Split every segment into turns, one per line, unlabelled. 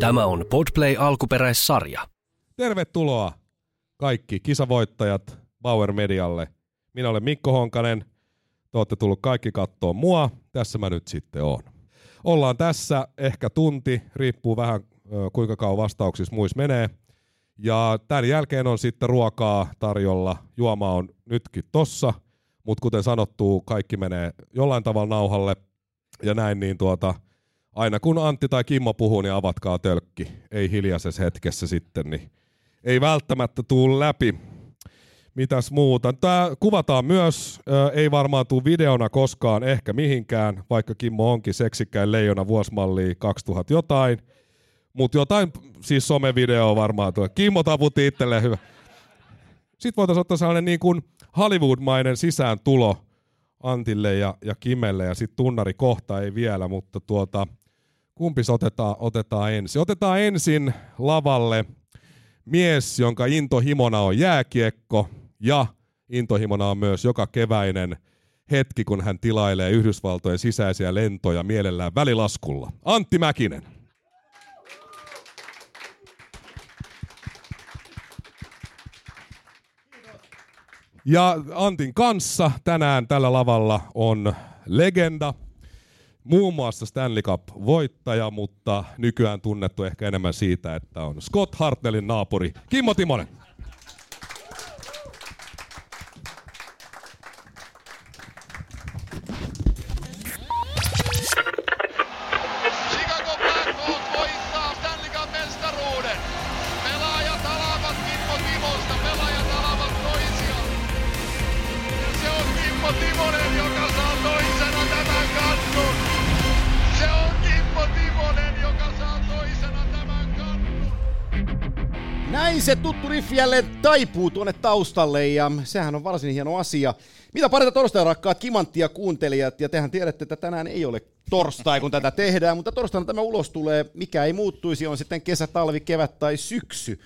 Tämä on Podplay alkuperäissarja.
Tervetuloa kaikki kisavoittajat Bauer Medialle. Minä olen Mikko Honkanen. Te olette tullut kaikki katsoa mua. Tässä mä nyt sitten oon. Ollaan tässä ehkä tunti, riippuu vähän kuinka kauan vastauksissa muissa menee. Ja tämän jälkeen on sitten ruokaa tarjolla. Juoma on nytkin tossa, mutta kuten sanottu, kaikki menee jollain tavalla nauhalle. Ja näin, niin tuota, aina kun Antti tai Kimmo puhuu, niin avatkaa tölkki. Ei hiljaisessa hetkessä sitten, niin ei välttämättä tuu läpi. Mitäs muuta? Tämä kuvataan myös, ei varmaan tule videona koskaan ehkä mihinkään, vaikka Kimmo onkin seksikkäin leijona vuosimalli 2000 jotain. Mutta jotain, siis somevideo varmaan tuo. Kimmo taputti itselleen hyvä. Sitten voitaisiin ottaa sellainen niin kuin Hollywood-mainen sisään tulo Antille ja, ja Kimelle ja sitten tunnari kohta ei vielä, mutta tuota, kumpi otetaan, otetaan ensin? Otetaan ensin lavalle mies, jonka intohimona on jääkiekko ja intohimona on myös joka keväinen hetki, kun hän tilailee Yhdysvaltojen sisäisiä lentoja mielellään välilaskulla. Antti Mäkinen. Ja Antin kanssa tänään tällä lavalla on legenda, muun muassa Stanley Cup-voittaja, mutta nykyään tunnettu ehkä enemmän siitä, että on Scott Hartnellin naapuri Kimmo Timonen.
Se tuttu riffi jälleen taipuu tuonne taustalle ja sehän on varsin hieno asia. Mitä parita torstai rakkaat kimanttia kuuntelijat ja tehän tiedätte, että tänään ei ole torstai kun tätä tehdään, mutta torstaina tämä ulos tulee, mikä ei muuttuisi, on sitten kesä, talvi, kevät tai syksy.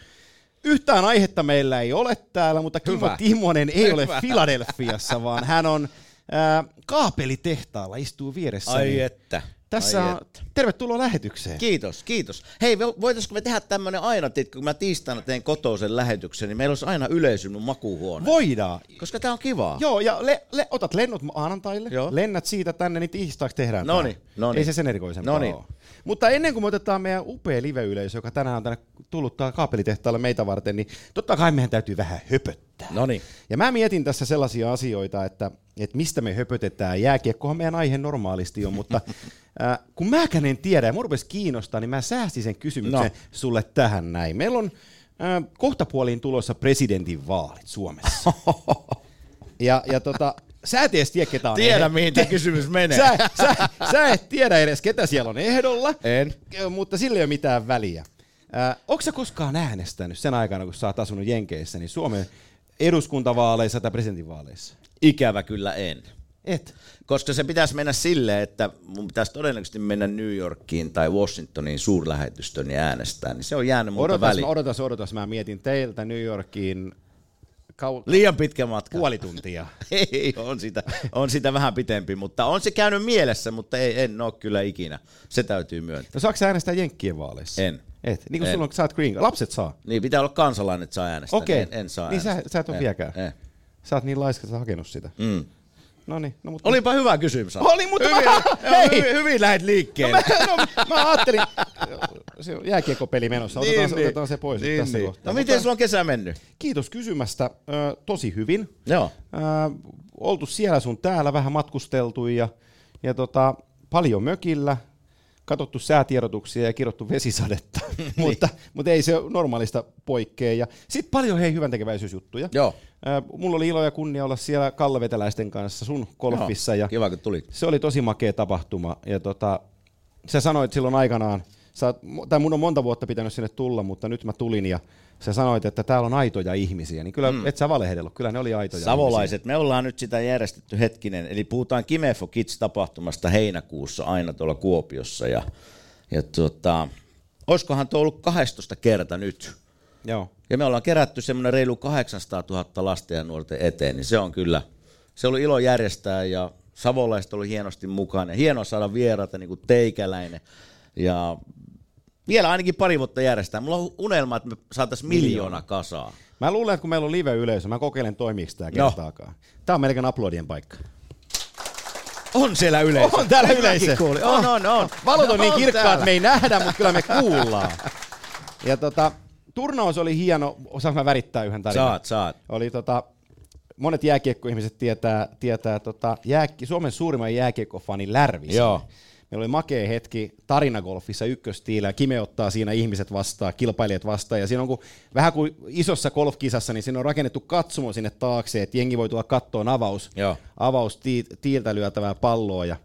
Yhtään aihetta meillä ei ole täällä, mutta Kimmo Hyvä. Timonen ei Hyvä. ole Filadelfiassa, vaan hän on ää, kaapelitehtaalla, istuu vieressä.
Ai että.
Tässä on, tervetuloa lähetykseen.
Kiitos, kiitos. Hei, voitaisiko me tehdä tämmöinen aina, että kun mä tiistaina teen kotoisen lähetyksen, niin meillä olisi aina yleisö mun makuuhuone.
Voidaan.
Koska tää on kivaa.
Joo, ja le, le, otat lennot maanantaille, Joo. lennät siitä tänne, niin tiistaaksi tehdään
Noni, noni.
Ei se sen erikoisempaa Noni. ole. Mutta ennen kuin me otetaan meidän upea live-yleisö, joka tänään on tänne tullut kaapelitehtaalle meitä varten, niin totta kai meidän täytyy vähän höpöttää.
Noni.
Ja mä mietin tässä sellaisia asioita, että, että mistä me höpötetään. Jääkiekkohan meidän aihe normaalisti on, mutta äh, kun mäkään en tiedä ja mun rupesi kiinnostaa, niin mä säästin sen kysymyksen no. sulle tähän näin. Meillä on äh, kohtapuoliin tulossa presidentin vaalit Suomessa. ja, ja tota, sä et edes tiedä, ketä on
Tiedä, ehdolla. mihin tämä kysymys menee.
Sä, sä, sä et tiedä edes, ketä siellä on ehdolla.
En.
Mutta sillä ei ole mitään väliä. Äh, onko sä koskaan äänestänyt sen aikana, kun sä oot asunut Jenkeissä, niin Suomen eduskuntavaaleissa tai presidentinvaaleissa?
Ikävä kyllä en.
Et.
Koska se pitäisi mennä silleen, että mun pitäisi todennäköisesti mennä New Yorkiin tai Washingtoniin suurlähetystön ja äänestää, niin se on jäänyt multa
odotas,
väliin.
Odotas, odotas, mä mietin teiltä New Yorkiin
kau- Liian pitkä matka.
Puoli tuntia.
ei, on sitä, on sitä vähän pitempi, mutta on se käynyt mielessä, mutta ei, en ole kyllä ikinä. Se täytyy myöntää.
No saako äänestää Jenkkien vaaleissa?
En.
Et, niin kuin sulla sä oot green, lapset saa.
Niin, pitää olla kansalainen, että saa äänestää.
Okei,
okay. en, en saa
niin sä, sä et ole vieläkään.
En.
Sä oot niin laiska, että sä hakenut sitä.
Mm.
No niin, no, mutta...
Olipa hyvä kysymys.
Oli, mutta
hyvin,
mä, hei.
hyvin, hyvin lähdet liikkeelle.
No, mä, no, mä ajattelin, se on jääkiekkopeli menossa, otetaan, niin, se, otetaan se pois niin, tässä niin. kohtaa.
No miten mutta, sulla on kesä mennyt?
Kiitos kysymästä, ö, tosi hyvin.
Joo.
Ö, oltu siellä sun täällä, vähän matkusteltu ja, ja tota, paljon mökillä, katsottu säätiedotuksia ja kirjoittu vesisadetta, niin. mutta, mutta ei se normaalista poikkea. Sitten paljon hei hyvän tekeväisyysjuttuja.
Joo.
Mulla oli ilo ja kunnia olla siellä Kalle Veteläisten kanssa sun golfissa.
Joo,
ja
kiva, kun tulit.
Se oli tosi makea tapahtuma. Ja tota, sä sanoit silloin aikanaan, sä, tai mun on monta vuotta pitänyt sinne tulla, mutta nyt mä tulin ja sä sanoit, että täällä on aitoja ihmisiä, niin kyllä mm. et sä valehdellut, kyllä ne oli aitoja
Savolaiset,
ihmisiä.
me ollaan nyt sitä järjestetty hetkinen, eli puhutaan Kimefo Kids-tapahtumasta heinäkuussa aina tuolla Kuopiossa, ja ja tuota, olisikohan tuo ollut 12 kerta nyt.
Joo.
Ja me ollaan kerätty semmoinen reilu 800 000 lasten ja nuorten eteen, niin se on kyllä, se oli ilo järjestää ja savolaiset oli hienosti mukana. Hienoa saada vieraita, niin kuin teikäläinen. Ja vielä ainakin pari vuotta järjestää. Mulla on unelma, että me saataisiin miljoona kasaa.
Mä luulen, että kun meillä on live-yleisö, mä kokeilen toimiiko tämä
No.
kertaakaan. Tää on melkein aplodien paikka.
On siellä yleisö.
On täällä yleisö.
On, on, on.
Valot on niin
On
kirkkaat,
täällä.
me ei nähdä, mutta kyllä me kuullaan. Ja tota, turnaus oli hieno. Osaanko mä värittää yhden tarinan?
Saat, saat.
Oli tota, monet jääkiekkoihmiset tietää, tietää tota, jääkki, Suomen suurimman jääkiekkofanin Lärvisen.
Joo.
Meillä oli makea hetki tarinagolfissa ykköstiillä. Kime ottaa siinä ihmiset vastaan, kilpailijat vastaan. Ja siinä on kun, vähän kuin isossa golfkisassa, niin siinä on rakennettu katsomo sinne taakse, että jengi voi tulla kattoon avaus,
Joo.
avaus tii, tiiltä lyötävää palloa. Ja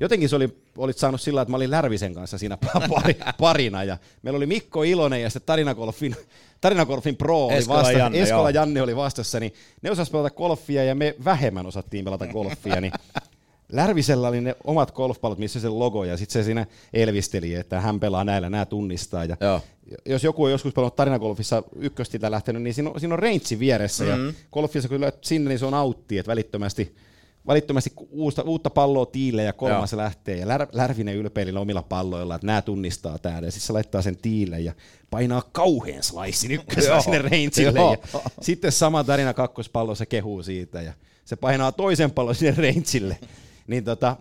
jotenkin se oli, olit saanut sillä, että mä olin Lärvisen kanssa siinä pari, parina. Ja meillä oli Mikko Ilonen ja sitten Tarinagolfin, Tarinagolfin pro oli
Eskola
vastassa.
Janne,
Eskola
joo.
Janne oli vastassa, niin ne osas pelata golfia ja me vähemmän osattiin pelata golfia. Niin Lärvisellä oli ne omat golfpallot, missä se logo, ja sitten se siinä elvisteli, että hän pelaa näillä, nämä tunnistaa. Ja
Joo.
jos joku on joskus pelannut tarinagolfissa ykköstiltä lähtenyt, niin siinä on, siinä on range vieressä, mm-hmm. ja golfissa kun sinne, niin se on autti, että välittömästi, välittömästi uusta, uutta palloa tiille ja kolmas
Joo.
lähtee, ja Lär, Lärvinen ylpeili omilla palloilla, että nämä tunnistaa täällä, ja sitten se laittaa sen tiille ja painaa kauhean slicein ykkösellä sinne rangeille, ja sitten sama tarina kakkospallo, se kehuu siitä, ja se painaa toisen pallon sinne rangeille, niin tota,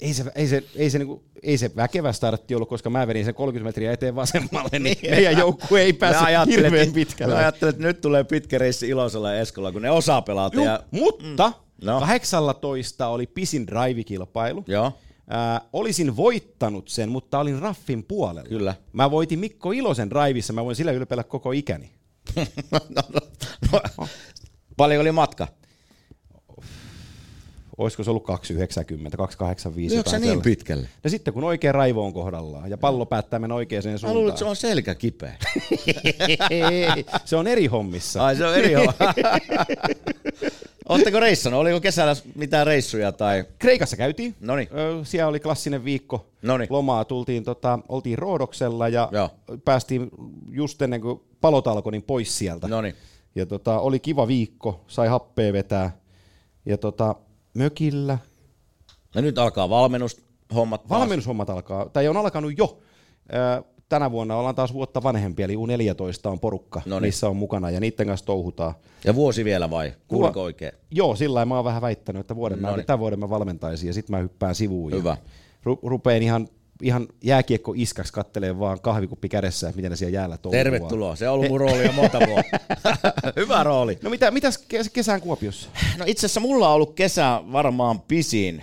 ei se, ei se, ei se, niinku, ei se väkevä startti ollut, koska mä vedin sen 30 metriä eteen vasemmalle, niin meidän joukkue ei päässyt hirveän pitkälle.
Mä ajattelin, että nyt tulee pitkä reissi Ilosella ja Eskolla, kun ne osaa pelata.
Juu,
Ja,
mutta
No.
18 oli pisin drive-kilpailu.
joo,
Ää, olisin voittanut sen, mutta olin raffin puolella.
Kyllä.
Mä voitin Mikko Ilosen drivissa, mä voin sillä ylpeillä koko ikäni.
no, no, no. Paljon oli matka?
Olisiko se ollut 290, 285?
Lyöksä
jotain
niin pitkälle?
No sitten kun oikea raivo on kohdallaan ja pallo päättää mennä oikeaan
Mä
suuntaan.
luulen, että se on selkä kipeä.
Se on eri hommissa.
Ai se on eri homma. Oletteko reissannut? Oliko kesällä mitään reissuja tai...
Kreikassa käytiin.
Noniin.
Ö, Siellä oli klassinen viikko
Noniin.
lomaa. Tultiin, tota, oltiin Roodoksella ja
Joo.
päästiin just ennen kuin palot alkoi, niin pois sieltä.
Noniin.
Ja tota, oli kiva viikko, sai happea vetää. Ja tota, mökillä.
No nyt alkaa valmennushommat.
Valmennushommat alkaa, tai on alkanut jo. Tänä vuonna ollaan taas vuotta vanhempi, eli U14 on porukka,
Noniin.
missä on mukana, ja niiden kanssa touhutaan.
Ja vuosi vielä vai? Kuuliko oikein?
Joo, sillä lailla mä oon vähän väittänyt, että vuoden mä,
Noniin.
tämän vuoden mä valmentaisin, ja sitten mä hyppään sivuun.
Hyvä.
Ja ru- rupeen ihan, ihan jääkiekko iskaksi kattelee vaan kahvikuppi kädessä, että miten ne siellä jäällä touhua.
Tervetuloa. Se on ollut mun rooli jo monta vuotta. Hyvä rooli.
No mitä, mitäs kes- kesän Kuopiossa?
No itse asiassa mulla on ollut kesä varmaan pisin,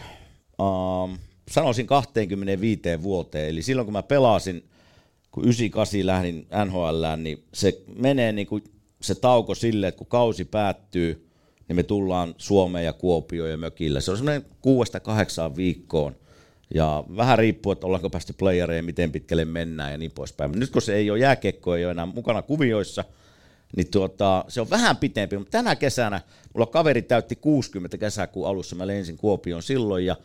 um, sanoisin 25 vuoteen. Eli silloin kun mä pelasin, kun 98 lähdin NHL, niin se menee niin kuin se tauko silleen, että kun kausi päättyy, niin me tullaan Suomeen ja Kuopioon ja mökillä. Se on semmoinen kuudesta kahdeksaan viikkoon. Ja vähän riippuu, että ollaanko päästy playereen, miten pitkälle mennään ja niin poispäin. Nyt kun se ei ole jääkiekko, ei ole enää mukana kuvioissa, niin tuota, se on vähän pitempi. Mutta tänä kesänä mulla kaveri täytti 60 kesäkuun alussa. Mä lensin Kuopioon silloin ja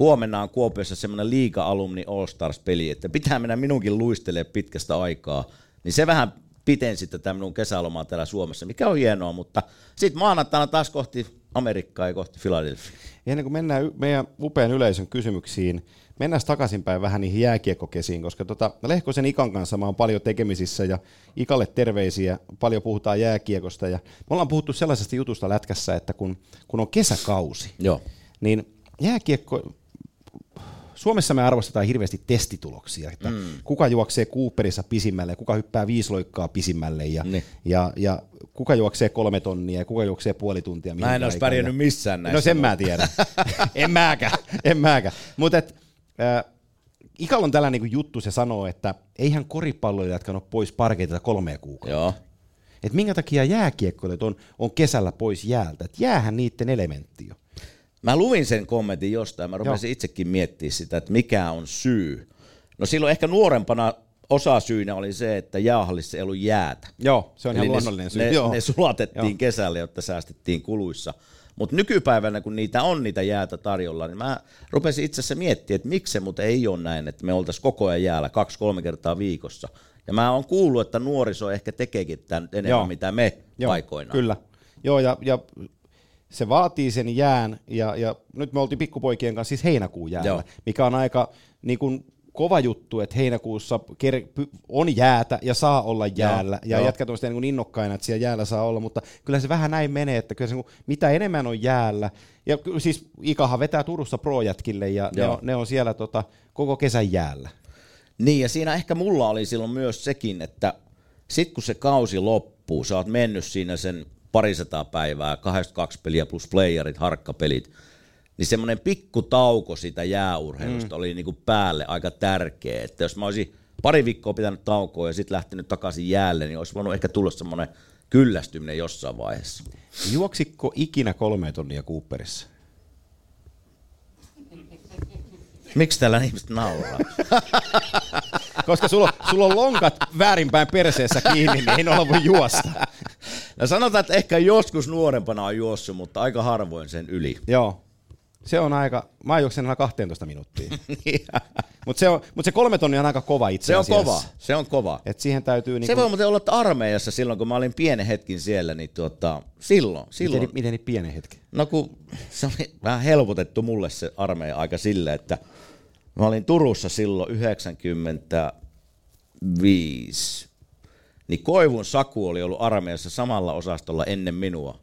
huomenna on Kuopiossa semmoinen liiga alumni All Stars-peli, että pitää mennä minunkin luistelee pitkästä aikaa. Niin se vähän pitensi tätä minun kesälomaa täällä Suomessa, mikä on hienoa, mutta sitten maanantaina taas kohti Amerikkaa ja kohti Philadelphia.
Ja ennen kuin mennään meidän upean yleisön kysymyksiin, mennään takaisinpäin vähän niihin jääkiekkokesiin, koska tota, Lehkosen Ikan kanssa mä oon paljon tekemisissä ja Ikalle terveisiä, paljon puhutaan jääkiekosta ja me ollaan puhuttu sellaisesta jutusta lätkässä, että kun, kun on kesäkausi,
Joo.
niin jääkiekko, Suomessa me arvostetaan hirveästi testituloksia, että mm. kuka juoksee Cooperissa pisimmälle, kuka hyppää viisi loikkaa pisimmälle ja,
Niin.
ja, ja kuka juoksee kolme tonnia ja kuka juoksee puoli tuntia.
Mä en olisi pärjännyt missään näissä.
No sen mä tiedän. en mäkään, en mäkään. Mutta äh, Ikalla on tällainen niin juttu, se sanoo, että eihän koripalloilijat ole pois parkeilta kolme kuukautta.
Joo.
Et minkä takia jääkiekkoilijat on, on kesällä pois jäältä? Et jäähän niiden elementti jo.
Mä luin sen kommentin jostain, mä rupesin itsekin miettimään sitä, että mikä on syy. No silloin ehkä nuorempana osa syynä oli se, että jäähallissa ei ollut jäätä.
Joo, se on
Eli
ihan
ne,
luonnollinen syy.
Ne,
Joo.
ne sulatettiin
Joo.
kesällä, jotta säästettiin kuluissa. Mutta nykypäivänä, kun niitä on niitä jäätä tarjolla, niin mä rupesin itse asiassa miettimään, että miksi se mutta ei ole näin, että me oltaisiin koko ajan jäällä kaksi-kolme kertaa viikossa. Ja mä oon kuullut, että nuoriso ehkä tekeekin tämän enemmän,
Joo.
mitä me
Joo,
aikoinaan.
Kyllä. Joo, ja, ja se vaatii sen jään, ja, ja nyt me oltiin pikkupoikien kanssa siis heinäkuun jäällä,
Joo.
Mikä on aika niin kuin kova juttu, että heinäkuussa on jäätä ja saa olla jäällä,
Joo,
ja
joo.
jätkät on sitä niin innokkaina, että siellä jäällä saa olla, mutta kyllä se vähän näin menee, että kyllä se, niin kuin mitä enemmän on jäällä, ja siis Ikahan vetää Turussa pro-jätkille, ja ne on, ne on siellä tota, koko kesän jäällä.
Niin, ja siinä ehkä mulla oli silloin myös sekin, että sit kun se kausi loppuu, sä oot mennyt siinä sen parisataa päivää, 82 peliä plus playerit, harkkapelit, niin semmoinen pikku tauko sitä jääurheilusta mm. oli niinku päälle aika tärkeä. Että jos mä olisin pari viikkoa pitänyt taukoa ja sitten lähtenyt takaisin jäälle, niin olisi voinut ehkä tulla semmoinen kyllästyminen jossain vaiheessa.
Juoksitko ikinä kolme tonnia Cooperissa?
Miksi täällä ihmiset nauraa?
Koska sulla, on- sulla on lonkat väärinpäin perseessä kiinni, niin ei olla voi juosta.
No sanotaan, että ehkä joskus nuorempana on juossut, mutta aika harvoin sen yli.
Joo. Se on aika, mä juoksen aina 12 minuuttia. Mutta se, on, mut se kolme tonnia on aika kova itse
Se on
asiassa.
kova, se on kova.
Et siihen täytyy niinku,
Se voi muuten olla, että armeijassa silloin, kun mä olin pienen hetkin siellä, niin tuota, silloin, silloin.
miten, miten niin pieni hetki.
No kun se oli vähän helpotettu mulle se armeija aika sille, että mä olin Turussa silloin 95. Niin Koivun Saku oli ollut armeijassa samalla osastolla ennen minua.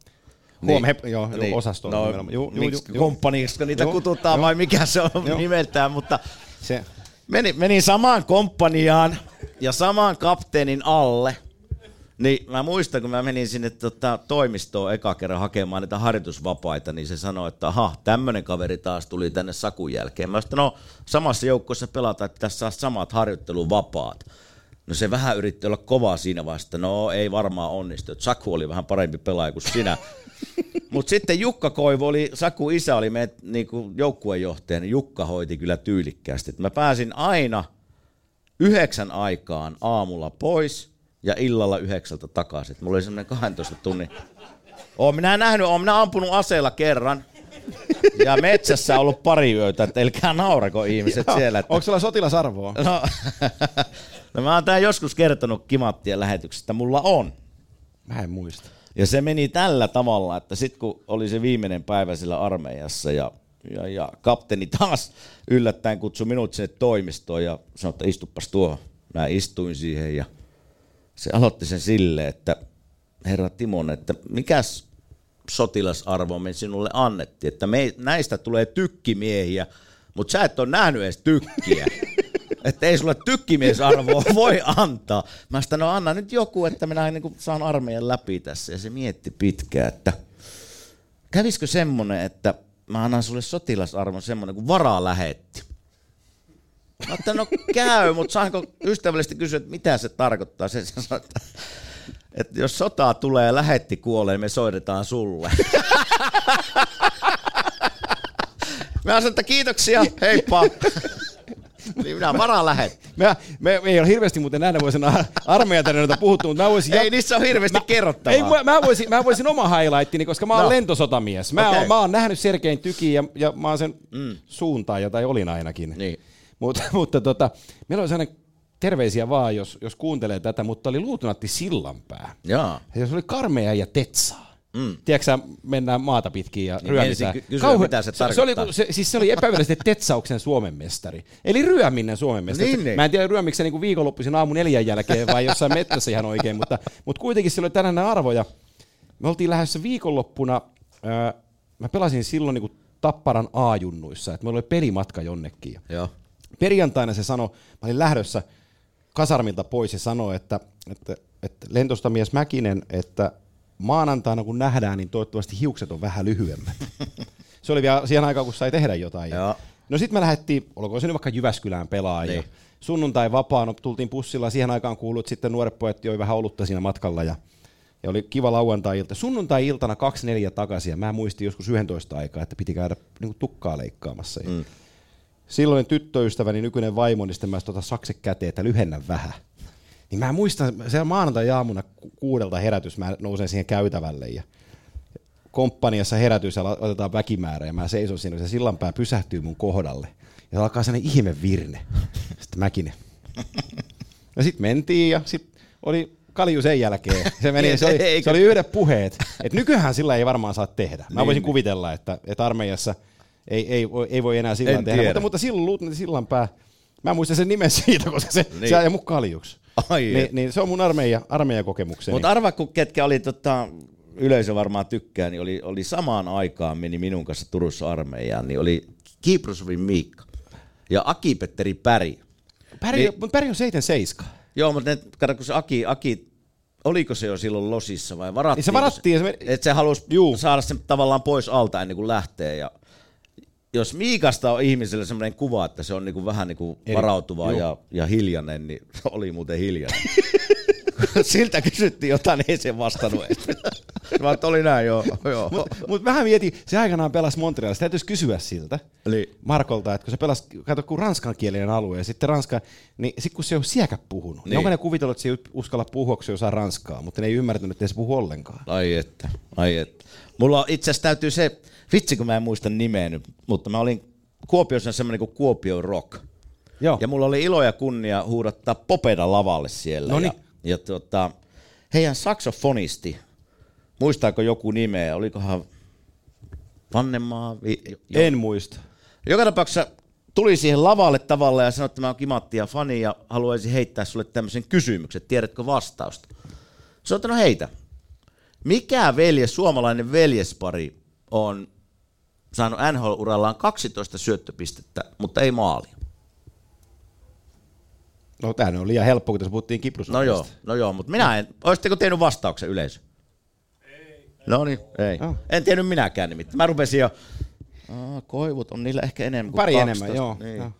Huom, hep- joo, joo, osastolla
No,
nimenomaan.
Miksi
juu, juu.
komppaniiksi niitä
Joo,
kututaan
joo.
vai mikä se on
Joo.
nimeltään, mutta
Se,
Menin, menin samaan komppaniaan ja samaan kapteenin alle. Niin mä muistan, kun mä menin sinne tota, toimistoon eka kerran hakemaan niitä harjoitusvapaita, niin se sanoi, että aha, tämmönen kaveri taas tuli tänne sakun jälkeen. Mä sanoin, no samassa joukkueessa pelataan, että pitäisi saada samat harjoitteluvapaat. No se vähän yritti olla kova siinä vaiheessa, että no ei varmaan onnistu. että Saku oli vähän parempi pelaaja kuin sinä. Mutta sitten Jukka Koivu oli, Saku isä oli meidän niinku, joukkuejohtaja, niin Jukka hoiti kyllä tyylikkäästi. Et mä pääsin aina yhdeksän aikaan aamulla pois ja illalla yhdeksältä takaisin. Et mulla oli semmoinen 12 tunnin. Oon minä nähnyt, oon minä ampunut aseella kerran. Ja metsässä ollut pari yötä, että elkää naurako ihmiset siellä. Että...
onko sulla sotilasarvoa?
No, no mä oon tää joskus kertonut Kimattien lähetyksestä, mulla on.
Mä en muista.
Ja se meni tällä tavalla, että sitten kun oli se viimeinen päivä sillä armeijassa ja, ja, ja kapteeni taas yllättäen kutsui minut sinne toimistoon ja sanoi, että istupas tuohon. Mä istuin siihen ja se aloitti sen silleen, että herra Timon, että mikäs sotilasarvo me sinulle annettiin, että me, näistä tulee tykkimiehiä, mutta sä et ole nähnyt edes tykkiä. että ei sulle tykkimiesarvoa voi antaa. Mä sitä no anna nyt joku, että minä niin saan armeijan läpi tässä. Ja se mietti pitkään, että kävisikö semmonen, että mä annan sulle sotilasarvon semmonen kuin varaa lähetti. Mä että no käy, mutta saanko ystävällisesti kysyä, että mitä se tarkoittaa? Se sanoi, että, että jos sotaa tulee ja lähetti kuolee, me soitetaan sulle. Mä sanoin, että kiitoksia, heippa. Niin minä varaa lähetti.
Me, me, me ei ole hirveästi muuten näinä vuosina armeijatarinoita puhuttu, mutta mä voisin...
Ei niissä ole hirveästi kerrottavaa.
Ei, mä, mä, voisin, mä voisin oma highlightini, koska mä oon
No.
lentosotamies. Mä,
Okei.
oon, mä oon nähnyt Sergein tykin ja, ja mä oon sen mm. suuntaan, jota olin ainakin.
Niin.
Mutta, mutta tota, meillä on sellainen terveisiä vaan, jos, jos kuuntelee tätä, mutta oli luutunatti Sillanpää.
Jaa.
Ja se oli karmea ja tetsaa. Mm. Tiedätkö mennään maata pitkin ja
Niin
ryömitään.
kysyä, mitä se
se, oli, se, siis se oli epävirallisesti tetsauksen Suomen mestari. Eli ryöminen Suomen mestari.
Niin, niin.
Mä en tiedä ryömikö se niinku viikonloppuisin aamu neljän jälkeen vai jossain mettässä ihan oikein, mutta, mutta kuitenkin sillä oli tänään arvoja. Me oltiin lähdössä viikonloppuna, ää, mä pelasin silloin niinku Tapparan A-junnuissa, että meillä oli pelimatka jonnekin. Ja
Joo.
perjantaina se sanoi, mä olin lähdössä kasarmilta pois ja sanoi, että, että, että lentostamies Mäkinen, että maanantaina kun nähdään, niin toivottavasti hiukset on vähän lyhyemmät. se oli vielä siihen aikaan, kun sai tehdä jotain.
Joo.
No sitten me lähdettiin, olkoon se nyt vaikka Jyväskylään pelaa
Niin.
sunnuntai vapaana tultiin pussilla. Siihen aikaan kuului, että sitten nuoret pojat joi vähän olutta siinä matkalla ja, ja oli kiva lauantai-ilta. Sunnuntai-iltana 2-4 takaisin ja mä muistin joskus 11 aikaa, että piti käydä niin tukkaa leikkaamassa. Mm. Silloin tyttöystäväni, nykyinen vaimo, niin sitten mä tota sakse käteen, että lyhennä vähän. Niin mä muistan, se maanantai-aamuna ku- kuudelta herätys, mä nousen siihen käytävälle ja komppaniassa herätys ja otetaan väkimäärä ja mä seison siinä, ja se sillanpää pysähtyy mun kohdalle. Ja se alkaa sellainen ihme virne. Sitten mäkinen. Ja sitten mentiin ja sitten oli kalju sen jälkeen. Se, meni, se, oli, se oli yhdet puheet. Et nykyään sillä ei varmaan saa tehdä. Mä
Niin,
voisin
niin.
kuvitella, että, että armeijassa ei, ei, voi- ei voi enää sillä
En
tehdä.
tiedä.
Mutta, mutta silloin luutnantti sillanpää Mä muistan sen nimen siitä, koska se,
Niin.
se ajoi mun kaljuksi.
Ai
Niin, niin, se on mun armeija, armeijakokemukseni.
Mutta arva, kun ketkä oli, tota, yleisö varmaan tykkää, niin oli, oli samaan aikaan meni minun kanssa Turussa armeijaan, niin oli Kiprosovin Miikka ja Aki-Petteri Päri.
Päri,
niin-
niin, Päri on 77.
Joo, mutta ne, kato, kun se Aki, Aki, oliko se jo silloin losissa vai varattiin?
Niin se varattiin se meni-
Että se halusi
Juu.
saada sen tavallaan pois alta ennen kuin lähtee. Ja jos Miikasta on ihmiselle sellainen kuva, että se on niinku vähän niinku
Eri-
varautuva ja, ja hiljainen, niin se oli muuten hiljainen. Siltä kysyttiin jotain, ei se vastannut. Mä oli näin, joo. joo.
Mutta mut vähän mietin, se aikanaan pelasi Montrealissa, täytyisi kysyä siltä.
Eli,
Markolta, että kun se pelasi, kato kun ranskankielinen alue ja sitten ranska, niin sitten kun se on siekä puhunut, Niin.
niin
onko ne kuvitellut, että se ei uskalla puhua, kun se osaa ranskaa, mutta ne ei ymmärtänyt, että ei se puhu ollenkaan.
ai että, ai että. Mulla itse asiassa täytyy se, vitsi kun mä en muista nimeä nyt, mutta mä olin Kuopiossa semmoinen kuin Kuopio Rock.
Joo.
Ja mulla oli ilo ja kunnia huudattaa Popeda lavalle siellä.
Noniin.
Ja, ja tota, heidän saksofonisti, muistaako joku nimeä, olikohan Vannemaa? Vi, jo-
En muista.
Joka tapauksessa tuli siihen lavalle tavalla ja sanoi, että mä oon Kimatti ja fani ja haluaisin heittää sulle tämmöisen kysymyksen, tiedätkö vastausta? Se on, että no heitä. Mikä veljes, suomalainen veljespari on saanut NHL-urallaan 12 syöttöpistettä, mutta ei maalia?
No tämähän on liian helppo, kun tässä puhuttiin Kiprus.
No joo, no joo, mutta minä en. Olisitteko tehnyt vastauksen yleisö? Ei. No niin, ei.
Joo.
En tiennyt minäkään nimittäin. Mä rupesin jo, Aa, koivut on niillä ehkä enemmän kuin
Pari
12.
enemmän, joo.
Niin.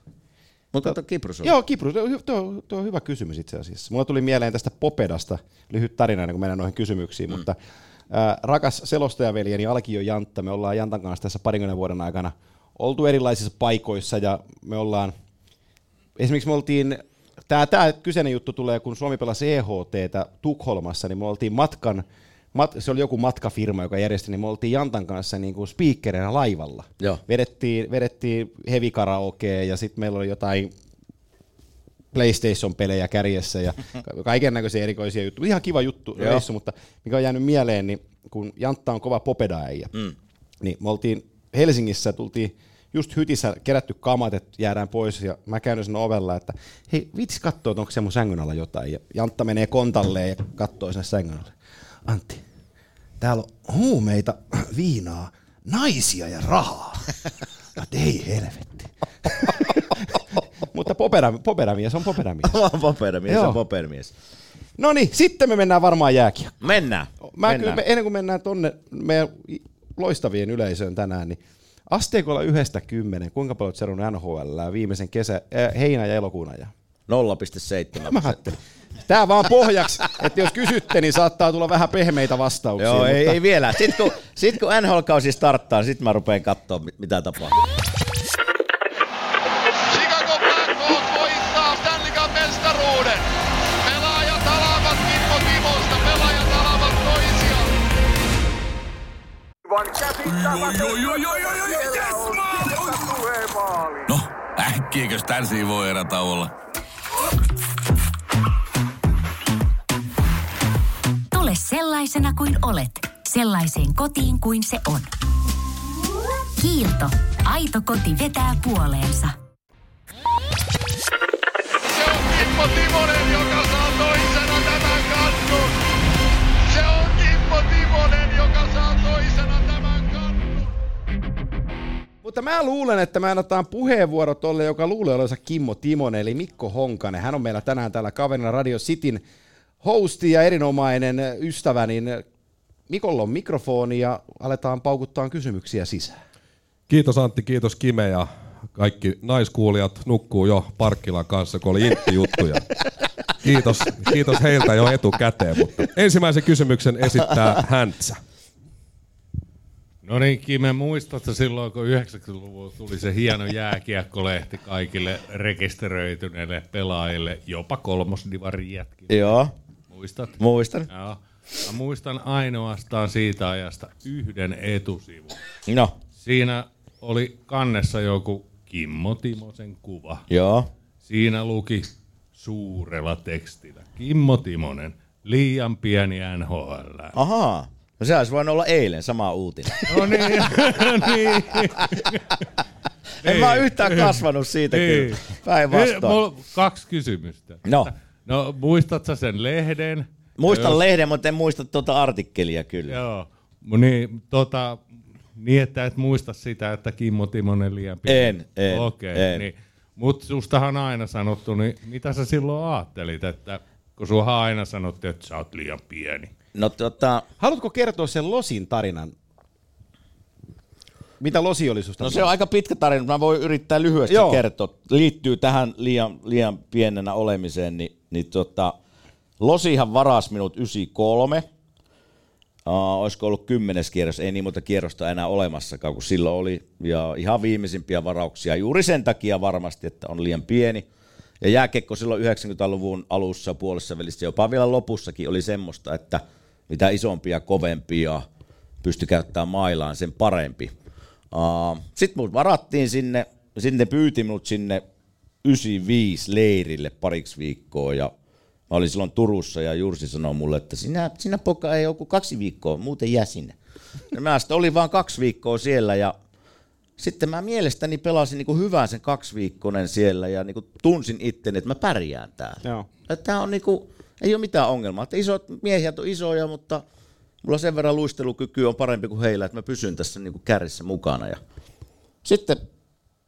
Mutta kato Kiprus on.
Joo, Kiprus, tuo, on tuo, on- hyvä kysymys itse asiassa. Mulla tuli mieleen tästä Popedasta lyhyt tarina, kuin mennään noihin kysymyksiin, mm. mutta ää, rakas selostajaveljeni Alkio Jantta, me ollaan Jantan kanssa tässä parinkymmenen vuoden aikana oltu erilaisissa paikoissa ja me ollaan, esimerkiksi me oltiin, tämä tää kyseinen juttu tulee, kun Suomi pelasi EHTtä Tukholmassa, niin me oltiin matkan, mat, se oli joku matkafirma, joka järjesti, niin me oltiin Jantan kanssa niin kuin speakerina laivalla.
Joo.
Vedettiin, vedettiin heavy karaokea ja sitten meillä oli jotain PlayStation-pelejä kärjessä ja kaiken näköisiä erikoisia juttuja. Ihan kiva juttu
Joo.
reissu, mutta mikä on jäänyt mieleen, niin kun Jantta on kova popedaäijä,
Mm.
niin me oltiin Helsingissä, tultiin just hytissä kerätty kamat, että jäädään pois ja mä käyn sen ovella, että hei vitsi kattoo, että onko se mun sängyn alla jotain ja Jantta menee kontalleen ja kattoo sinne sängyn alle. Antti, täällä on huumeita, viinaa, naisia ja rahaa. Oon, ei helvetti. Mutta popera, poperamies on poperamies.
Vaan paperimies
Joo.
ja paperimies.
No niin, sitten me mennään varmaan jääkiekkoon.
Mennään.
Mä
Mennään.
kyllä, ennen kuin mennään tonne meidän loistavien yleisöön tänään, niin asteikolla yhdestä kymmenen, kuinka paljon olet seurannut NHL viimeisen kesä, äh, heinä- ja elokuun ajan?
0,7.
Mä ajattelin. Tää vaan pohjaksi, että jos kysytte, niin saattaa tulla vähän pehmeitä vastauksia.
Joo, ei,
mutta
ei vielä. Sitten kun, sit kun NHL-kausi starttaa, sitten mä rupean katsoa, mit- mitä tapahtuu.
Chicago Blackhawks voittaa Stanley Cup
sellaisena kuin olet, sellaiseen kotiin kuin se on. Kiilto. Aito koti vetää puoleensa.
Se on Kimmo Timonen, joka saa toisena tämän kannun. Se on Kimmo Timonen, joka saa toisena tämän kannun.
Mutta mä luulen, että mä annetaan puheenvuoro tolle, joka luulee olevansa Kimmo Timonen, eli Mikko Honkanen. Hän on meillä tänään täällä kaverina Radio Cityn hosti ja erinomainen ystävä, niin Mikolla on mikrofoni ja aletaan paukuttaa kysymyksiä sisään.
Kiitos Antti, kiitos Kime ja kaikki naiskuulijat nukkuu jo Parkkilan kanssa, kun oli intti-juttuja. Kiitos, kiitos heiltä jo etukäteen, mutta ensimmäisen kysymyksen esittää Häntsä.
No niin, Kime, muistatko silloin, kun 90-luvulla tuli se hieno jääkiekkolehti kaikille rekisteröityneille pelaajille, jopa kolmosdivarin jätkille.
Joo,
Muistat?
muistan.
Joo. Mä muistan ainoastaan siitä ajasta yhden etusivun.
No,
Siinä oli kannessa joku Kimmo Timosen kuva.
joo.
Siinä luki suurella tekstillä. Kimmo Timonen, liian pieni NHL.
Ahaa. No se olisi voinut olla eilen sama uutinen.
No niin, niin.
En mä ole yhtään kasvanut siitä
Ei.
kyllä. Päinvastoin.
Mulla on kaksi kysymystä.
No.
No, muistat sä sen lehden?
Muistan
Jos-
lehden, mutta en muista tuota artikkelia kyllä.
Joo. Niin, tota, niin, että et muista sitä, että Kimmo Timonen liian pieni.
En, en,
Okei,
en.
niin. Mutta sustahan aina sanottu, niin mitä sä silloin ajattelit, että kun suhan aina sanottiin, että sä oot liian pieni.
No tota,
Haluatko kertoa sen Losin tarinan? Mitä Losi oli susta?
no se on aika pitkä tarina, mä voin yrittää lyhyesti.
Joo.
kertoa. Liittyy tähän liian, liian pienenä olemiseen, niin, niin tota, Losihan varas minut 93. Uh, olisiko ollut kymmenes kierros, ei niin monta kierrosta enää olemassakaan kuin silloin oli. Ja ihan viimeisimpiä varauksia juuri sen takia varmasti, että on liian pieni. Ja jääkekko silloin 90-luvun alussa puolessa välissä, jopa vielä lopussakin oli semmoista, että mitä isompia, kovempia pysty käyttämään mailaan, sen parempi. Uh, Sitten mut varattiin sinne, sinne pyyti minut sinne 95 leirille pariksi viikkoa ja mä olin silloin Turussa ja Jursi sanoi mulle, että sinä, sinä poika ei ole kuin kaksi viikkoa, muuten jää sinne. Ja mä sitten olin vaan kaksi viikkoa siellä ja sitten mä mielestäni pelasin niinku hyvän sen kaksi viikkonen siellä ja niinku tunsin itteni, että mä pärjään täällä.
Joo.
Että tää on niinku, ei ole mitään ongelmaa. Että isot miehiät on isoja, mutta mulla sen verran luistelukyky on parempi kuin heillä, että mä pysyn tässä niinku kärrissä mukana. Ja sitten,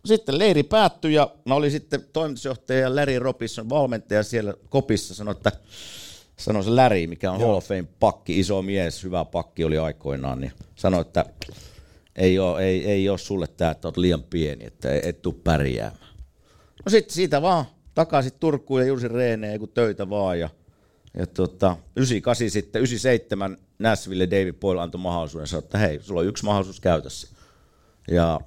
sitten leiri päättyi ja mä olin sitten toimitusjohtaja Larry Robinson valmentaja siellä kopissa, sanoi, että sanoi se Larry, mikä on Hall of Fame pakki, iso mies, hyvä pakki oli aikoinaan, niin sanoi, että ei ole, ei, ei ole sulle tämä, että olet liian pieni, että et, et tuu pärjäämään. No sitten siitä vaan takaisin Turkuun ja Jussi Reeneen, kun töitä vaan. Ja, ja tota, 98 sitten, 97 Nashville David Boyle antoi mahdollisuuden, sanoi, että hei, sulla on yksi mahdollisuus käytössä. Ja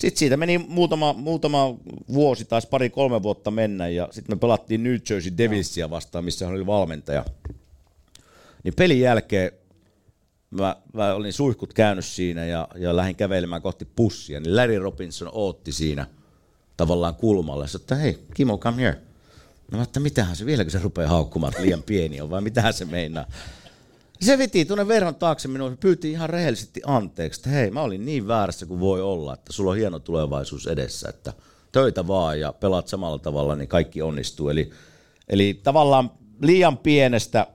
sitten siitä meni muutama, muutama vuosi, taisi pari-kolme vuotta mennä, ja sitten me pelattiin New Jersey Devilsia vastaan, missä hän oli valmentaja. Niin pelin jälkeen mä, mä olin suihkut käynyt siinä ja, ja lähdin kävelemään kohti pussia, niin Larry Robinson ootti siinä tavallaan kulmalla. Ja sanoi, että hei, Kimo, come here. No mä että mitähän se vieläkö se rupeaa haukkumaan, liian pieni on, vai mitähän se meinaa. Se veti tuonne verran taakse minua, pyytiin ihan rehellisesti anteeksi, että hei, mä olin niin väärässä kuin voi olla, että sulla on hieno tulevaisuus edessä, että töitä vaan ja pelaat samalla tavalla, niin kaikki onnistuu. Eli, eli tavallaan liian pienestä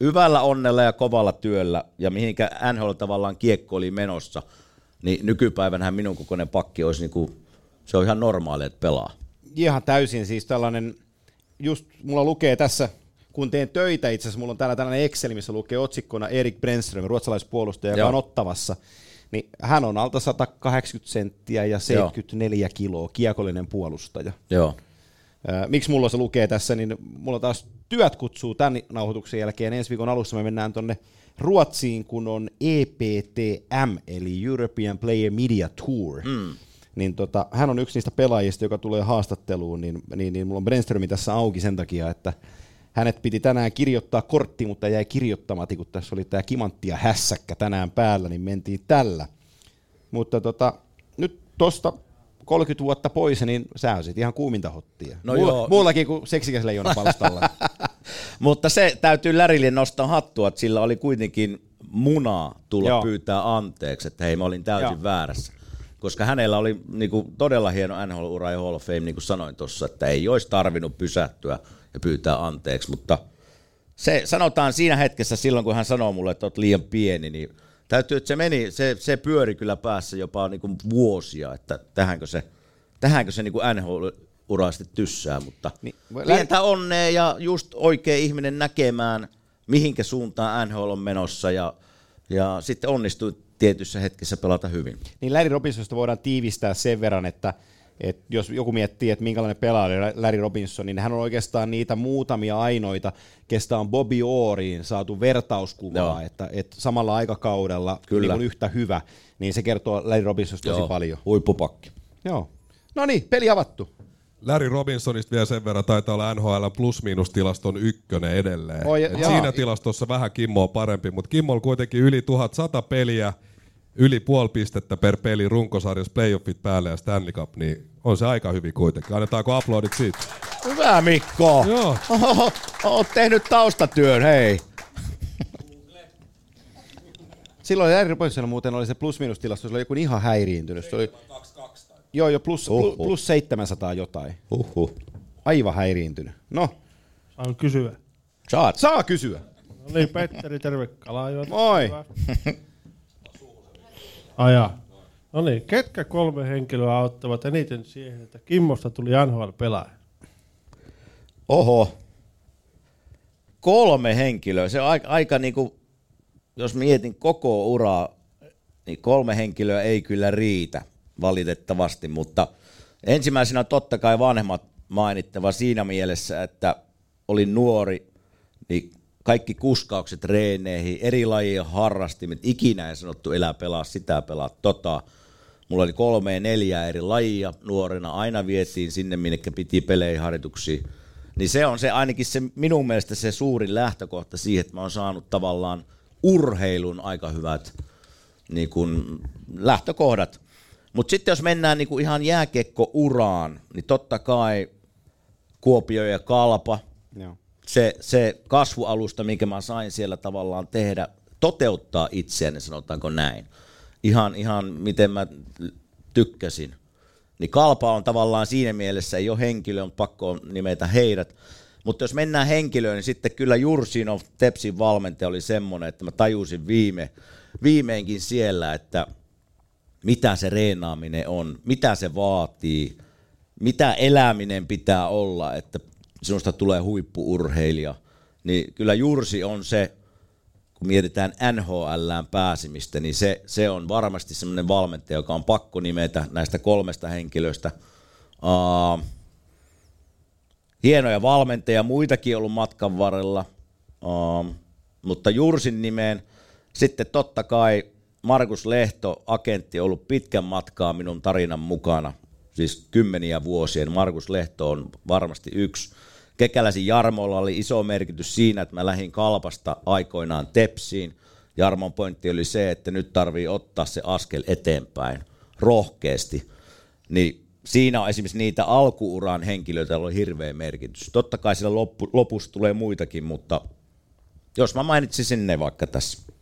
hyvällä onnella ja kovalla työllä, ja mihinkä NHL tavallaan kiekko oli menossa, niin nykypäivänähän minun kokoinen pakki olisi niinku, se on ihan normaali, että pelaa.
Ihan täysin siis tällainen, just mulla lukee tässä, kun teen töitä, itse asiassa mulla on täällä tällainen Excel, missä lukee otsikkona Erik Brenström, ruotsalaispuolustaja, joka
Joo.
on ottavassa. Niin hän on alta 180 senttiä ja 74 kiloa, kiekollinen puolustaja.
Joo.
Miksi mulla se lukee tässä, niin mulla taas työt kutsuu tämän nauhoituksen jälkeen. Ensi viikon alussa me mennään tonne Ruotsiin, kun on EPTM, eli European Player Media Tour. Mm. Niin tota, hän on yksi niistä pelaajista, joka tulee haastatteluun, niin, niin, niin mulla on Brenströmi tässä auki sen takia, että hänet piti tänään kirjoittaa kortti, mutta jäi kirjoittamatta, kun tässä oli tämä kimantti ja hässäkkä tänään päällä, niin mentiin tällä. Mutta tota, nyt tosta 30 vuotta pois, niin sä olisit ihan kuuminta hottia.
No
Mulla,
joo.
Muullakin kuin seksikäs leijona palstalla.
Mutta se täytyy Lärille nostaa hattua, että sillä oli kuitenkin munaa tulla
Joo.
Pyytää anteeksi, että hei mä olin täysin.
Joo.
väärässä. Koska hänellä oli niinku, todella hieno NHL-ura ja Hall of Fame, niin kuin sanoin tuossa, että ei olisi tarvinnut pysähtyä ja pyytää anteeksi, mutta se sanotaan siinä hetkessä silloin, kun hän sanoo mulle, että olet liian pieni, niin täytyy, että se meni, se, se pyöri kyllä päässä jopa niinku vuosia, että tähänkö se, tähänkö se niinku NHL-ura sitten tyssää, mutta
Niin,
niin, pientä onnea ja just oikea ihminen näkemään, mihinkä suuntaan NHL on menossa. Ja, ja sitten onnistui tietyssä hetkessä pelata hyvin.
niin Larry Robinsonista voidaan tiivistää sen verran, että, että jos joku miettii, että minkälainen pelaaja oli Larry Robinson, niin hän on oikeastaan niitä muutamia ainoita, kestä on Bobby Orriin saatu vertauskuvaa,
Joo.
että, että samalla aikakaudella
Kyllä.
Niin kuin yhtä hyvä, niin se kertoo Larry Robinsonista tosi paljon.
Huippupakki.
Joo. No niin, peli avattu.
Larry Robinsonista vielä sen verran taitaa olla NHL plus-miinus-tilaston ykkönen edelleen.
Oi,
Et
jaa.
siinä tilastossa vähän Kimmo on parempi, mutta Kimmo on kuitenkin yli 1100 peliä, yli puoli pistettä per peli runkosarjassa playoffit päälle ja Stanley Cup, niin on se aika hyvin kuitenkin. Annetaanko aplodit siitä?
Hyvä Mikko!
Joo.
Oho, oot tehnyt taustatyön, hei!
Silloin Robinson muuten oli se plus-miinus tilasto, se oli joku ihan häiriintynyt. Se oli, Joo, jo plus,
Huhhuh.
plus, plus 700 jotain.
Huhhuh.
Aivan häiriintynyt. No,
Saan kysyä.
Saat.
saa kysyä.
No niin, Petteri, terve Kalajoen.
Moi.
Aja. No niin, ketkä kolme henkilöä auttavat eniten siihen, että Kimmosta tuli NHL-pelaaja?
Oho. Kolme henkilöä. Se on aika, aika niin kuin, jos mietin koko uraa, niin kolme henkilöä ei kyllä riitä valitettavasti, mutta ensimmäisenä totta kai vanhemmat mainittava siinä mielessä, että olin nuori, niin kaikki kuskaukset treeneihin, eri lajien harrastimet, ikinä en sanottu elää pelaa sitä, pelaa tota. Mulla oli kolme neljää eri lajia nuorena, aina vietiin sinne, minne piti peleihin harjoituksiin. Niin se on se ainakin se minun mielestä se suurin lähtökohta siihen, että mä oon saanut tavallaan urheilun aika hyvät niin kun, lähtökohdat. Mutta sitten jos mennään niin ihan jääkiekko-uraan, niin totta kai Kuopio ja Kalpa,
Joo.
Se, se kasvualusta, minkä mä sain siellä tavallaan tehdä, toteuttaa itseäni, sanotaanko näin. Ihan, ihan miten mä tykkäsin. Niin Kalpa on tavallaan siinä mielessä, ei ole henkilö, on pakko nimetä heidät. Mutta jos mennään henkilöön, niin sitten kyllä Jursinov, Tepsin valmentaja, oli semmoinen, että mä tajusin viime, viimeinkin siellä, että mitä se reenaaminen on, mitä se vaatii, mitä eläminen pitää olla, että sinusta tulee huippuurheilija. Niin kyllä Jursi on se, kun mietitään NHLään pääsemistä, niin se, se on varmasti semmoinen valmentaja, joka on pakko nimetä näistä kolmesta henkilöstä. Uh, hienoja valmentajia, muitakin ollut matkan varrella, uh, mutta Jursin nimeen sitten totta kai Markus Lehto, agentti, on ollut pitkän matkaa minun tarinan mukana, siis kymmeniä vuosia. Markus Lehto on varmasti yksi. Kekäläsin Jarmolla oli iso merkitys siinä, että mä lähdin kalpasta aikoinaan Tepsiin. Jarmon pointti oli se, että nyt tarvii ottaa se askel eteenpäin rohkeasti. Niin siinä on esimerkiksi niitä alkuuran henkilöitä, joilla on hirveä merkitys. Totta kai siellä loppu, lopussa tulee muitakin, mutta jos mä mainitsisin ne vaikka tässä.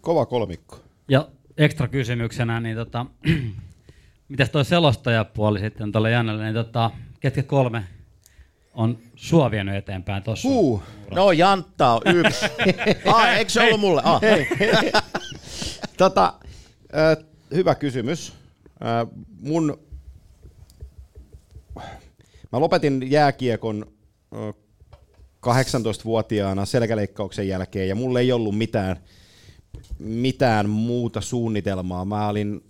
Kova kolmikko.
Ja ekstra kysymyksenä, niin tota, mitäs toi selostajapuoli sitten tuolle Jannelle, niin tota, ketkä kolme on sua vienyt eteenpäin tuossa?
Huu.
No Jantta on yksi. ah, eikö se ollut mulle? Ah.
Tota, äh, hyvä kysymys. Äh, mun, mä lopetin jääkiekon äh, 18-vuotiaana selkäleikkauksen jälkeen ja mulla ei ollut mitään, mitään muuta suunnitelmaa. Mä olin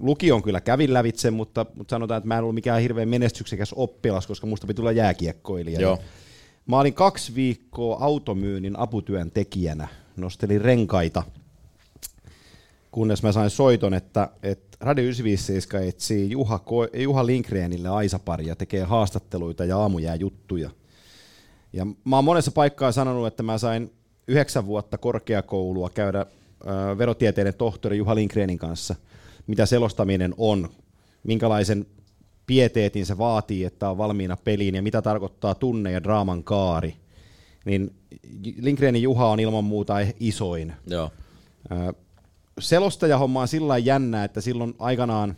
lukion kyllä kävin lävitse, mutta, mutta sanotaan, että mä en ollut mikään hirveän menestyksekäs oppilas, koska musta piti tulla jääkiekkoilija.
Joo.
Mä olin kaksi viikkoa automyynnin aputyöntekijänä, nostelin renkaita, kunnes mä sain soiton, että, että Radio 957 etsii Juha, Ko- Juha Lindgrenille Aisaparia, tekee haastatteluita ja aamujää juttuja. Ja mä oon monessa paikkaa sanonut, että mä sain yhdeksän vuotta korkeakoulua käydä verotieteiden tohtori Juha Lindgrenin kanssa, mitä selostaminen on, minkälaisen pieteetin se vaatii, että on valmiina peliin ja mitä tarkoittaa tunne ja draaman kaari. Niin Lindgrenin Juha on ilman muuta isoin.
Joo.
Selostajahomma on sillä jännä, että silloin aikanaan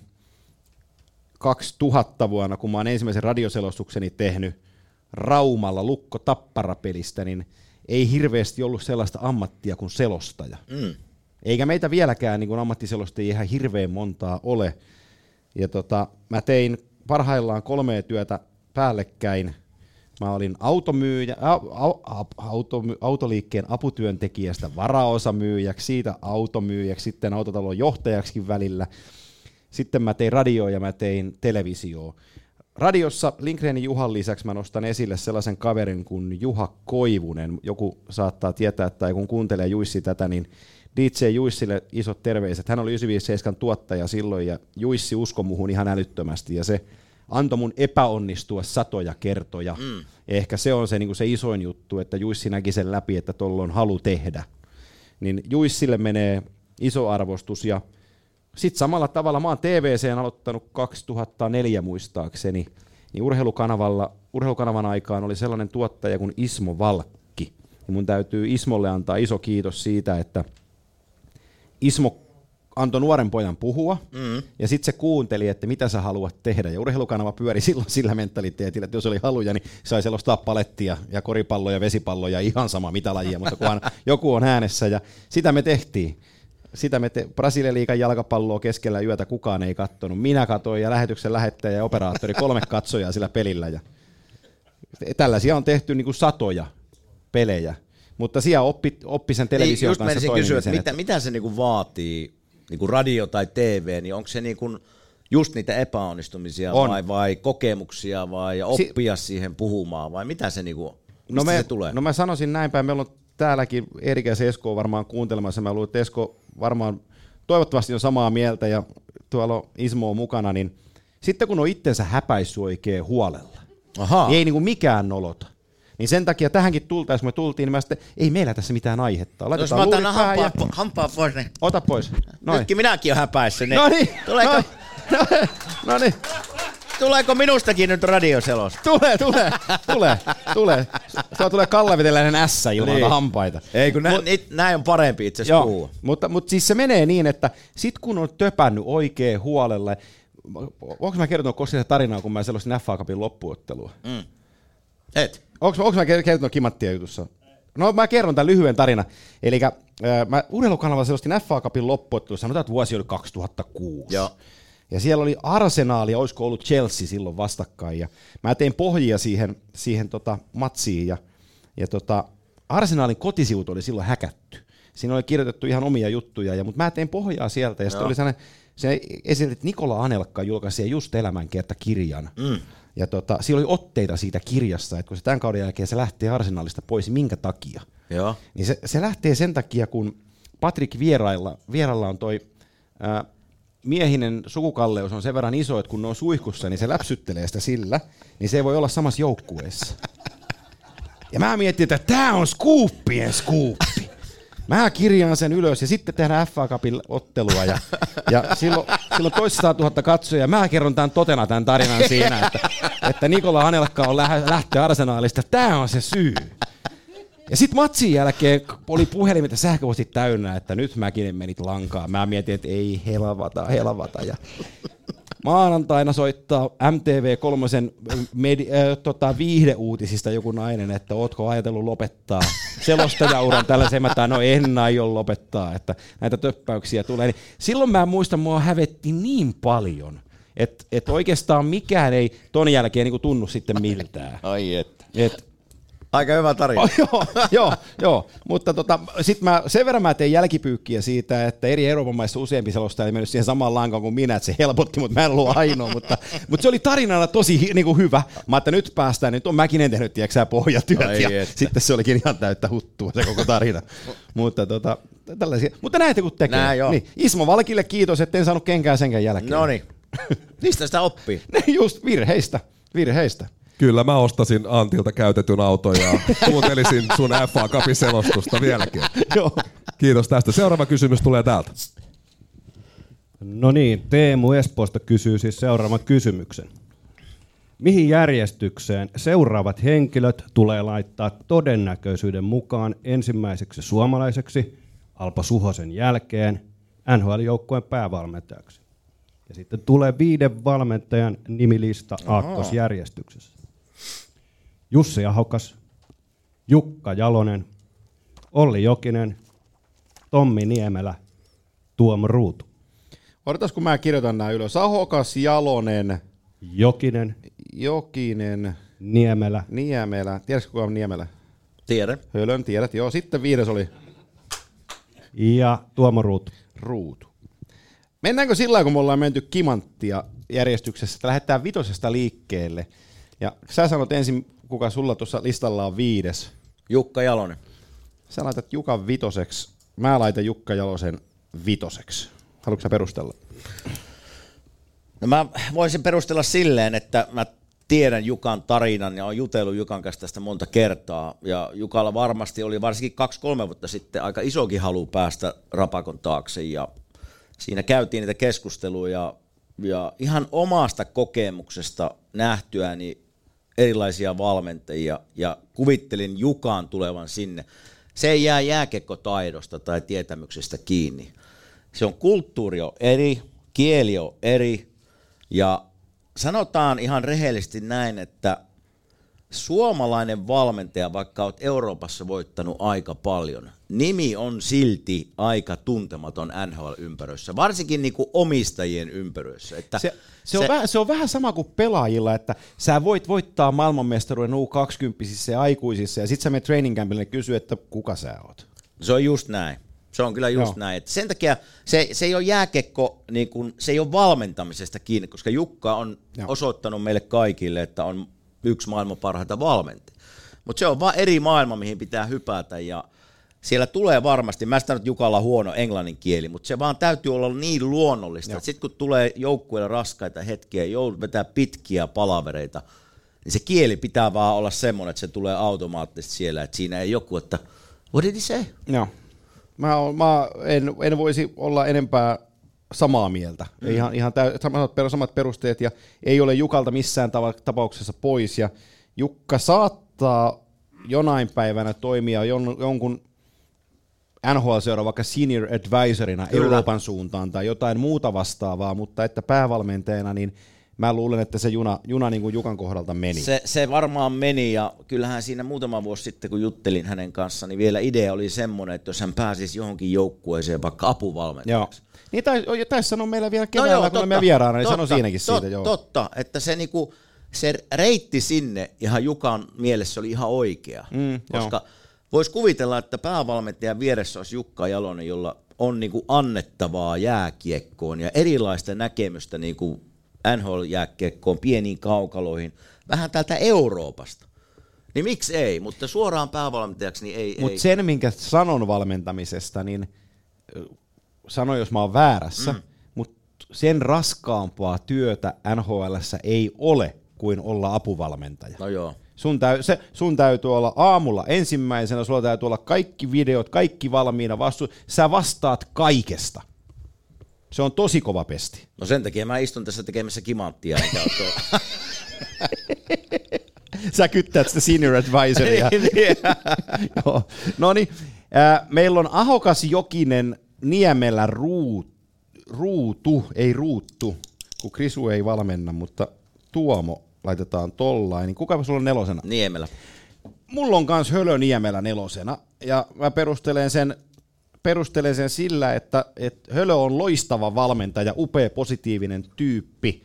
2000 vuonna, kun mä oon ensimmäisen radioselostukseni tehnyt Raumalla Lukko Tappara-pelistä, niin ei hirveästi ollut sellaista ammattia kuin selostaja.
Mm.
Eikä meitä vieläkään niin kuin ammattiselostajia ihan hirveän montaa ole. Ja tota, mä tein parhaillaan kolmea työtä päällekkäin. Mä olin automyyjä, auto, autoliikkeen aputyöntekijästä varaosamyyjäksi, siitä automyyjäksi, sitten autotalon johtajaksi välillä. Sitten mä tein radio ja mä tein televisio. Radiossa Lindgrenin Juhan lisäksi mä nostan esille sellaisen kaverin kuin Juha Koivunen. Joku saattaa tietää, tai kun kuuntelee Juissi tätä, niin DJ Juissille isot terveiset. Hän oli 957 tuottaja silloin ja Juissi uskoi muhun ihan älyttömästi ja se antoi mun epäonnistua satoja kertoja. Mm. Ehkä se on se, niin se isoin juttu, että Juissi näki sen läpi, että tuolla on halu tehdä. Niin Juissille menee iso arvostus ja sitten samalla tavalla mä oon TVCn aloittanut 2004 muistaakseni, niin urheilukanavalla, urheilukanavan aikaan oli sellainen tuottaja kuin Ismo Valkki. Ja mun täytyy Ismolle antaa iso kiitos siitä, että Ismo antoi nuoren pojan puhua, mm. ja sitten se kuunteli, että mitä sä haluat tehdä. Ja urheilukanava pyöri silloin sillä mentaliteetillä, että jos oli haluja, niin sai selostaa palettia ja koripalloja, vesipalloja, ihan sama mitä lajia, mutta kun joku on äänessä, ja sitä me tehtiin. Sitä me te- Brasilian liikan jalkapalloa keskellä yötä kukaan ei kattonut. Minä katoin ja lähetyksen lähettäjä ja operaattori, kolme katsojaa sillä pelillä. Ja tällaisia on tehty niin kuin satoja pelejä, mutta siellä oppi, oppi sen television
niin, just
kanssa
menisin kysyä, että mitä, mitä se niinku vaatii, niinku radio tai TV, niin onko se niinku just niitä epäonnistumisia
On.
vai, vai kokemuksia vai oppia si- siihen puhumaan vai mitä se, niinku, mistä
no me,
se tulee?
No mä sanoisin näin päin, meillä on täälläkin Erik ja Esko varmaan kuuntelemassa, mä luulen, että Esko varmaan toivottavasti on samaa mieltä ja tuolla on Ismo on mukana, niin sitten kun on itsensä häpäissyt oikein huolella,
Ahaa.
niin ei niinku mikään nolota. Niin sen takia tähänkin tultaessa, kun me tultiin, niin mä sitten, ei meillä tässä mitään aihetta.
Jos
Laitetaan
mä otan hampaa,
ja
po- hampaa pois, niin
ota pois. Noin.
nytkin minäkin olen häpäissä. Niin
No niin,
tuleeko,
no, no, niin.
tuleeko minustakin nyt radioselos?
Tulee, tulee, tulee, tulee. Se tulee kallaviteläinen S ilman
Niin.
hampaita.
Ei, kun nä, niit, näin on parempi itse asiassa
Joo,
puhua.
mutta, mutta siis se menee niin, että sit kun on töpännyt oikein huolella, onko mä kertonut koskaan tarinaa, kun mä selostin FA Cupin loppuottelua?
Mm. Et.
Onko, mä kertonut Kimattia jutussa? No mä kerron tämän lyhyen tarina. Eli äh, mä urheilukanavalla selostin FA Cupin loppuottelussa, sanotaan, että vuosi oli 2006.
Joo.
Ja siellä oli Arsenal ja olisiko ollut Chelsea silloin vastakkain. Ja mä tein pohjia siihen, siihen tota matsiin ja, ja tota, Arsenalin kotisivut oli silloin häkätty. Siinä oli kirjoitettu ihan omia juttuja, ja, mutta mä tein pohjaa sieltä ja sitten oli sellainen, se esitti, että Nikola Anelkka julkaisi just elämänkerta kirjan.
Mm.
Ja tota, siinä oli otteita siitä kirjasta, että kun se tämän kauden jälkeen se lähtee Arsenalista pois, minkä takia?
Joo.
Niin se, se lähtee sen takia, kun Patrick vierailla, vierailla on toi ää, miehinen sukukalleus on sen verran iso, että kun ne on suihkussa, niin se läpsyttelee sitä sillä, niin se ei voi olla samassa joukkueessa. Ja mä mietin, että tämä on skuuppien skuuppi. Mä kirjaan sen ylös ja sitten tehdään FA Cupin ottelua ja, ja silloin, silloin toistaa tuhatta katsojaa. Mä kerron tämän totena tämän tarinan siinä, että, että Nikola Hanelkka on lähtö arsenaalista. Tämä on se syy. Ja sitten matsin jälkeen oli puhelimet ja sähköpostit täynnä, että nyt mäkin menit lankaan. Mä mietin, että ei helvata, helvata. Ja maanantaina soittaa MTV3 medi- äh, tota, viihdeuutisista joku nainen, että ootko ajatellut lopettaa selostajauran tällaisen. Mä että no en aio lopettaa, että näitä töppäyksiä tulee. Niin silloin mä muistan, mua hävetti niin paljon, että et oikeastaan mikään ei ton jälkeen niinku tunnu sitten miltään.
Ai että.
Et,
Aika hyvä tarina.
Oh, joo, joo, joo, mutta tota, sit mä, sen verran mä tein jälkipyykkiä siitä, että eri Euroopan maissa useampi selostaja ei mennyt siihen samaan lankaan kuin minä, että se helpotti, mutta mä en ollut ainoa, mutta, mutta se oli tarinana tosi niin kuin hyvä. Mä että nyt päästään, nyt on mäkin en tehnyt, tiedätkö pohjatyöt,
Ai
ja
että.
sitten se olikin ihan täyttä huttua se koko tarina. mutta, tota, tällaisia. mutta näitä kun tekee.
Nää, joo.
Niin, Ismo Valkille kiitos, että en saanut kenkään senkään jälkeen.
No niin. Mistä sitä oppii?
Niin, Just virheistä, virheistä.
Kyllä mä ostasin Antilta käytetyn auton ja kuuntelisin sun FA Cupin selostusta vieläkin.
Joo.
Kiitos tästä. Seuraava kysymys tulee täältä.
No niin, Teemu Espoosta kysyy siis seuraavan kysymyksen. Mihin järjestykseen seuraavat henkilöt tulee laittaa todennäköisyyden mukaan ensimmäiseksi suomalaiseksi Alpa Suhosen jälkeen NHL-joukkueen päävalmentajaksi? Ja sitten tulee viiden valmentajan nimilista aakkosjärjestyksessä. Jussi Ahokas, Jukka Jalonen, Olli Jokinen, Tommi Niemelä, Tuomo Ruutu.
Odotas, kun mä kirjoitan nämä ylös. Ahokas, Jalonen,
Jokinen,
Jokinen,
Niemelä,
Niemelä. Tiedätkö kuka on Niemelä?
Tiedän.
Hölön, tiedät. Joo, sitten viides oli
ja Tuomo Ruutu.
Ruutu. Mennäänkö sillä kun me ollaan menty kimanttia järjestyksessä, että lähdetään vitosesta liikkeelle. Ja sä sanot ensin, kuka sulla tuossa listalla on viides.
Jukka Jalonen.
Sä laitat Jukan vitoseksi. Mä laitan Jukka Jalosen vitoseksi. Haluatko sä perustella?
No mä voisin perustella silleen, että mä tiedän Jukan tarinan ja olen jutellut Jukan kanssa tästä monta kertaa. Ja Jukalla varmasti oli varsinkin kaksi-kolme vuotta sitten aika isokin halu päästä rapakon taakse. Ja siinä käytiin niitä keskusteluja ja ihan omasta kokemuksesta nähtyäni erilaisia valmentajia ja kuvittelin Jukan tulevan sinne. Se ei jää jääkekkotaidosta tai tietämyksestä kiinni. se on kulttuuri on eri, kieli on eri, ja sanotaan ihan rehellisesti näin, että suomalainen valmentaja, vaikka olet Euroopassa voittanut aika paljon, nimi on silti aika tuntematon NHL-ympäröissä, varsinkin niin kuin omistajien ympäröissä. Että
Se, se, on vähän, se on vähän sama kuin pelaajilla, että sä voit voittaa maailmanmestaruuden U20 ja aikuisissa, ja sitten sä menet training campille ja kysyy, että kuka sä oot.
Se on just näin. Se on kyllä just
Joo.
näin. Et sen takia se, se ei ole jääkekko, niin kun, se ei ole valmentamisesta kiinni, koska Jukka on
Joo.
osoittanut meille kaikille, että on yksi maailman parhaita valmentajia. Mutta se on vaan eri maailma, mihin pitää hypätä ja siellä tulee varmasti, mä sitä nyt Jukalla on huono englannin kieli, mutta se vaan täytyy olla niin luonnollista, että sitten kun tulee joukkueelle raskaita hetkiä, joudut vetää pitkiä palavereita, niin se kieli pitää vaan olla semmoinen, että se tulee automaattisesti siellä, että siinä ei joku, että what did he say?
Joo. Mä, mä en, en voisi olla enempää samaa mieltä. Mm. Ihan, ihan täy, samat, samat perusteet ja ei ole Jukalta missään tapauksessa pois. Ja Jukka saattaa jonain päivänä toimia jon, jonkun NHL-seuran vaikka senior advisorina
Kyllä.
Euroopan suuntaan tai jotain muuta vastaavaa, mutta että päävalmentajana, niin mä luulen, että se juna, juna niin kuin Jukan kohdalta meni.
Se, se varmaan meni ja kyllähän siinä muutama vuosi sitten, kun juttelin hänen kanssaan, niin vielä idea oli semmoinen, että jos hän pääsisi johonkin joukkueeseen vaikka
Joo. Niin tai, taisi sanoa meillä vielä keväällä, kun olemme vieraana, niin sano siinäkin
totta,
siitä. Joo.
Totta, että se, niinku, se reitti sinne ihan Jukan mielessä oli ihan oikea.
Mm,
koska voisi kuvitella, että päävalmentajan vieressä olisi Jukka Jalonen, jolla on niinku annettavaa jääkiekkoon ja erilaista näkemystä niinku NHL-jääkiekkoon, pieniin kaukaloihin, vähän täältä Euroopasta. Niin miksi ei, mutta suoraan päävalmentajaksi niin ei.
Mutta sen, minkä sanon valmentamisesta, niin sano, jos mä oon väärässä, mm. mutta sen raskaampaa työtä NHLssä ei ole kuin olla apuvalmentaja.
No joo.
Sun, täy, se, sun täytyy olla aamulla ensimmäisenä, sulla täytyy olla kaikki videot, kaikki valmiina vastu. Sä vastaat kaikesta. Se on tosi kova pesti.
No sen takia mä istun tässä tekemässä kimanttia.
Sä kyttäät sitä senior advisoria.
Niin,
Joo. No niin, meillä on Ahokas Jokinen Niemellä ruu, ruutu, ei ruuttu, kun Krisu ei valmenna, mutta Tuomo laitetaan tollain. Niin kuka sulla on nelosena?
Niemelä.
Mulla on kans Hölö Niemellä nelosena, ja mä perustelen sen, perustelen sen sillä, että, että Hölö on loistava valmentaja, upea positiivinen tyyppi,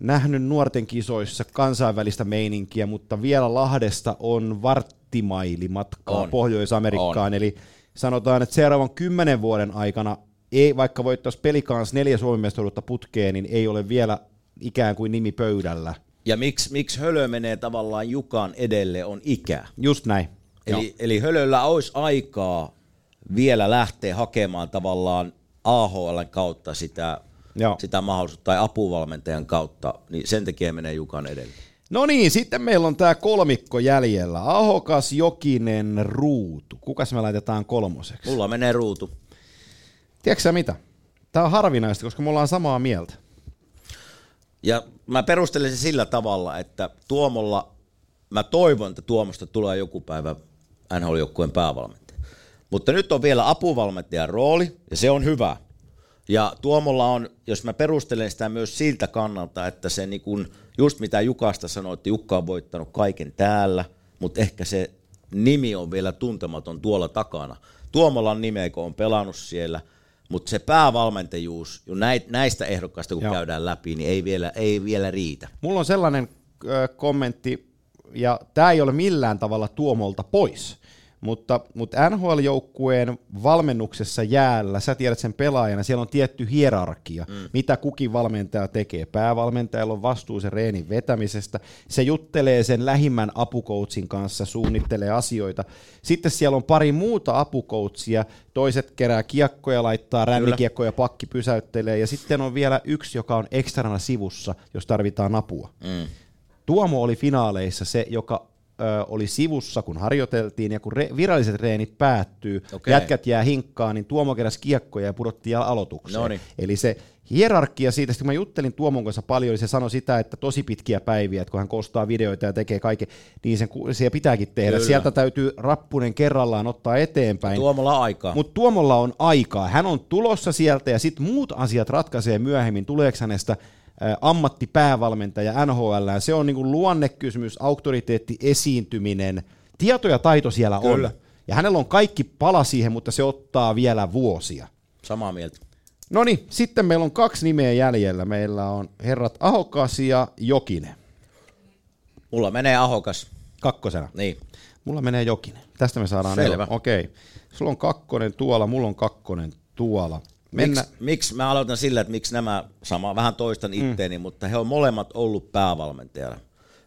nähnyt nuorten kisoissa kansainvälistä meininkiä, mutta vielä Lahdesta on varttimaili matkaa
On.
Pohjois-Amerikkaan, eli sanotaan, että seuraavan kymmenen vuoden aikana, ei, vaikka voittaisi pelikaans neljä Suomen mestaruutta putkeen, niin ei ole vielä ikään kuin nimi pöydällä.
Ja miksi, miksi hölö menee tavallaan Jukan edelle on ikä.
Just näin. Joo.
Eli, eli hölöllä olisi aikaa vielä lähteä hakemaan tavallaan AHLn kautta sitä,
Joo.
sitä mahdollisuutta tai apuvalmentajan kautta, niin sen takia menee Jukan edelle.
No niin, sitten meillä on tämä kolmikko jäljellä. Ahokas, Jokinen, Ruutu. Kukas me laitetaan kolmoseksi?
Mulla menee ruutu.
Tiedätkö sä mitä? Tämä on harvinaista, koska me ollaan samaa mieltä.
Ja mä perustelen se sillä tavalla, että Tuomolla, mä toivon, että Tuomosta tulee joku päivä NHL-joukkueen päävalmentaja. Mutta nyt on vielä apuvalmentajan rooli, ja se on hyvä. Ja Tuomolla on, jos mä perustelen sitä myös siltä kannalta, että se niin kun, just mitä Jukasta sanoi, että Jukka on voittanut kaiken täällä, mutta ehkä se nimi on vielä tuntematon tuolla takana. Nimeä, kun on pelannut siellä, mutta se päävalmentajuus, näistä ehdokkaista kun
Joo.
käydään läpi, niin ei vielä, ei vielä riitä.
Mulla on sellainen kommentti, ja tämä ei ole millään tavalla Tuomolta pois, mutta, mutta NHL-joukkueen valmennuksessa jäällä, sä tiedät sen pelaajana, siellä on tietty hierarkia, mm. mitä kukin valmentaja tekee. Päävalmentajalla on vastuu sen reenin vetämisestä, se juttelee sen lähimmän apukoutsin kanssa, suunnittelee asioita. Sitten siellä on pari muuta apukoutsia, toiset kerää kiekkoja, laittaa rännikiekkoja, pakki pysäyttelee, ja sitten on vielä yksi, joka on ekstrana sivussa, jos tarvitaan apua.
Mm.
Tuomo oli finaaleissa se, joka oli sivussa, kun harjoiteltiin, ja kun re- viralliset treenit päättyy, okay. jätkät jää hinkkaan, niin Tuomo keräsi kiekkoja ja pudotti aloitukseen.
Noniin.
Eli se hierarkia siitä, kun mä juttelin Tuomon kanssa paljon, niin se sanoi sitä, että tosi pitkiä päiviä, että kun hän kostaa videoita ja tekee kaiken, niin sen, siellä pitääkin tehdä.
Kyllä.
Sieltä täytyy rappunen kerrallaan ottaa eteenpäin.
Tuomolla on aikaa.
Mutta Tuomolla on aikaa. Hän on tulossa sieltä ja sitten muut asiat ratkaisee myöhemmin, tuleeko hänestä ammattipäävalmentaja NHL. Se on niinku luonnekysymys, auktoriteetti, esiintyminen. Tieto ja taito siellä
Kyllä.
on. Ja hänellä on kaikki pala siihen, mutta se ottaa vielä vuosia.
Samaa mieltä.
No niin, sitten meillä on kaksi nimeä jäljellä. Meillä on herrat Ahokas ja Jokinen.
Mulla menee ahokas.
Kakkosena.
Niin.
Mulla menee Jokinen. Tästä me saadaan
Selvä.
Okei. Sulla on kakkonen tuolla, mulla on kakkonen tuolla. Mennä.
Miksi, miksi mä aloitan sillä, että miksi nämä, sama vähän toistan itteeni, mm. mutta he on molemmat ollut päävalmentajana.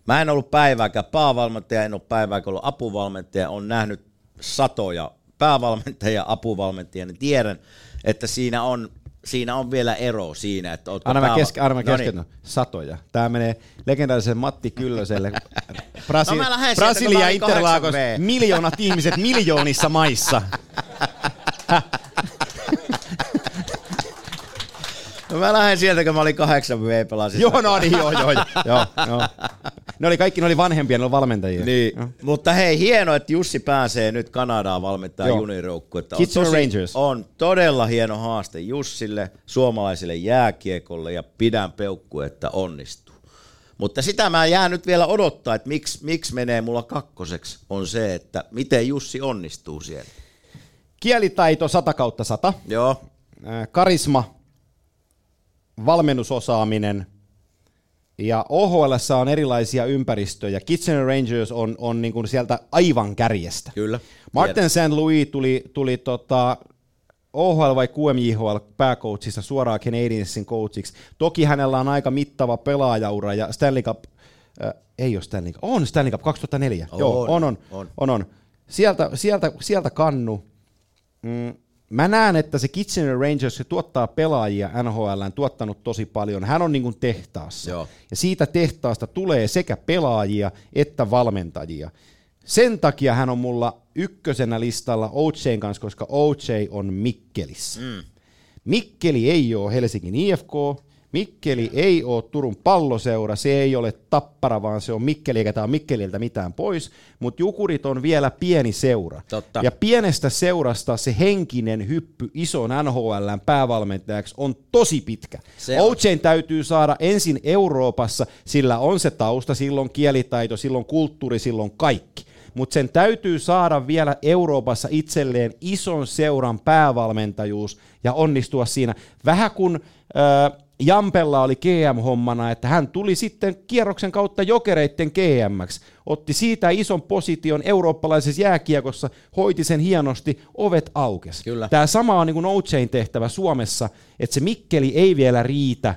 Mä en ollut päivääkään päävalmentaja, en ole päivääkään ollut apuvalmentaja, on nähnyt satoja päävalmentajia, apuvalmentajia, niin tiedän, että siinä on, siinä on vielä ero siinä, että
Anna mä, keske, anna mä
No
kesken. Satoja. Tää menee legendaarisen Matti Kyllöselle. Brasi-
No
Brasilia Interlagos,
8V.
miljoonat ihmiset miljoonissa maissa.
No mä lähden sieltä, kun mä olin 8 V pelasin.
joo, no niin, joo, joo, joo, joo, joo. Ne oli kaikki, ne oli vanhempia, ne oli valmentajia.
Niin.
Joo.
Mutta hei, hienoa, että Jussi pääsee nyt Kanadaan valmentaa juniroukkuetta. On,
Kitchener Rangers.
on todella hieno haaste Jussille, suomalaiselle jääkiekolle ja pidän peukku, että onnistuu. Mutta sitä mä jään nyt vielä odottaa, että miksi, miksi menee mulla kakkoseksi, on se, että miten Jussi onnistuu siellä.
Kielitaito 100 kautta 100.
Joo,
Äh, Karisma, valmennusosaaminen ja OHL on erilaisia ympäristöjä. Kitchener Rangers on, on niin kuin sieltä aivan kärjestä.
kyllä.
Martin St. Louis tuli, tuli tota OHL vai QMJHL pääcoachista suoraan Canadiensin coachiksi. Toki hänellä on aika mittava pelaajaura ja Stanley Cup, äh, ei ole Stanley Cup, on Stanley Cup 2004.
On,
Joo, on, on,
on.
on, on. Sieltä, sieltä, sieltä kannu. Mm, mä näen, että se Kitchener Rangers se tuottaa pelaajia NHL, tuottanut tosi paljon. Hän on niin kuin tehtaassa.
Joo.
Ja siitä tehtaasta tulee sekä pelaajia että valmentajia. Sen takia hän on mulla ykkösenä listalla OJn kanssa, koska OJ on Mikkelissä. Mm. Mikkeli ei ole Helsingin IFK, Mikkeli ei ole Turun palloseura, se ei ole Tappara, vaan se on Mikkeli, eikä tämä ole Mikkeliltä mitään pois, mutta Jukurit on vielä pieni seura.
Totta.
Ja pienestä seurasta se henkinen hyppy ison NHLn päävalmentajaksi on tosi pitkä. OJn täytyy saada ensin Euroopassa, sillä on se tausta, silloin kielitaito, silloin kulttuuri, silloin kaikki. Mutta sen täytyy saada vielä Euroopassa itselleen ison seuran päävalmentajuus ja onnistua siinä. Vähän kun äh, Jampella oli GM-hommana, että hän tuli sitten kierroksen kautta jokereitten GM-ksi, otti siitä ison position eurooppalaisessa jääkiekossa, hoiti sen hienosti, ovet aukes.
Kyllä.
Tämä sama on niin OJn tehtävä Suomessa, että se Mikkeli ei vielä riitä,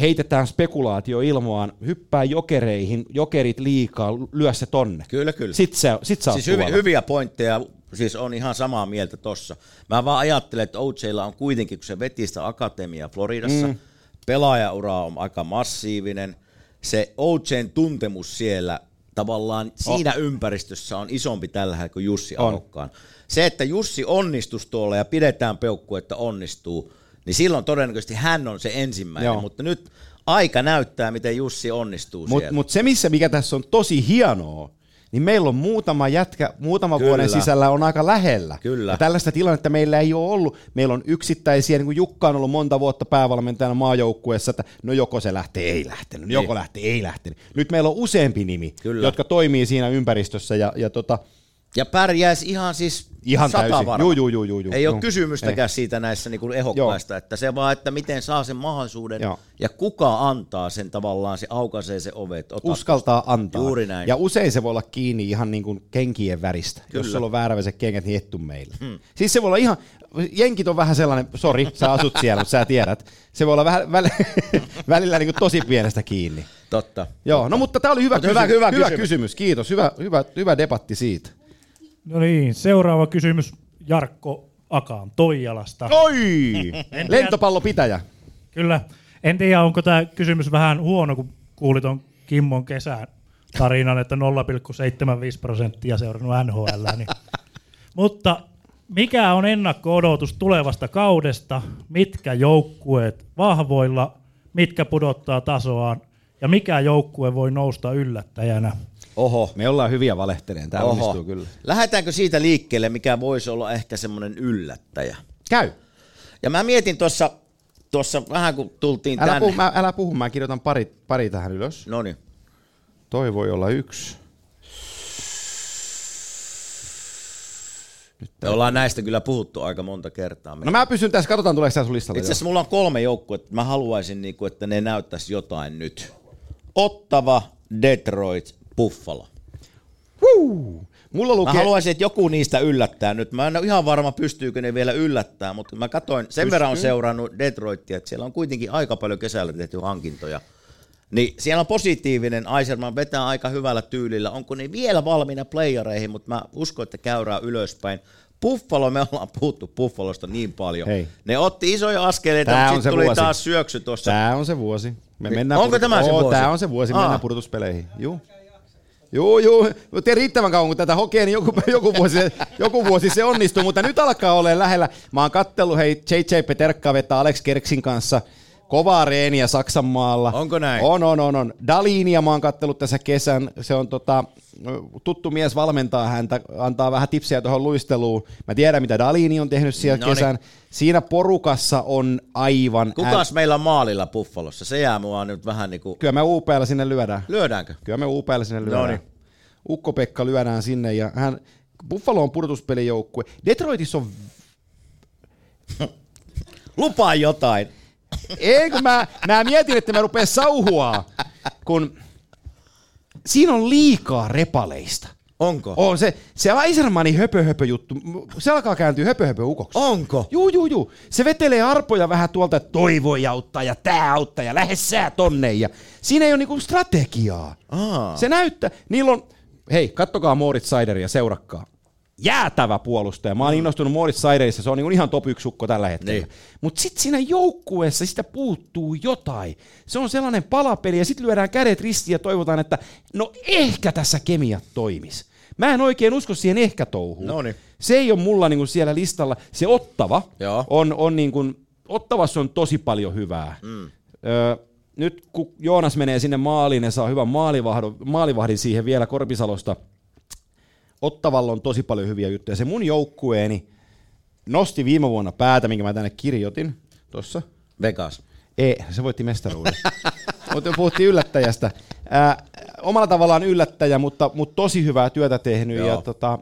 heitetään spekulaatio ilmoaan, hyppää jokereihin, jokerit liikaa, lyö se tonne.
Kyllä, kyllä.
Sitten se, sit sä
Siis hyviä pointteja, siis on ihan samaa mieltä tossa. Mä vaan ajattelen, että OJlla on kuitenkin, kun se veti sitä akatemiaa Floridassa, mm. pelaajaura on aika massiivinen, se OJn tuntemus siellä tavallaan siinä ympäristössä on isompi tällä hetkellä kuin Jussi
On.
Se, että Jussi onnistus tuolla ja pidetään peukku, että onnistuu, niin silloin todennäköisesti hän on se ensimmäinen,
Joo.
mutta nyt aika näyttää, miten Jussi onnistuu
Mutta
siellä.
mut se, missä, mikä tässä on tosi hienoa, niin meillä on muutama jätkä, muutama
Kyllä.
vuoden sisällä on aika lähellä.
Kyllä.
Ja tällaista tilannetta meillä ei ole ollut. Meillä on yksittäisiä, niin kuin Jukka on ollut monta vuotta päävalmentajana maajoukkueessa, että no joko se lähtee, ei lähtenyt,
Niin.
joko lähtee, ei lähtenyt. Nyt meillä on useampi nimi,
Kyllä.
jotka toimii siinä ympäristössä ja, ja tota,
Ja pärjäisi ihan siis
Ihan täysin.
varma.
Juu, juu, juu, juu, juu.
Ei ole
Joo.
kysymystäkään siitä näissä niin ehokkaista, että se vaan, että miten saa sen mahdollisuuden
Joo.
ja kuka antaa sen tavallaan, se aukaisee se ovet. Ota
uskaltaa antaa.
Juuri näin.
Ja usein se voi olla kiinni ihan niin kuin kenkien väristä. Kyllä. Jos sulla on vääräväiset kengät, niin ettu meille. Hmm. Siis se voi olla ihan, jenkit on vähän sellainen, sori, sä asut siellä, mutta sä tiedät. Se voi olla vähän, väl, välillä niin kuin tosi pienestä kiinni.
Totta.
Joo, no mutta tämä oli hyvä,
Mutta hyvä-
kysymys.
hyvä
hyvä
kysymys.
kysymys. Kiitos, hyvä, hyvä, hyvä debatti siitä.
No niin, seuraava kysymys Jarkko Akaan Toijalasta.
Oi! Lentopallopitäjä.
Kyllä. En tiedä, onko tämä kysymys vähän huono, kun kuulit on Kimmon kesän tarinan, että 0,75 prosenttia seurannut NHL. Niin. Mutta mikä on ennakko-odotus tulevasta kaudesta? Mitkä joukkueet vahvoilla, mitkä pudottaa tasoaan ja mikä joukkue voi nousta yllättäjänä?
Oho.
Me ollaan hyviä valehteleen, tämä
Oho.
onnistuu kyllä.
Lähdetäänkö siitä liikkeelle, mikä voisi olla ehkä semmoinen yllättäjä?
Käy.
Ja mä mietin tuossa, tuossa vähän kun tultiin
Älä
tänne.
puhu, mä, älä puhu, mä kirjoitan pari, pari tähän ylös.
No niin.
Toi voi olla yksi.
Me ollaan näistä kyllä puhuttu aika monta kertaa.
No mä pysyn tässä, katsotaan tuleeko tässä sun listalla.
Itse asiassa mulla on kolme joukkuetta, mä haluaisin, niinku, että ne näyttäisi jotain nyt. Ottava, Detroit, Buffalo.
Huu. Mulla
Mä
lukee...
haluaisin, että joku niistä yllättää nyt. Mä en ole ihan varma, pystyykö ne vielä yllättää, mutta mä katsoin, sen
Pystyy.
verran on seurannut Detroitia, että siellä on kuitenkin aika paljon kesällä tehty hankintoja. Niin siellä on positiivinen, Aiserman vetää aika hyvällä tyylillä. Onko ne vielä valmiina playereihin, mutta mä uskon, että käyrää ylöspäin. Buffalo, me ollaan puhuttu Buffalosta niin paljon.
Hei.
Ne otti isoja askeleita,
Tää
mutta sitten tuli
vuosi.
taas syöksy tuossa.
Tää on se vuosi. Me
Niin,
mennään
onko tämä se vuosi?
Tää on se vuosi, me
Aa.
mennään pudotuspeleihin. Juu. Juu, juu. Mutta riittävän kauan, kun tätä hokee, niin joku, joku, vuosi, joku vuosi se onnistuu, mutta nyt alkaa olla lähellä. Mä oon kattellut, hei, JJ Peterkka vetää Alex Kerksin kanssa kovaa reeniä Saksan maalla.
Onko näin?
On, on, on, on. Dalinia mä oon kattellut tässä kesän. Se on tota, tuttu mies valmentaa häntä, antaa vähän tipsiä tuohon luisteluun. Mä tiedän, mitä Dalini on tehnyt siellä
Noniin.
kesän. Siinä porukassa on aivan...
Kukas meillä on maalilla Buffalossa? Se jää mua nyt vähän niinku...
Kyllä me UPllä sinne lyödään.
Lyödäänkö?
Kyllä me UPllä sinne lyödään.
Noniin.
Ukko-Pekka lyödään sinne ja hän... Buffalo on pudotuspelijoukkue. Detroitissa on...
Lupaa jotain.
Ei, kun mä, mä mietin, että mä rupeen sauhua, kun siinä on liikaa repaleista.
Onko?
On se, se Aisermanin höpö höpö juttu, se alkaa kääntyä höpö höpö ukoksi.
Onko?
Juu, juu, juu. Se vetelee arpoja vähän tuolta, että toi voi auttaa ja tää auttaa ja lähde sä tonne. Ja siinä ei ole niinku strategiaa.
Aa.
Se näyttää, niillä on, hei, kattokaa Moritz Seideria, seurakkaa. Jäätävä puolustaja. Mä oon innostunut Moritz Seiderissa, se on niinku ihan top yksi ukko tällä hetkellä.
Niin.
Mutta sitten siinä joukkueessa sitä puuttuu jotain. Se on sellainen palapeli ja sitten lyödään kädet ristiin ja toivotaan, että no ehkä tässä kemiat toimis. Mä en oikein usko siihen ehkä touhuun.
Noniin.
Se ei ole mulla niinku siellä listalla. Se ottava
Joo.
on, on niinku, ottavassa on tosi paljon hyvää. Mm. Öö, nyt kun Joonas menee sinne maaliin ja saa hyvän maalivahdin siihen vielä Korpisalosta, Ottavalla on tosi paljon hyviä juttuja. Se mun joukkueeni nosti viime vuonna päätä, minkä mä tänne kirjoitin tuossa.
Vegas.
Ei, se voitti mestaruuden. mutta puhuttiin yllättäjästä. Ää, omalla tavallaan yllättäjä, mutta, mutta tosi hyvää työtä tehnyt.
Joo.
Ja tota,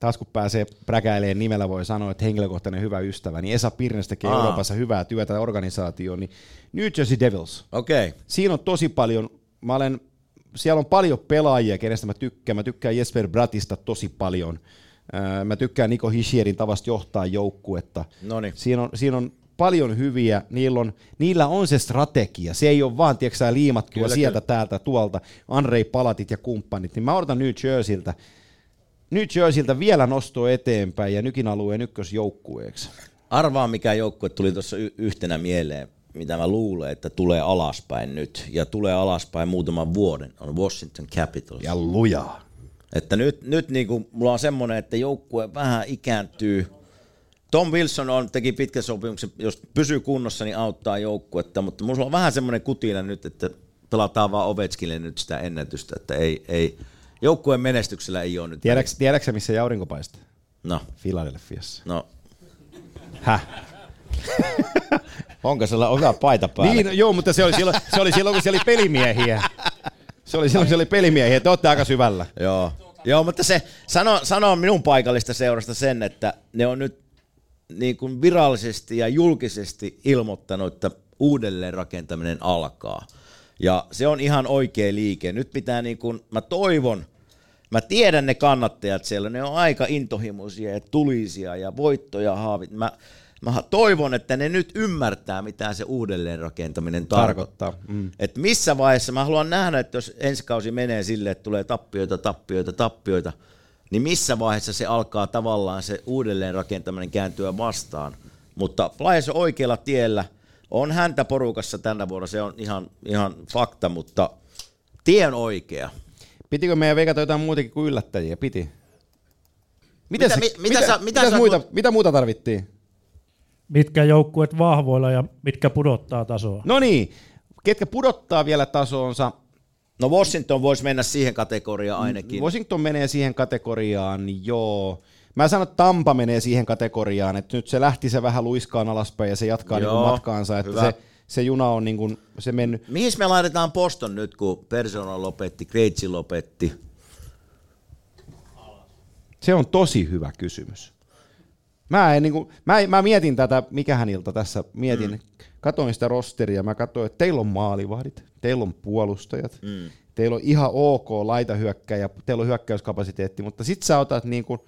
taas kun pääsee präkäilemään nimellä, voi sanoa, että henkilökohtainen hyvä ystävä, niin Esa Pirnes tekee
Aa.
Euroopassa hyvää työtä organisaatioon, niin New Jersey Devils.
Okei. Okay.
Siinä on tosi paljon, mä olen, siellä on paljon pelaajia, kenestä mä tykkään. Mä tykkään Jesper Bratista tosi paljon. Mä tykkään Niko Hishierin tavasta johtaa joukkuetta.
Noniin.
Siinä on, siinä on paljon hyviä, niillä on, niillä on se strategia. Se ei ole vaan, tiedätkö liimattua Kyllä, sieltä, kyllä. täältä, tuolta. Andrei Palatit ja kumppanit. Niin mä odotan New Jerseyltä, New Jerseyltä vielä nostoa eteenpäin ja nykin alueen ykkösjoukkueeksi.
Arvaa, mikä joukkue tuli tuossa y- yhtenä mieleen, mitä mä luulen, että tulee alaspäin nyt, ja tulee alaspäin muutaman vuoden, on Washington Capitals.
Ja lujaa.
Että nyt, nyt niin kuin, mulla on semmoinen, että joukkue vähän ikääntyy. Tom Wilson on, teki pitkän sopimuksen, jos pysyy kunnossa, niin auttaa joukkuetta, mutta mulla on vähän semmoinen kutina nyt, että pelataan vaan Ovechkille nyt sitä ennätystä, että ei, ei, joukkueen menestyksellä ei ole nyt.
Tiedätkö, tiedätkö sä, missä ei aurinko paistaa?
No,
Philadelphiassa.
no.
Häh?
Onko sillä hyvä paita päällä?
Niin, no, joo, mutta se oli, silloin, se oli silloin, kun siellä oli pelimiehiä. Se oli silloin, kun siellä oli pelimiehiä. Te olette aika syvällä.
Joo. Joo, mutta se sano, sano minun paikallista seurasta sen, että ne on nyt niin kuin virallisesti ja julkisesti ilmoittanut, että uudelleen rakentaminen alkaa. Ja se on ihan oikea liike. Nyt pitää niin kuin, mä toivon, mä tiedän ne kannattajat siellä, ne on aika intohimoisia ja tulisia ja voittoja haavit. Mä, mä toivon, että ne nyt ymmärtää, mitä se uudelleen rakentaminen tarkoittaa.
Tarkoittaa, mm.
Et missä vaiheessa, mä haluan nähdä, että jos ensi kausi menee silleen, että tulee tappioita, tappioita, tappioita, niin missä vaiheessa se alkaa tavallaan se uudelleen rakentaminen kääntyä vastaan. Mutta Flyers on oikealla tiellä, on häntä porukassa tänä vuonna, se on ihan, ihan fakta, mutta tie on oikea.
Pitikö meidän veikata jotain muutakin kuin yllättäjiä? Piti.
Mitä-
se-
mi- mitä sä- mitä sä-
muita, mitä muuta tarvittiin?
Mitkä joukkueet vahvoilla ja mitkä pudottaa tasoa.
No niin, ketkä pudottaa vielä tasoonsa?
No Washington voisi mennä siihen kategoriaan ainakin.
Washington menee siihen kategoriaan, joo. Mä sanon, että Tampa menee siihen kategoriaan, että nyt se lähti se vähän luiskaan alaspäin ja se jatkaa niin
Joo,
matkaansa, että
hyvä.
se, se juna on niin kuin, se mennyt.
Mihin me laitetaan Boston nyt, kun Persona lopetti, Krejci lopetti?
Se on tosi hyvä kysymys. Mä, en, niin kuin, mä, mä mietin tätä, mikähän ilta tässä mietin. Mm. Katoin sitä rosteria, mä katsoin, että teillä on maalivahdit, teillä on puolustajat, mm. teillä on ihan ok laitahyökkäjä, teillä on hyökkäyskapasiteetti, mutta sit sä otat niin kuin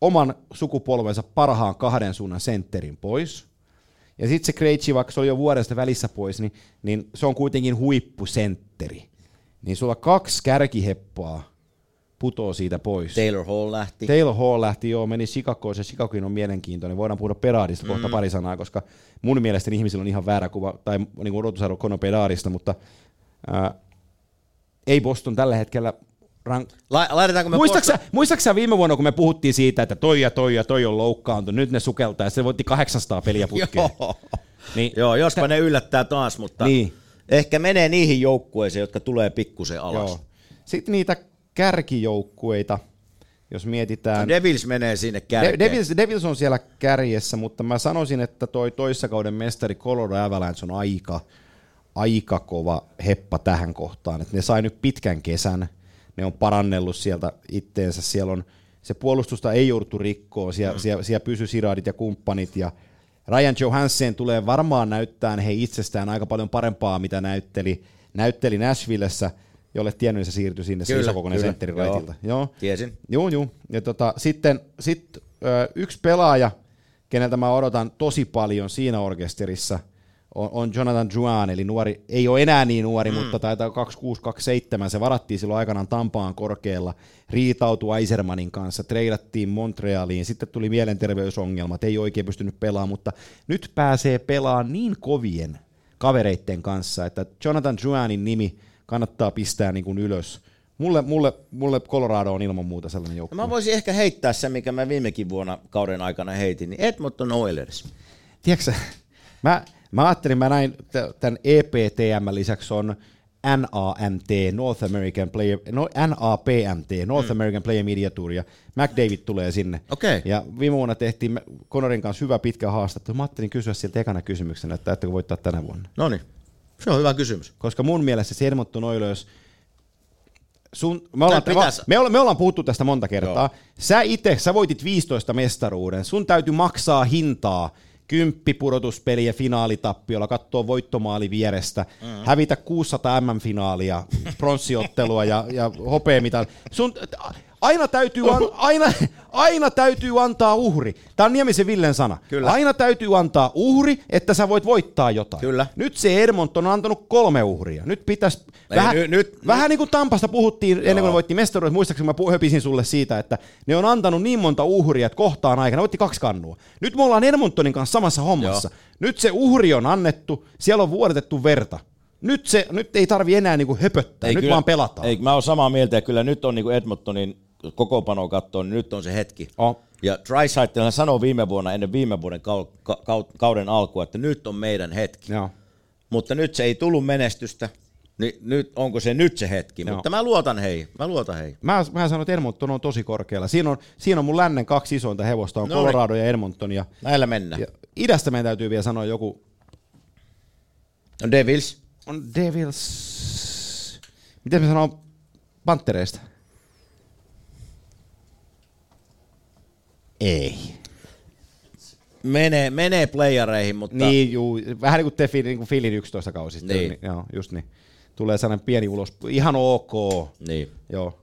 oman sukupolvensa parhaan kahden suunnan sentterin pois. Ja sitten se Krejci, vaikka se oli jo vuodesta välissä pois, niin, niin se on kuitenkin huippusentteri. Niin sulla kaksi kärkiheppaa putoo siitä pois.
Taylor Hall lähti.
Taylor Hall lähti, joo, meni Chicagoon, se Chicagoin on mielenkiintoinen. Voidaan puhua Peradista kohta
Mm.
pari sanaa, koska mun mielestäni ihmisillä on ihan väärä kuva, tai niin odotusarvo Kono Peradista, mutta ää, ei Boston tällä hetkellä rank...
La- laitetaanko me
Muistaaksä, muistaaksä viime vuonna, kun me puhuttiin siitä, että toi ja toi ja toi on loukkaantunut, nyt ne sukeltaa, ja se voitti 800 peliä putkeen.
Joo.
Niin,
Joo, jospa ne yllättää taas, mutta
Niin.
ehkä menee niihin joukkueisiin, jotka tulee pikkusen alas.
Joo. Sitten niitä kärkijoukkueita, jos mietitään...
Devils menee sinne
De-
kärkeen.
Devils, Devils on siellä kärjessä, mutta mä sanoisin, että toi toissakauden mestari Colorado Avalanche on aika, aika kova heppa tähän kohtaan. Et ne sai nyt pitkän kesän, ne on parannellut sieltä itteensä, siellä on se puolustusta ei jouduttu rikkoon, siellä, mm. siellä, siellä pysy Siradit ja kumppanit ja Ryan Johansen tulee varmaan näyttää he itsestään aika paljon parempaa, mitä näytteli, näytteli Nashvillessä, jolle tiennyt, niin se siirtyi sinne, se
Kyllä,
isokokoinen
kyllä,
sentteri
joo.
raitilta. Joo.
Tiesin.
Joo, joo. Ja tota, sitten sit, ö, yksi pelaaja, keneltä mä odotan tosi paljon siinä orkesterissa, on, on Jonathan Juan, eli nuori, ei ole enää niin nuori, mm. mutta taitaa 26-27, se varattiin silloin aikanaan Tampaan korkealla, riitautui Eisermanin kanssa, treidattiin Montrealiin, sitten tuli mielenterveysongelmat, ei oikein pystynyt pelaamaan, mutta nyt pääsee pelaamaan niin kovien kavereitten kanssa, että Jonathan Juanin nimi kannattaa pistää niin kuin ylös. Mulle, mulle, mulle Colorado on ilman muuta sellainen joukkue.
Mä voisin ehkä heittää sen, mikä mä viimekin vuonna kauden aikana heitin, niin Edmonton Oilers.
Tiedätkö mä, mä ajattelin, mä näin tämän EPTM lisäksi on NAMT, North American Player, no, NAPMT, North mm. American Player Media Tour, ja McDavid tulee sinne.
Okei.
Ja viime vuonna tehtiin Conorin kanssa hyvä pitkä haastattelu. Mä ajattelin kysyä sieltä ekana kysymyksenä, että ettekö voittaa tänä vuonna.
No niin, se on hyvä kysymys.
Koska mun mielestä se Edmonton Oilers, sun, me, ollaan,
pitäis-
me, ollaan, me ollaan puhuttu tästä monta kertaa. Joo. Sä itse, sä voitit 15 mestaruuden. Sun täytyy maksaa hintaa kymppi pudotuspeliä finaalitappiolla, katsoa voittomaali vierestä, mm. hävitä 600 MM-finaalia, pronssiottelua ja, ja hopeamital. Sun, aina täytyy, an, aina, aina täytyy antaa uhri. Tämä on Niemisen Villen sana.
Kyllä.
Aina täytyy antaa uhri, että sä voit voittaa jotain.
Kyllä.
Nyt se Edmonton on antanut kolme uhria. Nyt pitäisi,
Ei,
vähän,
nyt- nyt-
vähän niin kuin Tampasta puhuttiin ennen kuin
Joo.
voitti mestaruudet, muistaakseni mä höpisin sulle siitä, että ne on antanut niin monta uhria, että kohtaan aikana voitti kaksi kannua. Nyt me ollaan Edmontonin kanssa samassa hommassa.
Joo.
Nyt se uhri on annettu, siellä on vuodetettu verta. Nyt, se, nyt ei tarvi enää niinku höpöttää, nyt vaan pelataan.
Ei, mä oon samaa mieltä, ja kyllä nyt on niin kuin Edmontonin kokoopano katsoa, niin nyt on se hetki.
Oh.
Ja Dreisaitl sanoi viime vuonna, ennen viime vuoden kau- ka- kauden alkua, että nyt on meidän hetki.
Joo.
Mutta nyt se ei tullut menestystä, niin nyt, onko se nyt se hetki?
Joo.
Mutta mä luotan hei, mä luotan hei.
Mä, mä sanon, että Edmonton on tosi korkealla. Siinä on, siinä on mun lännen kaksi isointa hevosta, on
No
Colorado ja Edmonton. Ja,
Näillä mennään.
ja idästä meidän täytyy vielä sanoa joku,
No Devils.
on Devils, miten mä sanon Pantereista? Ei.
Menee, menee playareihin, mutta
Niin, juu, vähän niin kuin te niin kuin Filin 11 kausi sitten.
Niin.
Niin. joo, just niin. Tulee sellainen pieni ulos, ihan ok.
niin.
Joo.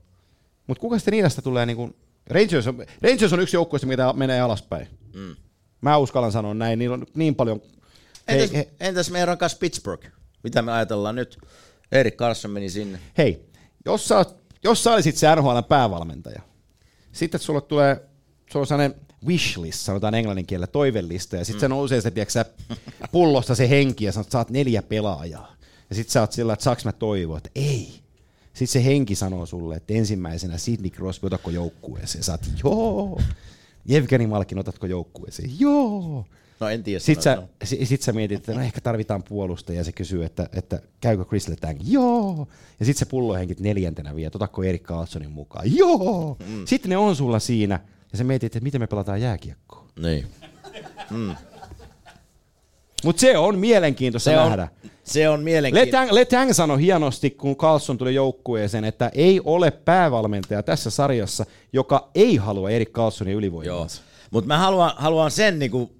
Mutta kuka sitten idästä tulee niin kuin, Rangers on, Rangers on yksi joukkueista, mitä menee alaspäin.
Mm.
Mä uskallan sanoa näin, niillä on niin paljon...
Entäs,
hei,
entäs meidän rakas Pittsburgh? Mitä me ajatellaan nyt? Erik Carson meni sinne.
hei jos, sä, jos sä olisit se NHL päävalmentaja, sitten sulle tulee, se on sellainen wishlist, sanotaan englannin kielellä, toivellista, ja sitten se nousee se, tiedätkö, pullosta se henki, ja sanot, että saat neljä pelaajaa. Ja sitten sä oot sillä, että saaks mä toivoa, että ei. Sitten se henki sanoo sulle, että ensimmäisenä Sidney Crosby, otatko joukkueeseen? Sä oot, joo. Jevgeni Malkin, otatko joukkueeseen? Joo.
No en tiedä.
Sitten sä,
no.
si- sit sä mietit, että no ehkä tarvitaan puolustaja, ja se kysyy, että, että käykö Chris Letang? Joo. Ja sitten se pullohenkit neljäntenä vie, otatko Erik Carlsonin mukaan? Joo. Mm. Sitten ne on sulla siinä, ja sä mietit, että miten me pelataan jääkiekkoa.
Niin. Mm.
Mutta se on mielenkiintoista
Se on,
nähdä.
se on mielenkiintoista.
Letang, Letang sanoi hienosti, kun Carlson tuli joukkueeseen, että ei ole päävalmentaja tässä sarjassa, joka ei halua Erik Carlsonin ylivoimaa.
Mutta mä haluan, haluan sen niinku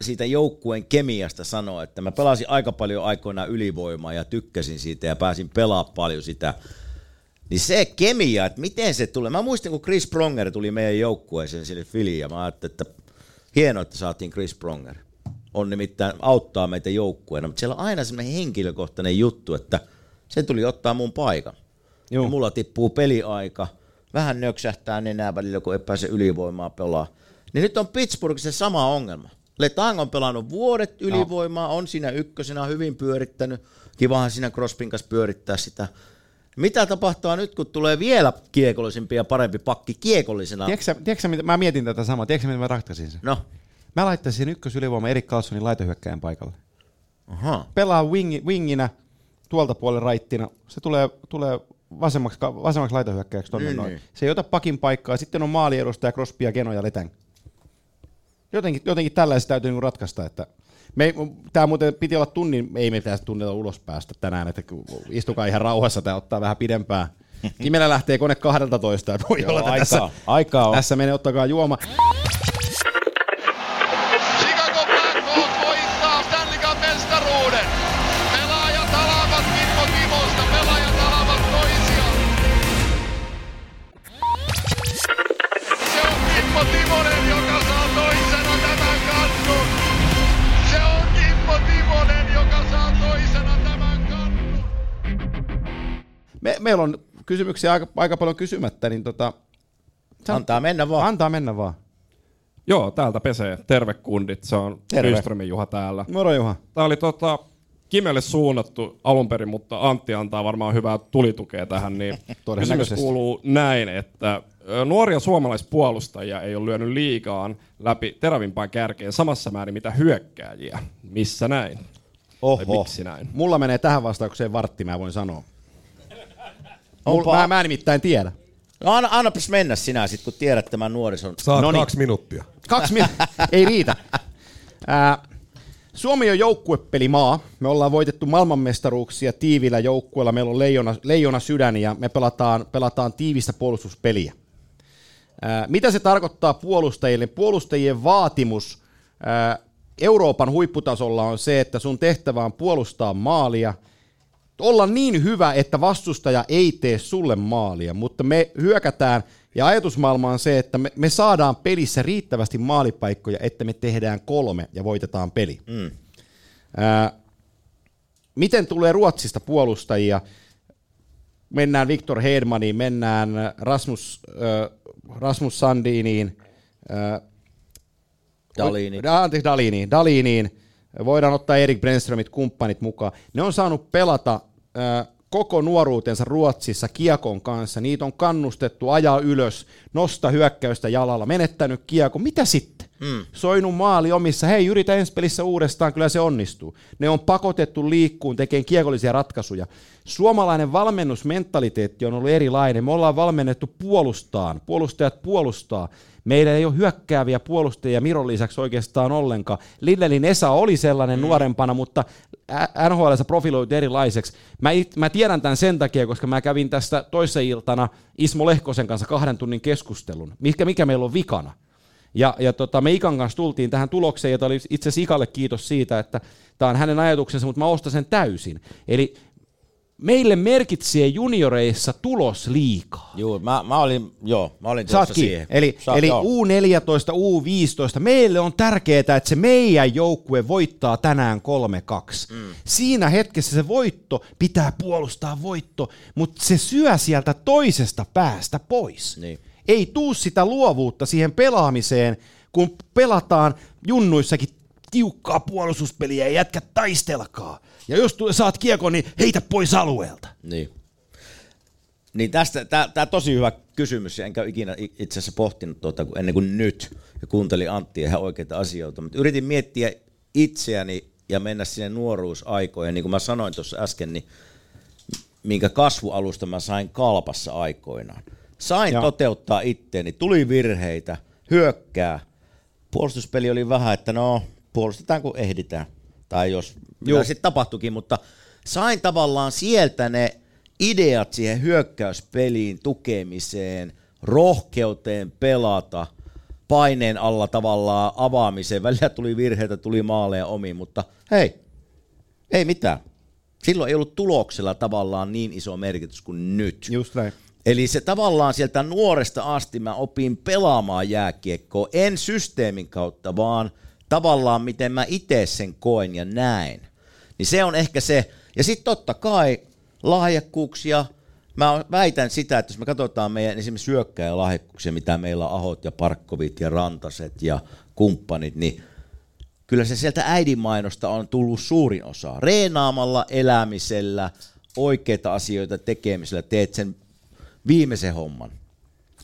siitä joukkueen kemiasta sanoa, että mä pelasin aika paljon aikoinaan ylivoimaa ja tykkäsin siitä ja pääsin pelaa paljon sitä. Niin se kemia, että miten se tulee. Mä muistin, kun Chris Pronger tuli meidän joukkueeseen sille Filiin ja mä ajattelin, että hienoa, että saatiin Chris Pronger. On nimittäin auttaa meitä joukkueena, mutta siellä on aina semmoinen henkilökohtainen juttu, että se tuli ottaa mun paikan.
Joo.
Ja mulla tippuu peliaika, vähän nöksähtää nenää välillä, kun ei pääse ylivoimaa pelaa. Niin nyt on Pittsburghissa sama ongelma. Letang on pelannut vuodet ylivoimaa, on siinä ykkösenä hyvin pyörittänyt. Kivahan siinä Crospin kanssa pyörittää sitä. Mitä tapahtuu nyt, kun tulee vielä kiekollisempi ja parempi pakki kiekollisena?
Tiedätkö, tiedätkö mitä, mä mietin tätä samaa, tiedätkö miten mä ratkaisin sen?
No.
Mä laittaisin ykkösylivoima Erik Carlsonin laitohyökkäjän paikalle.
Aha.
Pelaa wingi, winginä, tuolta puolen raittina, se tulee, tulee vasemmaksi, vasemmaksi laitohyökkäjäksi tonne
Niin,
noin.
niin.
Se ei ota pakin paikkaa, sitten on maaliedustaja, Crosby ja Geno ja Letang. Jotenkin, jotenkin tällaista täytyy niinku ratkaista, että me, tämä muuten piti olla tunnin, ei me pitäisi tunnilla ulos päästä tänään, että istukaa ihan rauhassa, tämä ottaa vähän pidempään. Kimellä lähtee kone 12, että voi
Joo,
olla, että
aikaa-
tässä,
aikaa on.
tässä menee, ottakaa juoma. Meillä on kysymyksiä aika, aika paljon kysymättä, niin tota...
Antaa mennä vaan.
Antaa mennä vaan.
Joo, täältä pesee. Terve kundit, se on
Terve.
Nyströmin Juha täällä.
Moro Juha.
Tämä oli tota, Kimelle suunnattu alun perin, mutta Antti antaa varmaan hyvää tulitukea tähän, niin kysymys
Todennäköisesti.
kuuluu näin, että nuoria suomalaispuolustajia ei ole lyönyt liigaan läpi terävimpään kärkeen samassa määrin mitä hyökkääjiä. Missä näin?
Oho.
Tai miksi näin?
Mulla menee tähän vastaukseen vartti, mä voin sanoa.
Onpa-
mä, mä en nimittäin tiedä.
No anna, annapas mennä sinä sit, kun tiedät tämän nuorison.
Saat
Noniin.
kaksi minuuttia.
Kaksi minuuttia. ei riitä. Ää, Suomi on joukkuepelimaa. Me ollaan voitettu maailmanmestaruuksia tiivillä joukkueella. Meillä on leijona, leijona sydän ja me pelataan, pelataan tiivistä puolustuspeliä. Ää, mitä se tarkoittaa puolustajille? Puolustajien vaatimus ää, Euroopan huipputasolla on se, että sun tehtävä on puolustaa maalia, olla niin hyvä, että vastustaja ei tee sulle maalia, mutta me hyökätään, ja ajatusmaailma on se, että me, me saadaan pelissä riittävästi maalipaikkoja, että me tehdään kolme ja voitetaan peli.
Mm.
Ää, miten tulee Ruotsista puolustajia? Mennään Viktor Hedmaniin, mennään Rasmus, äh, Rasmus Sandiniin, äh,
Dalini.
Da- Anteeksi, Daliniin. Daliniin. Voidaan ottaa Erik Brenströmit kumppanit mukaan. Ne on saanut pelata koko nuoruutensa Ruotsissa kiekon kanssa. Niitä on kannustettu ajaa ylös, nosta hyökkäystä jalalla, menettänyt kiekko. Mitä sitten?
Mm.
Soinut maali omissa. Hei, yritä ensi pelissä uudestaan, kyllä se onnistuu. Ne on pakotettu liikkuun, tekemään kiekollisia ratkaisuja. Suomalainen valmennusmentaliteetti on ollut erilainen. Me ollaan valmennettu puolustaan. Puolustajat puolustaa. Meillä ei ole hyökkääviä puolustajia Miron lisäksi oikeastaan ollenkaan. Lillelin Esa oli sellainen mm. nuorempana, mutta NHL profiloitu erilaiseksi. Mä, it, mä tiedän tämän sen takia, koska mä kävin tästä toissa iltana Ismo Lehkosen kanssa kahden tunnin keskustelun. Mikä, mikä meillä on vikana? Ja, ja tota, me Ikan kanssa tultiin tähän tulokseen, ja tämä oli itse asiassa Ikalle kiitos siitä, että tämä on hänen ajatuksensa, mutta mä ostan sen täysin. Eli meille merkitsee junioreissa tulos liikaa.
Joo, mä, mä olin, joo, mä olin tuossa siihen.
Eli,
Saat,
eli
joo.
U14, U15, meille on tärkeää, että se meidän joukkue voittaa tänään 3-2. Mm. Siinä hetkessä se voitto pitää puolustaa voitto, mutta se syö sieltä toisesta päästä pois.
Niin.
Ei tuu sitä luovuutta siihen pelaamiseen, kun pelataan junnuissakin tiukkaa puolustuspeliä ja jätkät taistelkaa. Ja jos tu- saat kiekon, niin heitä pois alueelta.
Niin. Niin tästä, tämä tosi hyvä kysymys, enkä ikinä itse asiassa pohtinut tuota ennen kuin nyt, ja kuuntelin Anttia ihan oikeita asioita, mutta yritin miettiä itseäni ja mennä sinne nuoruusaikoihin, niin kuin mä sanoin tuossa äsken, niin minkä kasvualusta mä sain kalpassa aikoinaan. Sain
Joo.
toteuttaa itteeni, tuli virheitä, hyökkää. Puolustuspeli oli vähän, että no, puolustetaan kun ehditään. Tai jos. Mitä sitten tapahtuikin, mutta sain tavallaan sieltä ne ideat siihen hyökkäyspeliin, tukemiseen, rohkeuteen pelata, paineen alla tavallaan avaamiseen. Välillä tuli virheitä, tuli maaleja omiin, mutta hei, ei mitään. Silloin ei ollut tuloksella tavallaan niin iso merkitys kuin nyt.
Just näin.
Eli se tavallaan sieltä nuoresta asti mä opin pelaamaan jääkiekkoa, en systeemin kautta, vaan tavallaan miten mä itse sen koen ja näen. Niin se on ehkä se. Ja sitten totta kai lahjakkuuksia. Mä väitän sitä, että jos me katsotaan meidän esimerkiksi syökkäjä lahjakkuuksia, mitä meillä on Ahot ja Parkkovit ja Rantaset ja kumppanit, niin kyllä se sieltä äidinmainosta on tullut suurin osa. Reenaamalla, elämisellä, oikeita asioita tekemisellä teet sen viimeisen homman.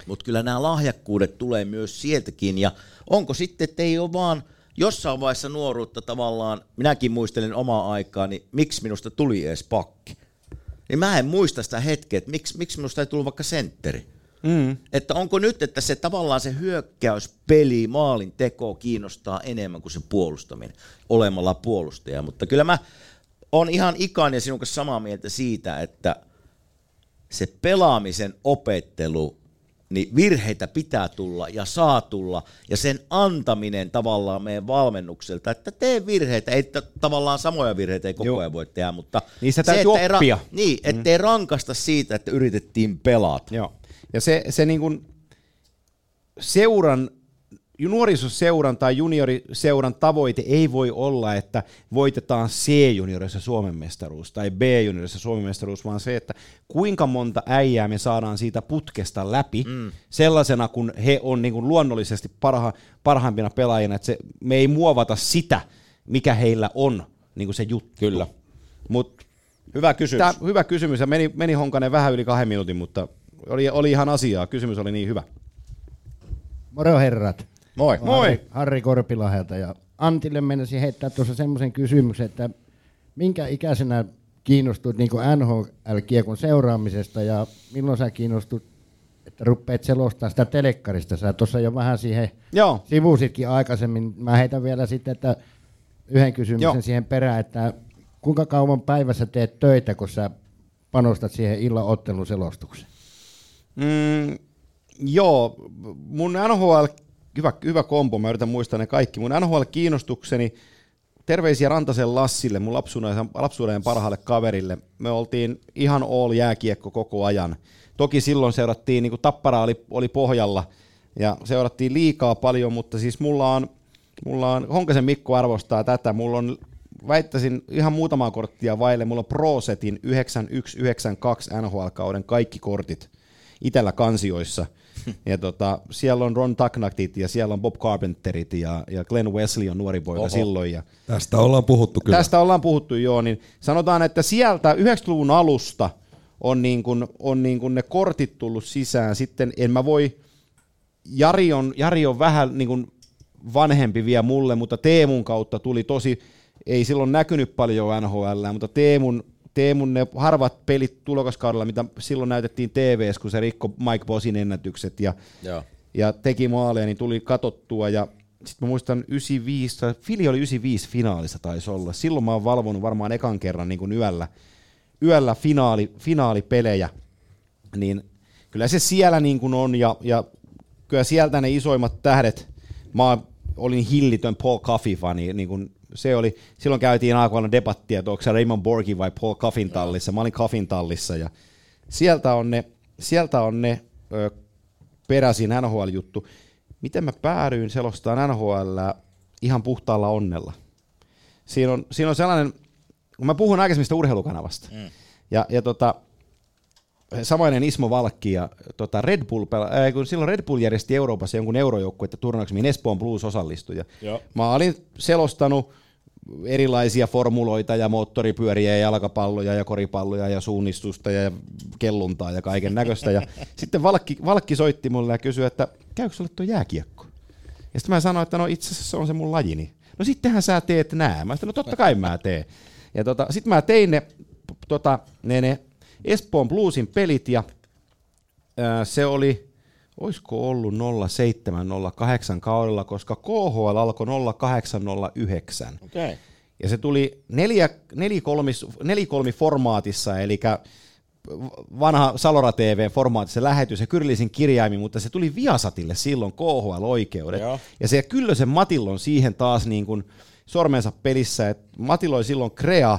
Mutta kyllä nämä lahjakkuudet tulee myös sieltäkin. Ja onko sitten, että ei ole vaan jossain vaiheessa nuoruutta tavallaan, minäkin muistelen omaa aikaa, niin miksi minusta tuli edes pakki? Niin mä en muista sitä hetkeä, että miksi, miksi minusta ei tullut vaikka sentteri.
Mm.
Että onko nyt, että se tavallaan se hyökkäyspeli, maalin teko kiinnostaa enemmän kuin se puolustaminen olemalla puolustaja. Mutta kyllä mä on ihan ikan ja sinun kanssa samaa mieltä siitä, että se pelaamisen opettelu, niin virheitä pitää tulla ja saa tulla, ja sen antaminen tavallaan meidän valmennukselta, että tee virheitä, ei t- tavallaan samoja virheitä ei koko
Joo.
ajan voi tehdä, mutta
Niistä
se,
täytyy
että
oppia.
niin, ettei mm. rankasta siitä, että yritettiin pelata.
Joo. Ja se, se niin kuin seuran, nuorisoseuran tai junioriseuran tavoite ei voi olla, että voitetaan C-juniorissa Suomen mestaruus tai B-juniorissa Suomen mestaruus, vaan se, että kuinka monta äijää me saadaan siitä putkesta läpi mm. sellaisena, kun he on niin kuin luonnollisesti parha, parhaimpina pelaajina, että se, me ei muovata sitä, mikä heillä on niin kuin se juttu.
Kyllä.
Mut
Hyvä kysymys.
Tää, hyvä kysymys, ja meni, meni Honkanen vähän yli kahden minuutin, mutta oli, oli ihan asiaa. Kysymys oli niin hyvä.
Moro herrat.
Moi.
Moi.
Harri, Harri Korpilahdelta. Ja Antille menisin heittää tuossa semmoisen kysymyksen, että minkä ikäisenä kiinnostut niin NHL-kiekon seuraamisesta ja milloin sä kiinnostut, että rupeat selostaa sitä telekkarista? Sä tuossa jo vähän siihen
Joo.
sivusitkin aikaisemmin. Mä heitän vielä sitten, että yhden kysymyksen
Joo.
siihen perään, että kuinka kauan päivässä teet töitä, kun sä panostat siihen illan ottelun selostukseen?
Mm, joo, mun NHL, hyvä, hyvä kompo, mä yritän muistaa ne kaikki. Mun NHL-kiinnostukseni, terveisiä Rantasen Lassille, mun lapsuuden, lapsuuden parhaalle kaverille. Me oltiin ihan all jääkiekko koko ajan. Toki silloin seurattiin, niin kuin Tappara oli, oli pohjalla, ja seurattiin liikaa paljon, mutta siis mulla on, mulla on Honkasen Mikko arvostaa tätä, mulla on väittäisin ihan muutamaa korttia vaille, mulla on Pro-setin 9192 NHL-kauden kaikki kortit itellä kansioissa. Ja tota, siellä on Ron Tucknaktit ja siellä on Bob Carpenterit ja, ja Glenn Wesley on nuori poika
Oho.
silloin. Ja
Tästä ollaan puhuttu kyllä.
Tästä ollaan puhuttu joo, niin sanotaan, että sieltä 90-luvun alusta on, niin kuin, on niin kuin ne kortit tullut sisään. Sitten en mä voi, Jari on, Jari on vähän niin kuin vanhempi vielä mulle, mutta Teemun kautta tuli tosi, ei silloin näkynyt paljon NHL, mutta Teemun, Teemun ne harvat pelit tulokaskaudella, mitä silloin näytettiin TVS, kun se rikko Mike Bosin ennätykset ja,
Joo.
ja teki maaleja, niin tuli katottua ja sitten mä muistan 95, tai Fili oli 95 finaalissa taisi olla. Silloin mä oon valvonut varmaan ekan kerran niin kuin yöllä, yöllä finaali, finaalipelejä, niin kyllä se siellä niin kuin on ja, ja kyllä sieltä ne isoimmat tähdet, mä olin hillitön Paul Coffey-fani, niin kuin se oli, silloin käytiin AKL debattia, että onko se Raymond Borgi vai Paul Coffin tallissa, mä olin Coffin tallissa ja sieltä on ne, sieltä on ne ö, peräisin NHL-juttu. Miten mä päädyin selostamaan NHL ihan puhtaalla onnella? Siinä on, siinä on sellainen, kun mä puhun aikaisemmista urheilukanavasta, mm. ja, ja tota, samainen Ismo Valkki ja tota Red Bull, äh, kun silloin Red Bull järjesti Euroopassa jonkun eurojoukkuetta turnauksen, mihin Espoon Blues osallistui. Ja
Joo.
Mä olin selostanut erilaisia formuloita ja moottoripyöriä ja jalkapalloja ja koripalloja ja suunnistusta ja kelluntaa ja kaiken näköistä. Ja sitten Valkki, Valkki soitti mulle ja kysyi, että käykö sulle tuo jääkiekko? Ja sitten mä sanoin, että no itse asiassa se on se mun lajini. No sittenhän sä teet nää. Mä sanoin, no totta kai mä teen. Ja tota, sitten mä tein ne, tota, ne, ne Espoon Bluesin pelit ja ää, se oli, olisiko ollut 07-08 kaudella, koska KHL alkoi 0809.
Okei.
Ja se tuli neljä, nelikolmis, nelikolmiformaatissa, eli vanha Salora TV-formaatissa lähetys ja Kyrlisin kirjaimi, mutta se tuli Viasatille silloin KHL-oikeudet.
Joo.
Ja se Kyllösen Matilla on siihen taas niin kuin sormensa pelissä, että Matilla oli silloin Krea,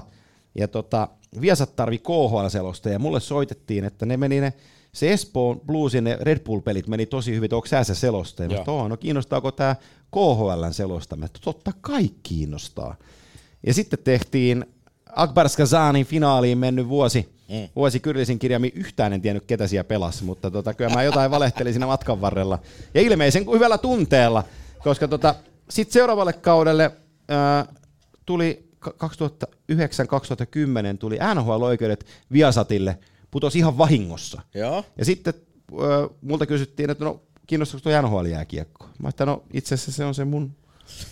ja tota, Viasat tarvi KHL-selosta, ja mulle soitettiin, että ne meni ne, se Espoon Bluesin ne Red Bull-pelit meni tosi hyvin, onko sä se selosta? Ja mä sanoin, "Oo, no kiinnostaako tämä KHLn selosta? Mä, sanoin, totta kai kiinnostaa. Ja sitten tehtiin Akbar Skazanin finaaliin mennyt vuosi, mm. vuosi Kyrlisin kirjaimi. Yhtään en tiennyt, ketä siellä pelasi, mutta tota, kyllä mä jotain valehtelin siinä matkan varrella. Ja ilmeisen hyvällä tunteella, koska tota, sitten seuraavalle kaudelle ää, tuli ka- 2009-2010 tuli NHL-oikeudet Viasatille, putosi ihan vahingossa.
Joo.
Ja sitten ö, multa kysyttiin, että no kiinnostaako tuo NHL-jääkiekko? Mä että no itse asiassa se on se mun,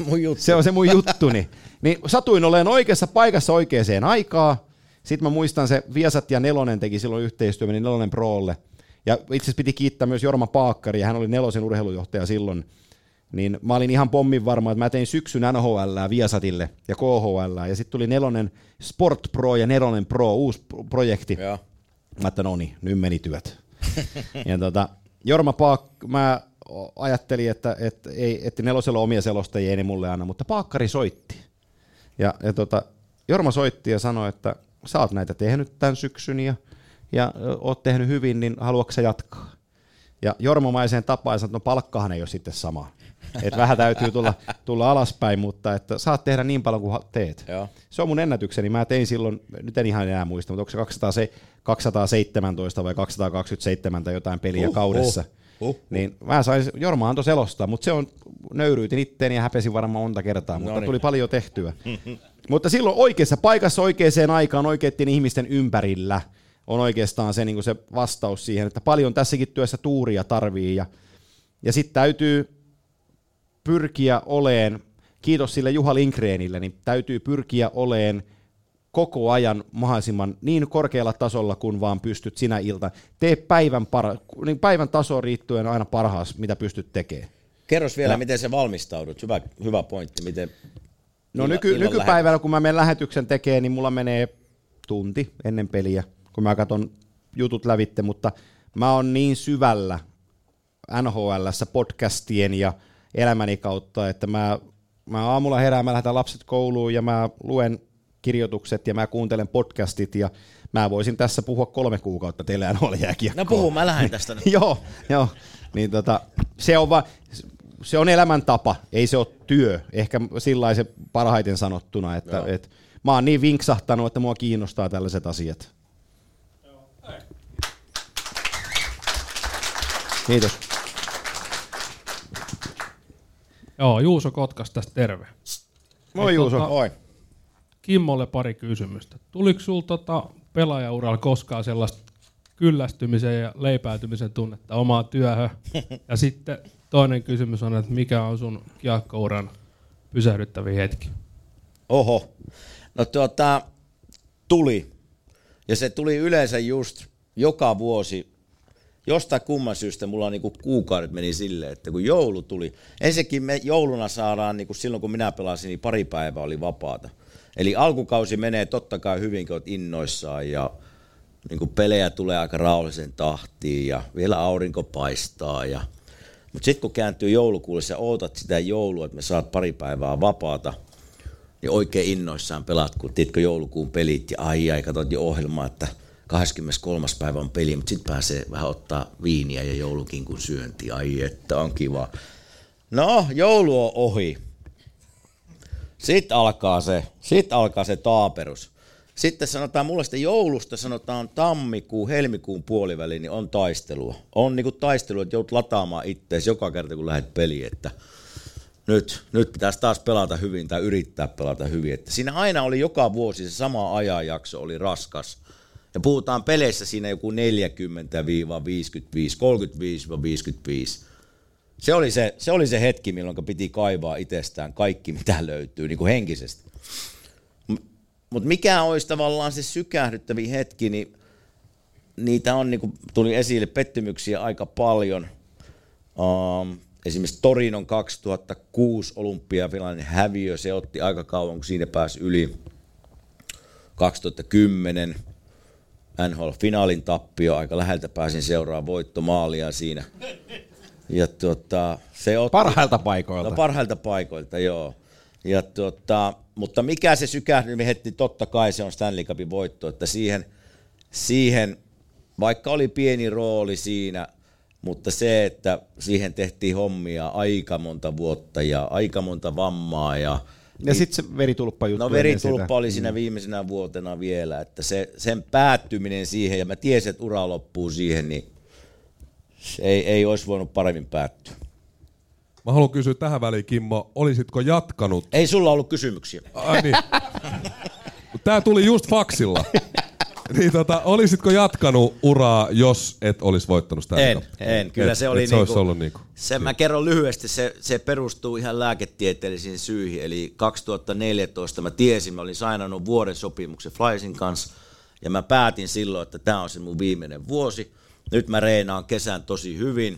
mun juttu.
Se on se mun juttuni. Niin satuin olen oikeassa paikassa oikeaan aikaan. Sitten mä muistan se Viasat ja Nelonen teki silloin yhteistyö, meni Nelonen Prolle. Ja itse asiassa piti kiittää myös Jorma Paakkari, ja hän oli Nelosen urheilujohtaja silloin. Niin mä olin ihan pommin varma, että mä tein syksyn NHL Viasatille ja KHL, ja sitten tuli Nelonen Sport Pro ja Nelonen Pro, uusi pro- projekti.
Joo.
Mä että no niin, nyt meni työt. ja tota, Jorma Paak, mä ajattelin, että, että, ei, että nelosella on omia selostajia ei ne mulle anna, mutta Paakkari soitti. Ja, ja tota, Jorma soitti ja sanoi, että sä oot näitä tehnyt tämän syksyn ja, ja oot tehnyt hyvin, niin haluatko sä jatkaa? Ja Jormamaiseen tapaan sanoi, että no palkkahan ei ole sitten sama. Että vähän täytyy tulla, tulla alaspäin, mutta että saat tehdä niin paljon kuin teet.
Joo.
Se on mun ennätykseni. Mä tein silloin, nyt en ihan enää muista, mutta onko se 200, se 217 vai 227 tai jotain peliä
Huh,
kaudessa.
huh, huh, huh.
Niin mä sain, Jorma antoi selostaa, mutta se on, nöyryytin itteeni ja häpesin varmaan monta kertaa, mutta
Noniin.
tuli paljon tehtyä. mutta silloin oikeassa paikassa oikeaan aikaan oikeiden ihmisten ympärillä on oikeastaan se, niin se vastaus siihen, että paljon tässäkin työssä tuuria tarvii ja, ja sitten täytyy pyrkiä oleen, kiitos sille Juha Linkreenille, niin täytyy pyrkiä oleen koko ajan mahdollisimman niin korkealla tasolla kuin vaan pystyt sinä ilta. Tee päivän, para, niin päivän tasoon riittyen aina parhaas, mitä pystyt tekemään.
Kerros vielä,
Ja-
miten se valmistaudut. Hyvä, hyvä pointti. Miten
No nyky,
illan
nykypäivänä, kun mä menen lähetyksen tekemään, niin mulla menee tunti ennen peliä, kun mä katson jutut lävitte, mutta mä oon niin syvällä NHLssä podcastien ja elämäni kautta, että mä, mä aamulla herään, mä lähetän lapset kouluun ja mä luen kirjoitukset ja mä kuuntelen podcastit ja mä voisin tässä puhua kolme kuukautta teille nhl
No puhu, mä lähden tästä nyt.
joo, joo. Niin tota, se on va, se on elämäntapa, ei se ole työ. Ehkä sillä se parhaiten sanottuna, että
Joo.
et, mä oon niin vinksahtanut, että mua kiinnostaa tällaiset asiat. Kiitos.
Joo, Juuso Kotkas tästä terve.
Moi,
Hei,
Juuso.
tota,
Moi.
Kimmolle pari kysymystä. Tuliko sulla tota pelaajauralla koskaan sellaista kyllästymisen ja leipäytymisen tunnetta omaan työhön? ja sitten toinen kysymys on, että mikä on sun kiekkouran pysähdyttävin hetki?
Oho. No tuota, tuli. Ja se tuli yleensä just joka vuosi. Jostain kumman syystä mulla niinku kuukaudet meni silleen, että kun joulu tuli. Ensinnäkin me jouluna saadaan, niinku silloin kun minä pelasin, niin pari päivää oli vapaata. Eli alkukausi menee totta kai hyvin, kun oot innoissaan ja niin kuin pelejä tulee aika rauhallisen tahtiin ja vielä aurinko paistaa. Ja... Mutta sitten kun kääntyy joulukuulle, sä ootat sitä joulua, että me saat pari päivää vapaata, niin oikein innoissaan pelaat, kun tiedätkö joulukuun pelit ja ai ai, katsot jo ohjelmaa, että 23. päivä on peli, mutta sitten pääsee vähän ottaa viiniä ja joulukinkun syönti. Ai että on kiva. No, joulu on ohi. Sitten alkaa se, sitten alkaa se taaperus. Sitten sanotaan, mulle sitten joulusta sanotaan tammikuun, helmikuun puoliväli, niin on taistelua. On niinku taistelua, että joudut lataamaan ittees joka kerta, kun lähdet peliin, että nyt, nyt pitäisi taas pelata hyvin tai yrittää pelata hyvin. Että siinä aina oli joka vuosi se sama ajanjakso oli raskas. Ja puhutaan peleissä siinä joku 40-55, 35-55. Se oli se, se oli se hetki, milloin piti kaivaa itsestään kaikki, mitä löytyy, niin kuin henkisesti. Mutta mikä olisi tavallaan se sykähdyttävi hetki, niin niitä on, niin kuin tuli esille, pettymyksiä aika paljon. Um, esimerkiksi Torinon 2006 olympiafinaalin häviö, se otti aika kauan, kun siinä pääsi yli. 2010 NHL-finaalin tappio, aika läheltä pääsin seuraamaan voittomaalia siinä. Ja tuota, se otti,
Parhailta paikoilta.
No, parhailta paikoilta, joo. Ja tuota, mutta mikä se sykähdys, heti totta kai se on Stanley Cupin voitto, että siihen, siihen, vaikka oli pieni rooli siinä, mutta se, että siihen tehtiin hommia aika monta vuotta ja aika monta vammaa ja
Ja sitten se veritulppa juttu.
No veritulppa
sitä.
oli siinä viimeisenä vuotena vielä, että se, sen päättyminen siihen, ja mä tiesin, että ura loppuu siihen, niin se ei, ei olisi voinut paremmin päättyä.
Mä haluan kysyä tähän väliin, Kimmo, olisitko jatkanut?
Ei sulla ollut kysymyksiä.
Ai niin. Tää tuli just faksilla. niin tota, olisitko jatkanut uraa, jos et olisi voittanut sitä?
En, en. Kyllä
et,
se oli
et se
niinku,
olisi ollut niinku.
se, mä kerron lyhyesti, se, se perustuu ihan lääketieteellisiin syihin. Eli 2014 mä tiesin, mä olin sainannut vuoden sopimuksen Flyersin kanssa, ja mä päätin silloin, että tämä on se mun viimeinen vuosi. Nyt mä reenaan kesän tosi hyvin,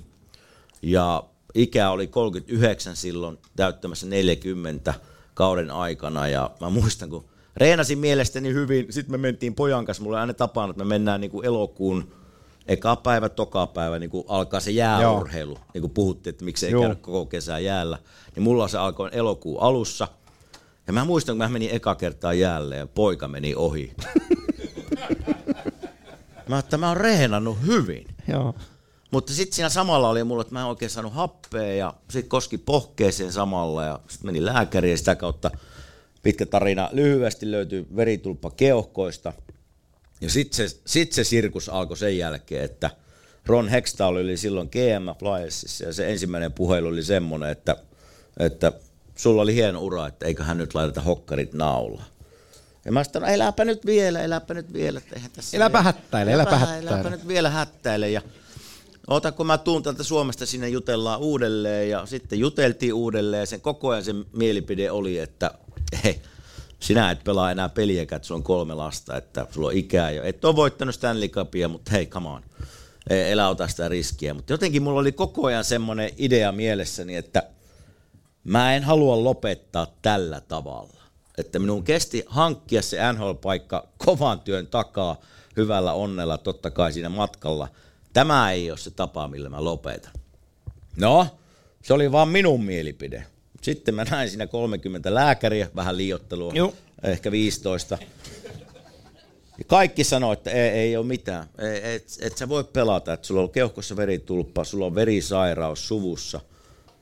ja ikä oli 39 silloin, täyttämässä 40 kauden aikana, ja mä muistan, kun reenasin mielestäni hyvin, sitten me mentiin pojan kanssa, mulla on aina tapana, että me mennään niin kuin elokuun eka päivä, toka päivä, niin kuin alkaa se jääurheilu, niin kuin puhuttiin, että miksei
Joo.
käydä koko kesää jäällä, niin mulla se alkoi elokuun alussa, ja mä muistan, kun mä menin eka kertaa jäälle ja poika meni ohi. mä että mä oon reenannut hyvin.
Joo.
Mutta sitten siinä samalla oli mulla, että mä en oikein saanut happea ja sitten koski pohkeeseen samalla ja sitten meni lääkäriin ja sitä kautta pitkä tarina lyhyesti löytyi veritulppa keuhkoista. Ja sitten se, sit se sirkus alkoi sen jälkeen, että Ron Hextall oli silloin GM Flyersissa ja se ensimmäinen puhelu oli semmoinen, että, että sulla oli hieno ura, että eiköhän nyt laiteta hokkarit naulaan. Ja mä sanoin, no eläpä nyt vielä, eläpä nyt vielä. että Eihän tässä
Eläpä hättäile, eläpä hättäile.
Eläpä nyt vielä hättäile. Ja Ota, kun mä tuun täältä Suomesta, sinne jutellaan uudelleen ja sitten juteltiin uudelleen ja sen koko ajan se mielipide oli, että hei, sinä et pelaa enää peliäkään, että sulla on kolme lasta, että sulla on ikää ja et ole voittanut Stanley Cupia, mutta hei, come on, E- elä ota sitä riskiä. Mutta jotenkin mulla oli koko ajan semmoinen idea mielessäni, että mä en halua lopettaa tällä tavalla. Että minun kesti hankkia se NHL-paikka kovan työn takaa hyvällä onnella, totta kai siinä matkalla. Tämä ei ole se tapa, millä mä lopetan. No, se oli vaan minun mielipide. Sitten mä näin siinä 30 lääkäriä, vähän liiottelua,
Joo.
ehkä 15. Ja kaikki sanoi, että ei, ei ole mitään, ei, et, et sä voi pelata, että sulla on keuhkossa veritulppa, sulla on verisairaus suvussa.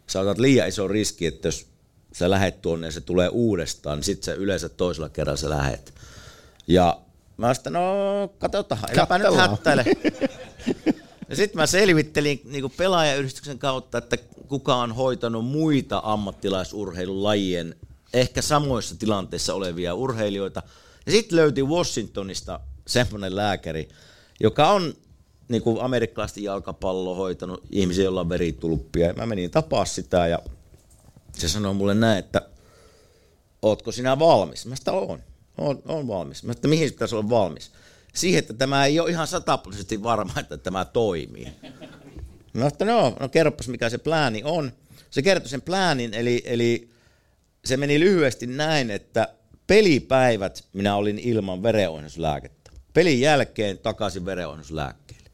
Sä otat liian iso riski, että jos sä lähet tuonne ja se tulee uudestaan, niin sit sä yleensä toisella kerralla sä lähet. Ja mä sanoin, no katsotaan, eläpä nyt hättäile. Ja sitten mä selvittelin niin pelaajayhdistyksen kautta, että kuka on hoitanut muita ammattilaisurheilulajien ehkä samoissa tilanteissa olevia urheilijoita. Ja sitten löytyi Washingtonista semmoinen lääkäri, joka on niin kuin amerikkalaisten jalkapallo hoitanut ihmisiä, joilla on veritulppia. Ja mä menin tapaa sitä ja se sanoi mulle näin, että ootko sinä valmis? Mä sitä oon. Oon, oon valmis. Mä että mihin pitäisi olla valmis? Siihen, että tämä ei ole ihan sataprosenttisesti varma, että tämä toimii. Mä että no, no kerropas mikä se plääni on. Se kertoi sen pläänin, eli, eli se meni lyhyesti näin, että pelipäivät minä olin ilman verenohjauslääkettä. Pelin jälkeen takaisin verenohjauslääkkeelle.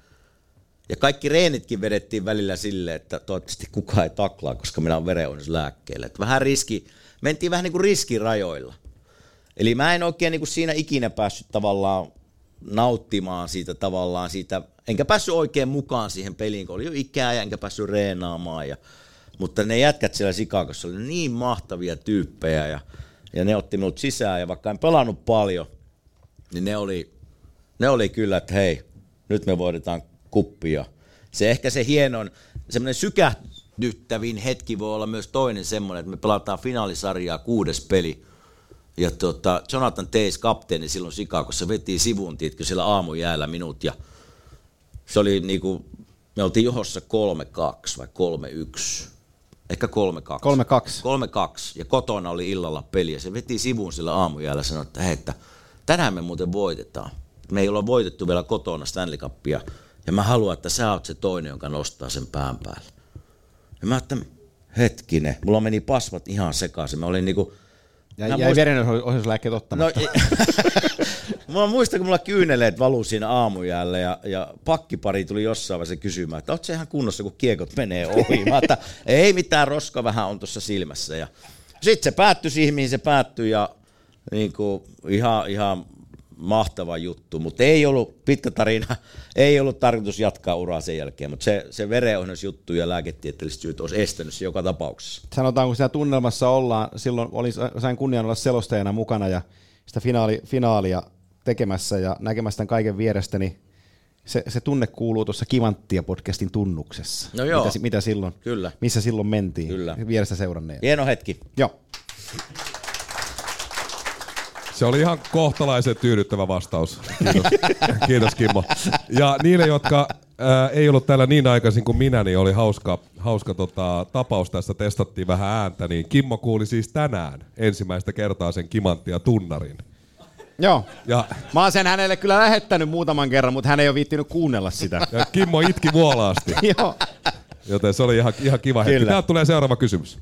Ja kaikki reenitkin vedettiin välillä silleen, että toivottavasti kukaan ei taklaa, koska minä olen verenohjauslääkkeellä. Että vähän riski, mentiin vähän niin kuin riskirajoilla. Eli mä en oikein niin kuin siinä ikinä päässyt tavallaan nauttimaan siitä tavallaan siitä, enkä päässyt oikein mukaan siihen peliin, kun oli jo ikää ja enkä päässyt reenaamaan. Ja, mutta ne jätkät siellä Chicagossa oli niin mahtavia tyyppejä ja, ja ne otti minut sisään ja vaikka en pelannut paljon, niin ne oli, ne oli kyllä, että hei, nyt me voidaan kuppia. Se ehkä se hienon, semmoinen sykä, järkyttävin hetki voi olla myös toinen semmoinen, että me pelataan finaalisarjaa kuudes peli. Ja tota, Jonathan Teis, kapteeni silloin Chicagossa, veti sivuun, tiedätkö, siellä aamujäällä minut. Ja se oli niinku, me oltiin johossa 3-2 vai 3-1. Ehkä 3-2.
3-2.
3-2. Ja kotona oli illalla peli. Ja se veti sivuun sillä aamujäällä ja sanoi, että hei, että tänään me muuten voitetaan. Me ei olla voitettu vielä kotona Stanley Cupia. Ja mä haluan, että sä oot se toinen, joka nostaa sen pään päälle. Ja mä ajattelin, hetkinen, mulla meni pasmat ihan sekaisin. Mä olin niinku...
Ja jäi
muist-
verenohjauslääkkeet
No,
ottamatta.
ei- mä muistan, kun mulla kyyneleet valuu siinä aamujäällä ja, ja pakkipari tuli jossain vaiheessa kysymään, että oot se ihan kunnossa, kun kiekot menee ohi. Mä että ei mitään, roska vähän on tuossa silmässä. Ja sitten se päättyi siihen, mihin se päättyi ja niin kuin, ihan, ihan mahtava juttu, mutta ei ollut pitkä tarina, ei ollut tarkoitus jatkaa uraa sen jälkeen, mutta se, se verenohjausjuttu ja lääketieteelliset syyt olisi estänyt se joka tapauksessa.
Sanotaan, kun siellä tunnelmassa ollaan, silloin olin, sain kunnian olla selostajana mukana ja sitä finaali, finaalia tekemässä ja näkemässä tämän kaiken vierestä, niin se, se tunne kuuluu tuossa Kivanttia podcastin tunnuksessa.
No joo.
Mitä, mitä silloin,
Kyllä.
missä silloin mentiin,
Kyllä.
vierestä seuranneet.
Hieno hetki.
Joo.
Se oli ihan kohtalaisen tyydyttävä vastaus. Kiitos, Kiitos Kimmo. Ja niille, jotka ää, ei ollut täällä niin aikaisin kuin minä, niin oli hauska, hauska tota, tapaus tässä. Testattiin vähän ääntä, niin Kimmo kuuli siis tänään ensimmäistä kertaa sen kimanttia tunnarin.
Joo.
Ja,
Mä oon sen hänelle kyllä lähettänyt muutaman kerran, mutta hän ei ole viittinyt kuunnella sitä.
ja Kimmo itki vuolaasti,
Joo.
joten se oli ihan, ihan kiva hetki.
Kyllä.
Täältä tulee seuraava kysymys.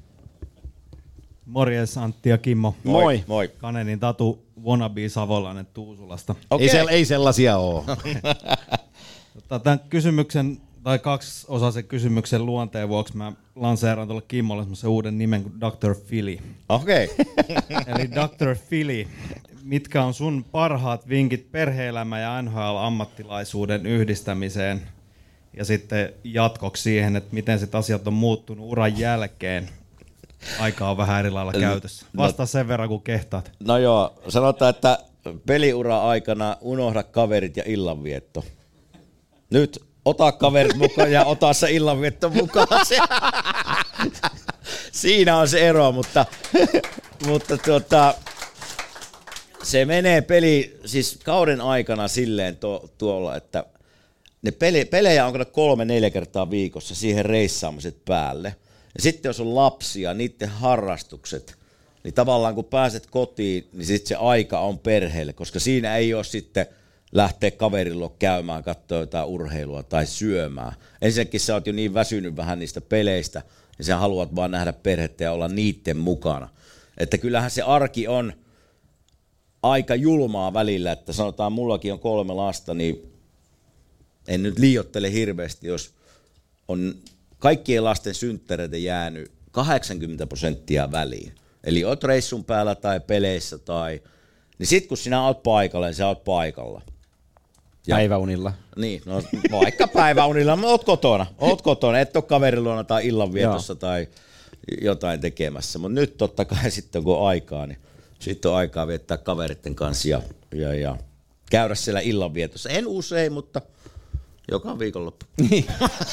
Morjes Antti ja Kimmo.
Moi.
Moi.
Kanenin Tatu, wannabe Savolainen Tuusulasta.
Ei, sel, ei sellaisia ole.
Tota, Tämän kysymyksen, tai kaksi osaa sen kysymyksen luonteen vuoksi mä lanseeraan tuolle Kimmolle semmoisen uuden nimen kuin Dr. Philly.
Okei.
Eli Dr. Philly, mitkä on sun parhaat vinkit perheelämä ja NHL-ammattilaisuuden yhdistämiseen? Ja sitten jatkoksi siihen, että miten sit asiat on muuttunut uran jälkeen. Aika on vähän eri lailla käytössä. Vastaa sen verran, kun kehtaat.
No joo, sanotaan, että peliura aikana unohda kaverit ja illanvietto. Nyt ota kaverit mukaan ja ota se illanvietto mukaan. Siinä on se ero, mutta, mutta tuota, se menee peli, siis kauden aikana silleen to, tuolla, että ne peli, pelejä on kolme, neljä kertaa viikossa siihen reissaamiset päälle. Ja sitten jos on lapsia, niiden harrastukset, niin tavallaan kun pääset kotiin, niin sitten se aika on perheelle, koska siinä ei ole sitten lähteä kaverilla käymään, katsoa jotain urheilua tai syömään. Ensinnäkin sä oot jo niin väsynyt vähän niistä peleistä, ja sä haluat vaan nähdä perhettä ja olla niiden mukana. Että kyllähän se arki on aika julmaa välillä, että sanotaan mullakin on kolme lasta, niin en nyt liiottele hirveästi, jos on kaikkien lasten synttäreitä jäänyt 80 prosenttia väliin. Eli oot reissun päällä tai peleissä tai... Niin sit kun sinä oot paikalla, niin sä oot paikalla.
Päiväunilla.
Niin, no vaikka päiväunilla, mutta oot kotona. Oot kotona, et ole kaverin luona tai illanvietossa tai jotain tekemässä. Mutta nyt totta kai sitten kun on aikaa, niin sitten on aikaa viettää kaveritten kanssa ja, ja, ja käydä siellä illanvietossa. En usein, mutta joka viikonloppu.
Niin.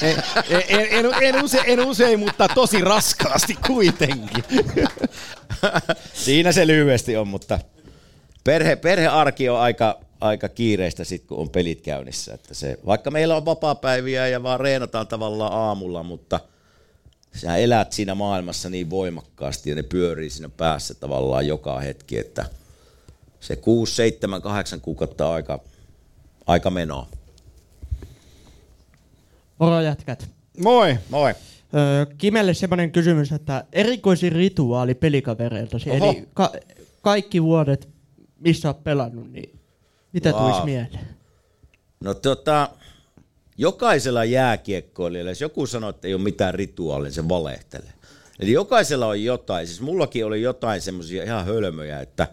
en, en, en, en, use, en usein, mutta tosi raskaasti kuitenkin.
Siinä se lyhyesti on, mutta perhe, perhearki on aika, aika kiireistä sit, kun on pelit käynnissä. Että se, vaikka meillä on vapaapäiviä ja vaan reenataan tavallaan aamulla, mutta sä elät siinä maailmassa niin voimakkaasti ja ne pyörii siinä päässä tavallaan joka hetki, että se 6, 7, 8 kuukautta aika, aika menoa.
Moro jätkät.
Moi.
Moi.
Öö, Kimelle semmoinen kysymys, että erikoisin rituaali pelikavereiltasi,
Oho.
eli ka- kaikki vuodet, missä olet pelannut, niin mitä
Wow.
wow. tulisi mieleen?
No tota, jokaisella jääkiekkoilijalla, jos joku sanoo, että ei ole mitään rituaalia, niin se valehtelee. Eli jokaisella on jotain, siis mullakin oli jotain semmoisia ihan hölmöjä, että,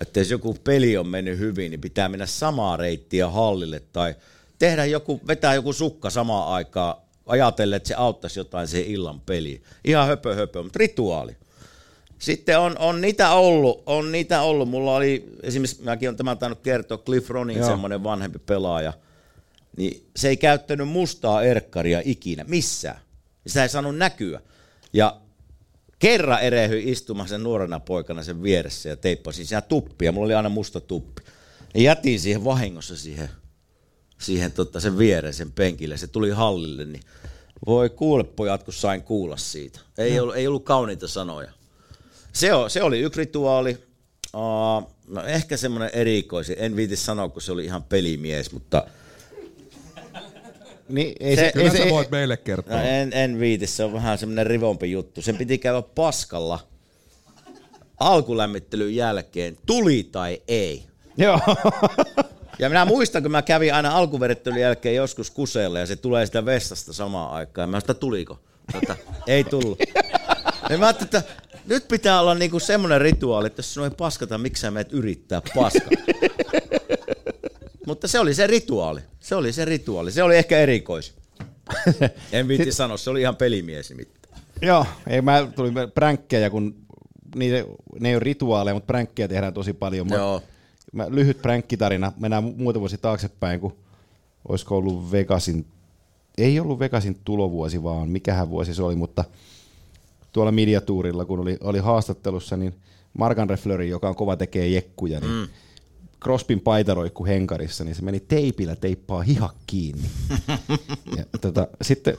että jos joku peli on mennyt hyvin, niin pitää mennä samaa reittiä hallille tai tehdä joku, vetää joku sukka samaan aikaan, ajatellen, että se auttaisi jotain siihen illan peliin. Ihan höpö höpö, mutta rituaali. Sitten on, on niitä ollut, on niitä ollut. Mulla oli, esimerkiksi mäkin on tämän tainnut kertoa, Cliff Ronin semmoinen vanhempi pelaaja, niin se ei käyttänyt mustaa erkkaria ikinä, missään. Sitä ei saanut näkyä. Ja kerran erehyi istumaan sen nuorena poikana sen vieressä ja teippasin siellä tuppia. Mulla oli aina musta tuppi. Ja jätin siihen vahingossa siihen, siihen tota, sen viereen, sen penkille. Se tuli hallille, niin voi kuule pojat, kun sain kuulla siitä. Ei, ollut, ei ollut kauniita sanoja. Se, on, se oli yksi rituaali. Uh, no ehkä semmoinen erikoisi. En viiti sanoa, kun se oli ihan pelimies, mutta...
Niin,
ei se- Kyllä sä voit meille kertoa.
No, en, en viiti, se on vähän semmoinen rivompi juttu. Sen piti käydä paskalla alkulämmittelyn jälkeen, tuli tai ei.
Joo.
Ja minä muistan, kun mä kävin aina alkuverittelyn jälkeen joskus kuseella ja se tulee sitä vessasta samaan aikaan. Mä sitä tuliko? Tota, ei tullut. Ja mä ajattelin, että nyt pitää olla niinku semmoinen rituaali, että jos sinua ei paskata, miksi sä meet yrittää paskaa. Mutta se oli se rituaali. Se oli se rituaali. Se oli ehkä erikois. En viitti sanoa, se oli ihan pelimies nimittäin.
Joo, ei mä tuli pränkkejä, kun niitä, ne ei ole rituaaleja, mutta pränkkejä tehdään tosi paljon. Mä,
Joo.
Mä, lyhyt pränkkitarina, mennään mu- muutama vuosi taaksepäin, kun olisiko ollut Vegasin, ei ollut Vegasin tulovuosi, vaan mikähän vuosi se oli, mutta tuolla mediatuurilla, kun oli, oli haastattelussa, niin Markan Reflöri, joka on kova tekee jekkuja, niin
Mm.
Crospin paitaroikku henkarissa, niin se meni teipillä teippaa hihak kiinni. ja, tota, sitten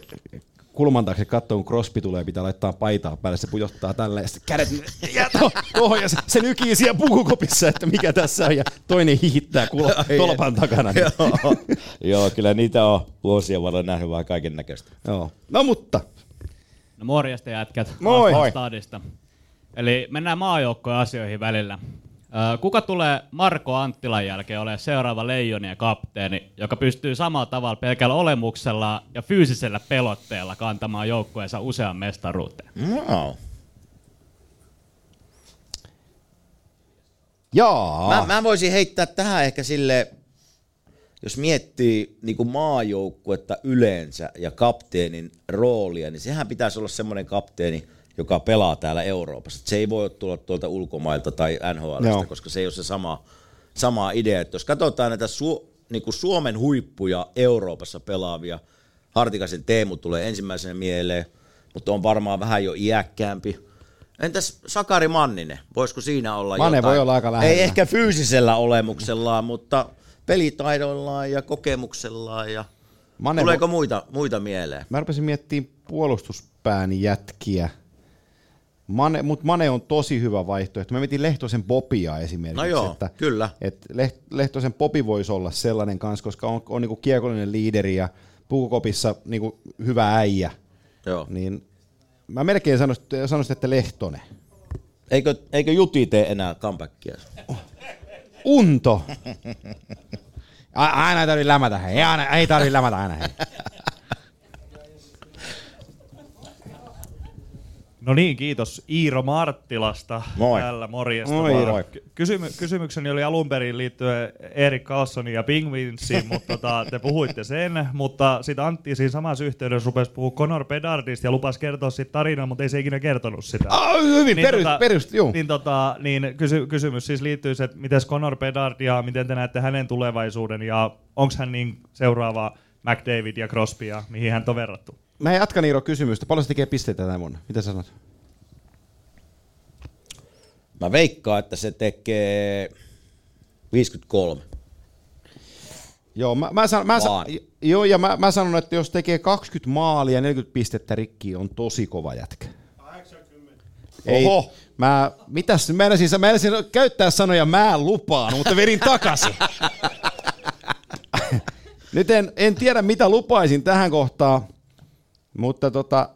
kulman taakse katsoo, kun Crosby tulee, pitää laittaa paitaa päälle, se pujottaa tällä ja sitten kädet ja to, tuohon ja se, se nykii siellä pukukopissa, että mikä tässä on ja toinen hihittää kul- tolpan takana. Niin.
Joo. Joo, kyllä niitä on vuosien varrella nähnyt vähän kaiken näköistä.
Joo. No mutta.
No morjesta jätkät.
Moi. Moi.
Eli mennään maajoukkojen asioihin välillä. Kuka tulee Marko Anttilan jälkeen olemaan seuraava leijonien kapteeni, joka pystyy samalla tavalla pelkällä olemuksella ja fyysisellä pelotteella kantamaan joukkueensa usean mestaruuteen?
Wow.
Jaa.
Mä, mä voisin heittää tähän ehkä sille, jos miettii niin kuin maajoukkuetta yleensä ja kapteenin roolia, niin sehän pitäisi olla semmoinen kapteeni, joka pelaa täällä Euroopassa. Se ei voi tulla tuolta ulkomailta tai NHLista,
Joo.
koska se ei ole se sama, sama idea. Että jos katsotaan näitä Su- niin kuin Suomen huippuja Euroopassa pelaavia, Hartikaisen Teemu tulee ensimmäisenä mieleen, mutta on varmaan vähän jo iäkkäämpi. Entäs Sakari Manninen? Voisiko siinä olla
Mane
jotain?
voi olla aika lähellä.
Ei ehkä fyysisellä olemuksellaan, mutta pelitaidollaan ja kokemuksellaan. Ja...
Mane
Tuleeko muita, muita mieleen?
Mä rupesin miettimään puolustuspään jätkiä. Mane, mutta Mane on tosi hyvä vaihtoehto. Mä mietin Lehtosen Popia esimerkiksi.
No joo,
että,
kyllä.
Että Leht- Lehtosen Popi voisi olla sellainen kanssa, koska on, on niinku kiekollinen liideri ja pukukopissa niinku hyvä äijä.
Joo.
Niin mä melkein sanoisin, että Lehtonen.
Eikö, eikö Juti tee enää comebackia?
Unto. A- aina ei tarvitse lämätä, hei. Ei, aina, ei tarvitse lämätä aina, hei.
No niin, kiitos Iiro Marttilasta.
Moi.
Täällä morjesta.
Moi. Iiro.
Kysymy- kysymykseni oli alun perin liittyen Erik Carlsonin ja Penguinsiin, mutta tota, te puhuitte sen, mutta sitten Antti siinä samassa yhteydessä rupesi puhua Conor Bedardista ja lupasi kertoa siitä tarinaa, mutta ei se ikinä kertonut sitä.
Ah, hyvin, perus- perus- juu.
Niin, tota, niin kysy- kysymys siis liittyy se, että miten Conor Bedard ja miten te näette hänen tulevaisuuden ja onko hän niin seuraava McDavid ja Crosby ja mihin hän on verrattu?
Mä jatkan Iiro kysymystä. Paljon se tekee pisteitä tänä vuonna? Mitä sä sanot?
Mä veikkaan, että se tekee 53.
Joo, mä, mä, sanon, mä, sa-
Vaan.
joo, ja mä, mä sanon, että jos tekee 20 maalia ja 40 pistettä rikki, on tosi kova jätkä. 80. Ei,
Oho.
mä, mitäs, mä ensin, mä ensin käyttää sanoja mä lupaan, mutta vedin takaisin. Nyt en, en tiedä, mitä lupaisin tähän kohtaan, mutta tota,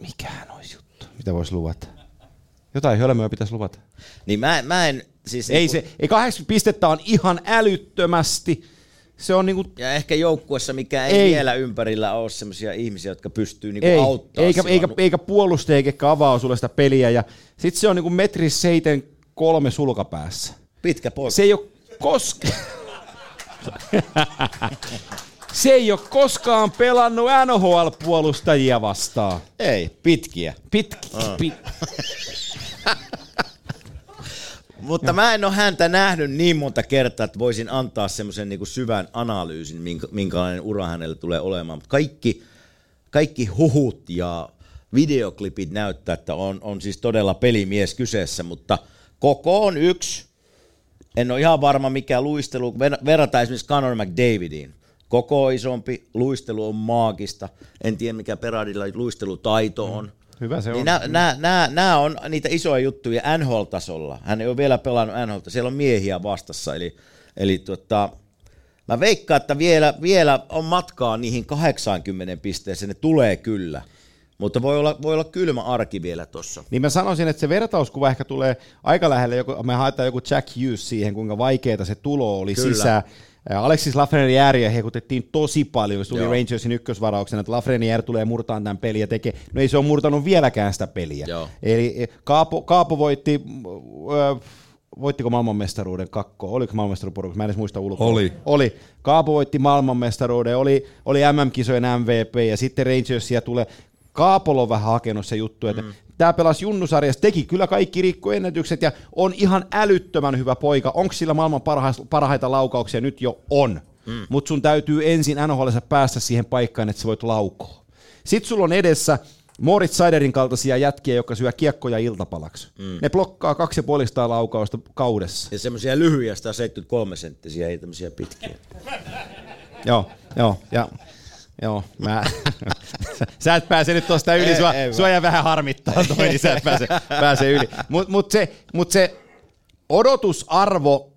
mikähän olisi juttu, mitä voisi luvata? Jotain hölmöä pitäisi luvata.
Niin mä, mä en... Siis
Ei
niinku-
se, ei 80 pistettä on ihan älyttömästi. Se on niinku,
Ja ehkä joukkuessa, mikä ei,
Ei.
vielä ympärillä ole sellaisia ihmisiä, jotka pystyy niinku
ei,
auttaa
eikä,
sinua.
eikä, eikä puolustaja eikä avaa sulle sitä peliä. Ja sit se on niinku metri seiten kolme sulkapäässä.
Pitkä poika.
Se ei ole koskaan... se ei ole koskaan pelannut NHL-puolustajia vastaan.
Ei, pitkiä.
Pitki,
Ah.
pit,
Mutta mä en ole häntä nähnyt niin monta kertaa, että voisin antaa semmoisen niinku syvän analyysin, minkä, minkälainen ura hänelle tulee olemaan. Mutta kaikki kaikki huhut ja videoklipit näyttää, että on, on siis todella pelimies kyseessä, mutta koko on yksi. En ole ihan varma mikä luistelu, ver- verrataan esimerkiksi Conor McDavidiin. Koko isompi, luistelu on maagista. En tiedä mikä Peradilla luistelutaito on.
Hyvä se
niin
on.
Nämä, nämä, nämä, nämä on niitä isoja juttuja NHL-tasolla. Hän ei ole vielä pelannut NHL, siellä on miehiä vastassa. Eli, eli tota, mä veikkaan, että vielä, vielä on matkaa niihin 80 pisteeseen, ne tulee kyllä. Mutta voi olla, voi olla kylmä arki vielä tuossa.
Niin mä sanoisin, että se vertauskuva ehkä tulee aika lähelle, joku, me haetaan joku Jack Hughes siihen, kuinka vaikeaa se tulo oli
Kyllä.
sisään. Alexis Lafreniere hekutettiin tosi paljon, se tuli
Joo.
Rangersin ykkösvarauksena, että Lafreniere tulee murtaan tämän pelin ja tekee, no ei se ole murtanut vieläkään sitä peliä.
Joo.
Eli e, Kaapo, Kaapo voitti, ö, voittiko maailmanmestaruuden kakko, oliko maailmanmestaruusporuksessa, mä en edes muista ulkoa.
Oli.
Oli. Kaapo voitti maailmanmestaruuden, oli, oli MM-kisojen MVP ja sitten Rangersia tulee. Kaapolla on vähän hakenut se juttu, että mm. Tämä pelasi Junnusarjassa, teki kyllä kaikki rikkoennätykset ja on ihan älyttömän hyvä poika. Onko sillä maailman parhaita, parhaita laukauksia? Nyt jo on. Mm. Mutta sun täytyy ensin nhl päästä siihen paikkaan, että sä voit laukoa. Sitten sulla on edessä Moritz Seiderin kaltaisia jätkiä, jotka syö kiekkoja iltapalaksi. Mm. Ne blokkaa kaksi ja puolista laukausta kaudessa.
Ja semmoisia lyhyjä 173 senttisiä, ei tämmöisiä pitkiä.
Joo, joo, ja Joo, mä, sä et pääse nyt tuosta yli,
Ei,
sua,
ei
sua jää vähän harmittaa toi, niin sä et pääse, pääse yli. Mutta mut se, mut se odotusarvo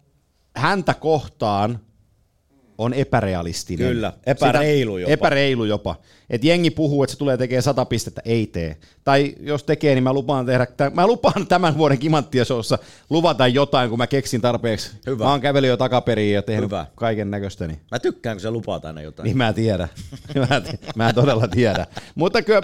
häntä kohtaan on epärealistinen.
Kyllä, epäreilu jopa.
Epäreilu jopa. Et jengi puhuu, että se tulee tekemään sata pistettä, ei tee. Tai jos tekee, niin mä lupaan tehdä, mä lupaan tämän vuoden Kimanttia-showssa luvata jotain, kun mä keksin tarpeeksi.
Hyvä.
Mä oon kävellyt jo takaperiin ja tehnyt
Hyvä.
kaiken näköistä. Niin.
Mä tykkään, kun sä lupaat aina jotain.
Niin mä en tiedä. mä, mä todella tiedä. Mutta kyllä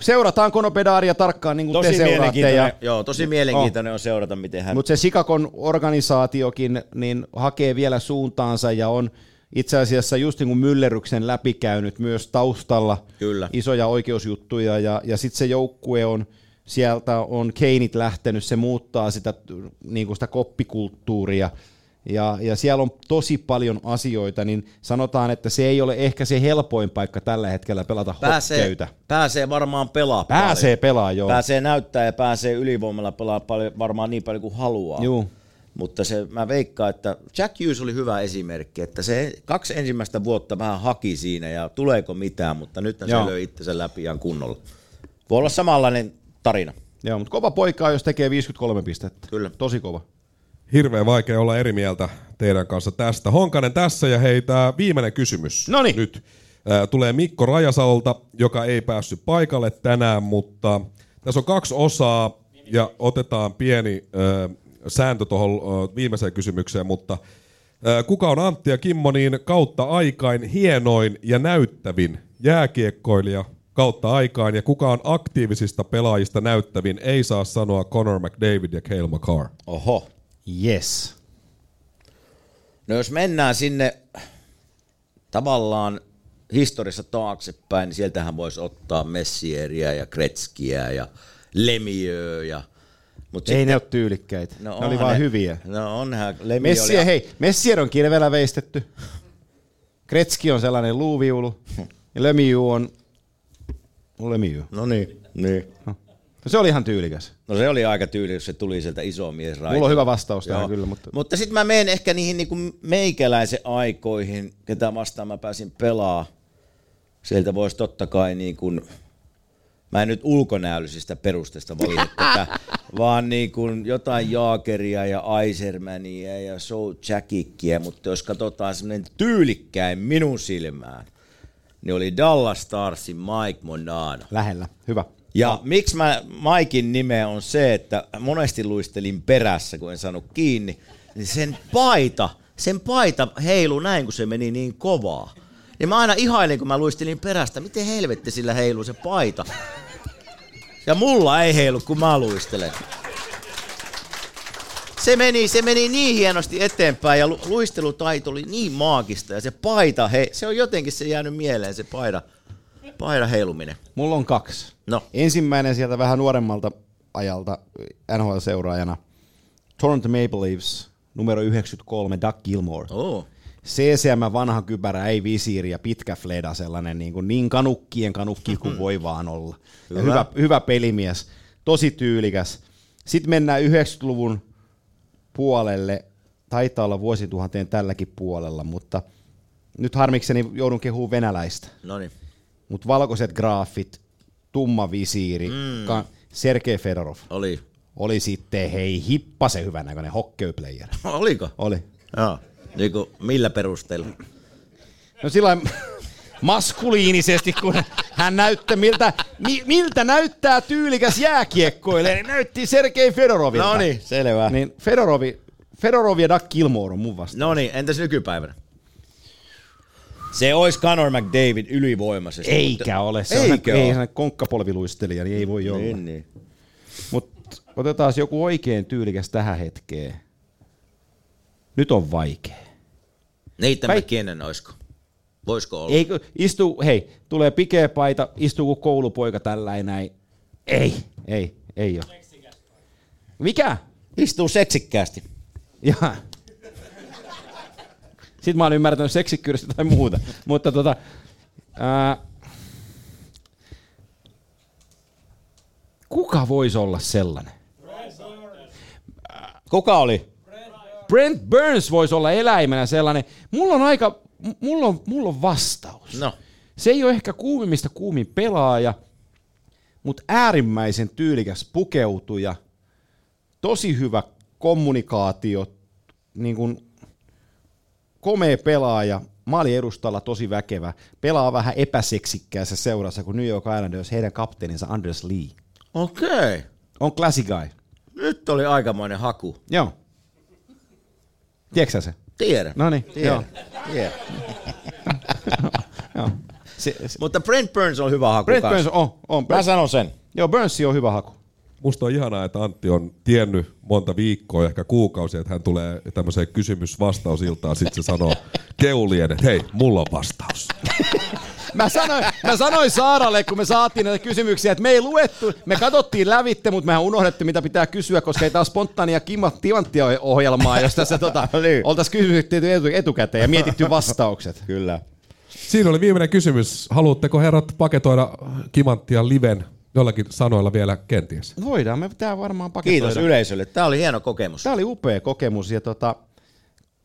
seurataan Konopedaaria tarkkaan, niin kuin
Tosi
te seuraatte. Ja,
joo, tosi mielenkiintoinen on seurata, miten hän...
Mutta se Sikakon organisaatiokin niin hakee vielä suuntaansa ja on itse asiassa just niin kuin Mülleryksen läpikäynyt myös taustalla
Kyllä.
isoja oikeusjuttuja ja, ja sitten se joukkue on, sieltä on Keinit lähtenyt, se muuttaa sitä, niin kuin sitä koppikulttuuria ja, ja siellä on tosi paljon asioita, niin sanotaan, että se ei ole ehkä se helpoin paikka tällä hetkellä pelata
pääsee,
hokkeytä.
pääsee varmaan pelaa
Pääsee
paljon.
pelaa, joo.
Pääsee näyttää ja pääsee ylivoimalla pelaa paljon, varmaan niin paljon kuin haluaa.
Juu.
Mutta se, mä veikkaan, että Jack Hughes oli hyvä esimerkki, että se kaksi ensimmäistä vuotta vähän haki siinä ja tuleeko mitään, mutta nyt se löi itsensä läpi ihan kunnolla. Voi olla samanlainen tarina.
Joo, mutta kova poika jos tekee 53 pistettä.
Kyllä.
Tosi kova.
Hirveän vaikea olla eri mieltä teidän kanssa tästä. Honkanen tässä ja hei tää viimeinen kysymys.
Noniin.
Nyt tulee Mikko Rajasalolta, joka ei päässyt paikalle tänään, mutta tässä on kaksi osaa ja otetaan pieni ö, sääntö tuohon viimeiseen kysymykseen, mutta kuka on Antti ja Kimmo niin kautta aikain hienoin ja näyttävin jääkiekkoilija kautta aikaan ja kuka on aktiivisista pelaajista näyttävin, ei saa sanoa Conor McDavid ja Cale McCarr.
Oho.
Yes.
No jos mennään sinne tavallaan historiassa taaksepäin, niin sieltähän voisi ottaa Messieria ja Kretskiä ja Lemieux ja Mut
Ei ne ole tyylikkäitä. Ne oli vaan hyviä.
No onhan
Messier,
oli...
hei, Messier on kirveellä veistetty. Kretski on sellainen luuviulu. Ja Lemieux on... on Lemieux.
No niin, niin.
No. Se oli ihan tyylikäs.
No se oli aika tyylikäs, se tuli sieltä iso mies
Mulla on hyvä vastaus tähän kyllä, mutta-
Mutta sitten mä menen ehkä niihin niinku meikäläisen aikoihin, ketä vastaan mä pääsin pelaa. Sieltä voisi totta kai niin kuin, mä en nyt ulkonäöllisistä perusteista valita tätä, vaan niin kuin jotain Jaakeria ja Aisermania ja Soul Jackickia, mutta jos katsotaan semmoinen tyylikkäin minun silmään, niin oli Dallas Starsin Mike Monano.
Lähellä. Hyvä.
Ja miksi mä Maikin nimeä on se, että monesti luistelin perässä, kun en saanut kiinni, niin sen paita, sen paita heilu näin, kun se meni niin kovaa. Ja mä aina ihailin, kun mä luistelin perästä, miten helvetti sillä heiluu se paita. Ja mulla ei heilu, kun mä luistelen. Se meni, se meni niin hienosti eteenpäin ja lu- luistelutaito oli niin maagista ja se paita, he, se on jotenkin se jäänyt mieleen, se paida, paida heiluminen.
Mulla on kaksi.
No.
Ensimmäinen sieltä vähän nuoremmalta ajalta NHL-seuraajana. Toronto Maple Leafs, numero 93, Doug Gilmore.
Oh.
CCM vanha kypärä, ei visiiri ja pitkä fleda, sellainen niin, kuin niin kanukkien kanukki kuin voi vaan olla. Ja
Hyvä.
hyvä, hyvä pelimies, tosi tyylikäs. Sitten mennään 90-luvun puolelle, taitaa olla vuosituhanteen tälläkin puolella, mutta nyt harmikseni joudun kehumaan venäläistä.
Noniin.
Mutta valkoiset graafit, tumma visiiri,
Mm.
ka- Sergei Fedorov.
Oli.
Oli sitten, hei, hippasen hyvän näköinen hockeyplayer.
Oliko?
Oli.
Joo. Niin kuin, millä perusteella?
No sillä maskuliinisesti, kun hän näyttää, miltä, mi, miltä näyttää tyylikäs jääkiekkoille, niin näytti Sergei Fedorovilta.
No niin, selvä.
Niin Fedorovi, Fedorov ja Doug Gilmore on mun vasta.
No niin, entäs nykypäivänä? Se olisi Conor McDavid ylivoimaisesti.
Eikä
mutta...
ole. Se
Eikö
on,
ole?
ei hän konkkapolviluistelija, niin ei voi olla.
Niin, niin.
Mutta otetaan joku oikein tyylikäs tähän hetkeen. Nyt on vaikea.
Niitä
Kaik-
McKinnon olisiko? Voisiko olla?
Eikö, istu, hei, tulee pikeä paita, istuu kuin koulupoika tällä näin. Ei, ei, ei ole. Mikä?
Istuu seksikkäästi.
Ja. Sitten mä oon ymmärtänyt seksikkyydestä tai muuta. Mutta tota, ää, kuka voisi olla sellainen?
Kuka oli?
Brent Burns voisi olla eläimenä sellainen. Mulla on aika, mulla on, mulla on vastaus.
No.
Se ei ole ehkä kuumimmista kuumin pelaaja, mutta äärimmäisen tyylikäs pukeutuja, tosi hyvä kommunikaatio, niin kuin komea pelaaja, maali edustalla tosi väkevä, pelaa vähän epäseksikkäässä seurassa kuin New York Islanders, heidän kapteeninsa Anders Lee.
Okei. Okay.
On classy guy.
Nyt oli aikamoinen haku.
Joo. Tiedätkö se?
Tiedän.
No niin, joo.
Tiedän.
Joo. Se, se,
Mutta Brent Burns on hyvä haku
Brent. Burns on, on.
Mä sanon sen.
Joo, Burns on hyvä haku.
Musta on ihanaa, että Antti on tiennyt monta viikkoa, ehkä kuukausia, että hän tulee tämmöiseen kysymys-vastausiltaan, sitten se sanoo keulien, että hei, mulla on vastaus.
Mä sanoin, mä sanoin Saaralle, kun me saatiin näitä kysymyksiä, että me ei luettu, me katsottiin lävitte, mutta mehän unohdettiin, mitä pitää kysyä, koska ei taas spontaania timanttia ohjelmaa, jos tässä tota,
Niin.
oltaisiin kysytty etu, etukäteen ja mietitty vastaukset.
Kyllä.
Siinä oli viimeinen kysymys. Haluatteko herrat paketoida Kimanttia liven jollakin sanoilla vielä kenties?
Voidaan me tää varmaan paketoida.
Kiitos yleisölle. Tämä oli hieno kokemus.
Tämä oli upea kokemus ja tota,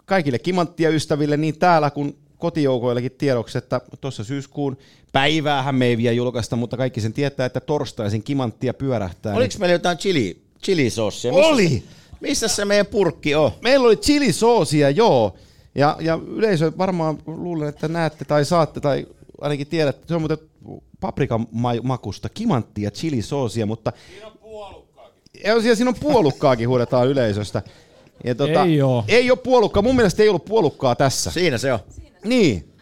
kaikille kimanttia ystäville niin täällä kuin kotijoukoillekin tiedoksi, että tuossa syyskuun päiväähän me ei vielä julkaista, mutta kaikki sen tietää, että torstaisin kimanttia pyörähtää.
Oliko meillä jotain chili, chilisossia?
Oli!
Missä se meidän purkki on?
Meillä oli chilisoosia, joo. Ja, ja yleisö varmaan luulen, että näette tai saatte tai ainakin tiedätte, se on muuten paprikan ma- makusta, kimanttia chilisoosia, mutta... Siinä on puolukkaakin. Ja siinä on puolukkaakin huudetaan yleisöstä. Ja tota,
Ei oo.
Ei ole puolukkaa, mun mielestä ei ollut puolukkaa tässä.
Siinä se on.
Niin.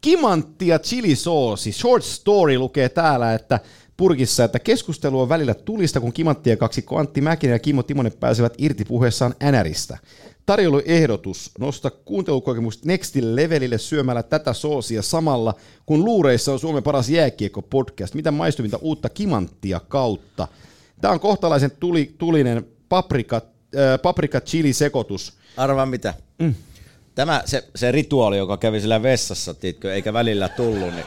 Kimanttia chilisoosi. Short story lukee täällä, että purkissa, että keskustelu on välillä tulista, kun Kimanttia kaksikko Antti Mäkinen ja Kimmo Timonen pääsevät irti puheessaan NRistä. Tarjouluehdotus, nosta kuuntelukokemus nextille levelille syömällä tätä soosia samalla, kun luureissa on Suomen paras jääkiekko podcast. Mitä maistuvinta uutta Kimanttia kautta? Tämä on kohtalaisen tuli, tulinen paprika, äh, paprika chili sekoitus.
Arvaa mitä?
Mm.
Tämä, se, se rituaali, joka kävi siellä vessassa, tiitkö, eikä välillä tullut, niin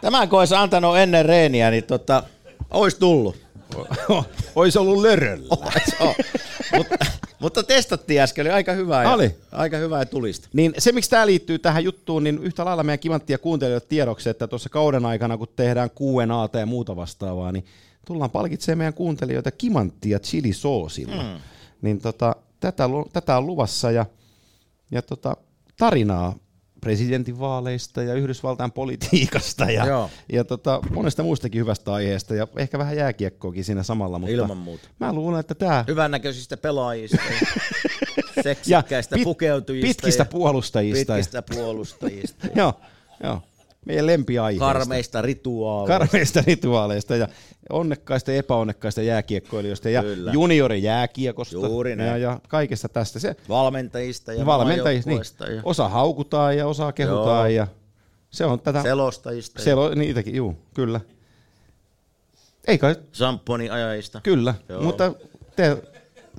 Tämän kun olisi antanut ennen reeniä, niin tota, olisi tullut.
olisi ollut löröllä.
mutta, mutta testattiin äsken, oli aika hyvä. Ja,
Oli.
Aika hyvä ja tulista.
Niin se, miksi tämä liittyy tähän juttuun, niin yhtä lailla meidän kimanttia kuuntelijoille tiedoksi, että tuossa kauden aikana, kun tehdään Q&A ja muuta vastaavaa, niin tullaan palkitsemaan meidän kuuntelijoita kimanttia chilisoosilla.
Mm.
Mm. Niin tota, tätä, tätä on luvassa ja, ja tota, tarinaa presidentinvaaleista ja Yhdysvaltain politiikasta ja,
Joo.
ja tota, monesta muustakin hyvästä aiheesta ja ehkä vähän jääkiekkoakin siinä samalla. Mutta
Ilman muuta.
Mä luulen, että tämä
Hyvännäköisistä pelaajista, ja seksikkäistä
pit-
pukeutujista.
pitkistä
ja
puolustajista.
Pitkistä puolustajista.
joo, joo. Meidän lempiaiheista.
Karmeista rituaaleista.
Karmeista rituaaleista ja onnekkaista ja epäonnekkaista jääkiekkoilijoista ja
Kyllä.
juniorijääkiekosta
Juuri näin.
ja, ja kaikesta tästä. Se,
Valmentajista ja
valmentajista, niin.
ja
Osa haukutaan ja osa kehutaan
Joo.
ja se on tätä.
Selostajista ja-
Selo, niitäkin, juu, kyllä. Ei kai,
Samponi ajajista.
kyllä,
Joo.
mutta te,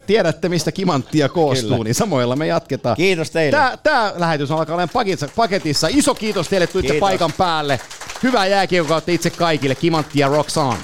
tiedätte mistä kimanttia koostuu,
Kyllä.
niin samoilla me jatketaan.
Kiitos teille.
Tää, tää lähetys alkaa olemaan paketissa-. Iso kiitos teille,
Kiitos.
paikan päälle. Hyvää jääkiekkokautta itse kaikille. Kimanttia rocks on.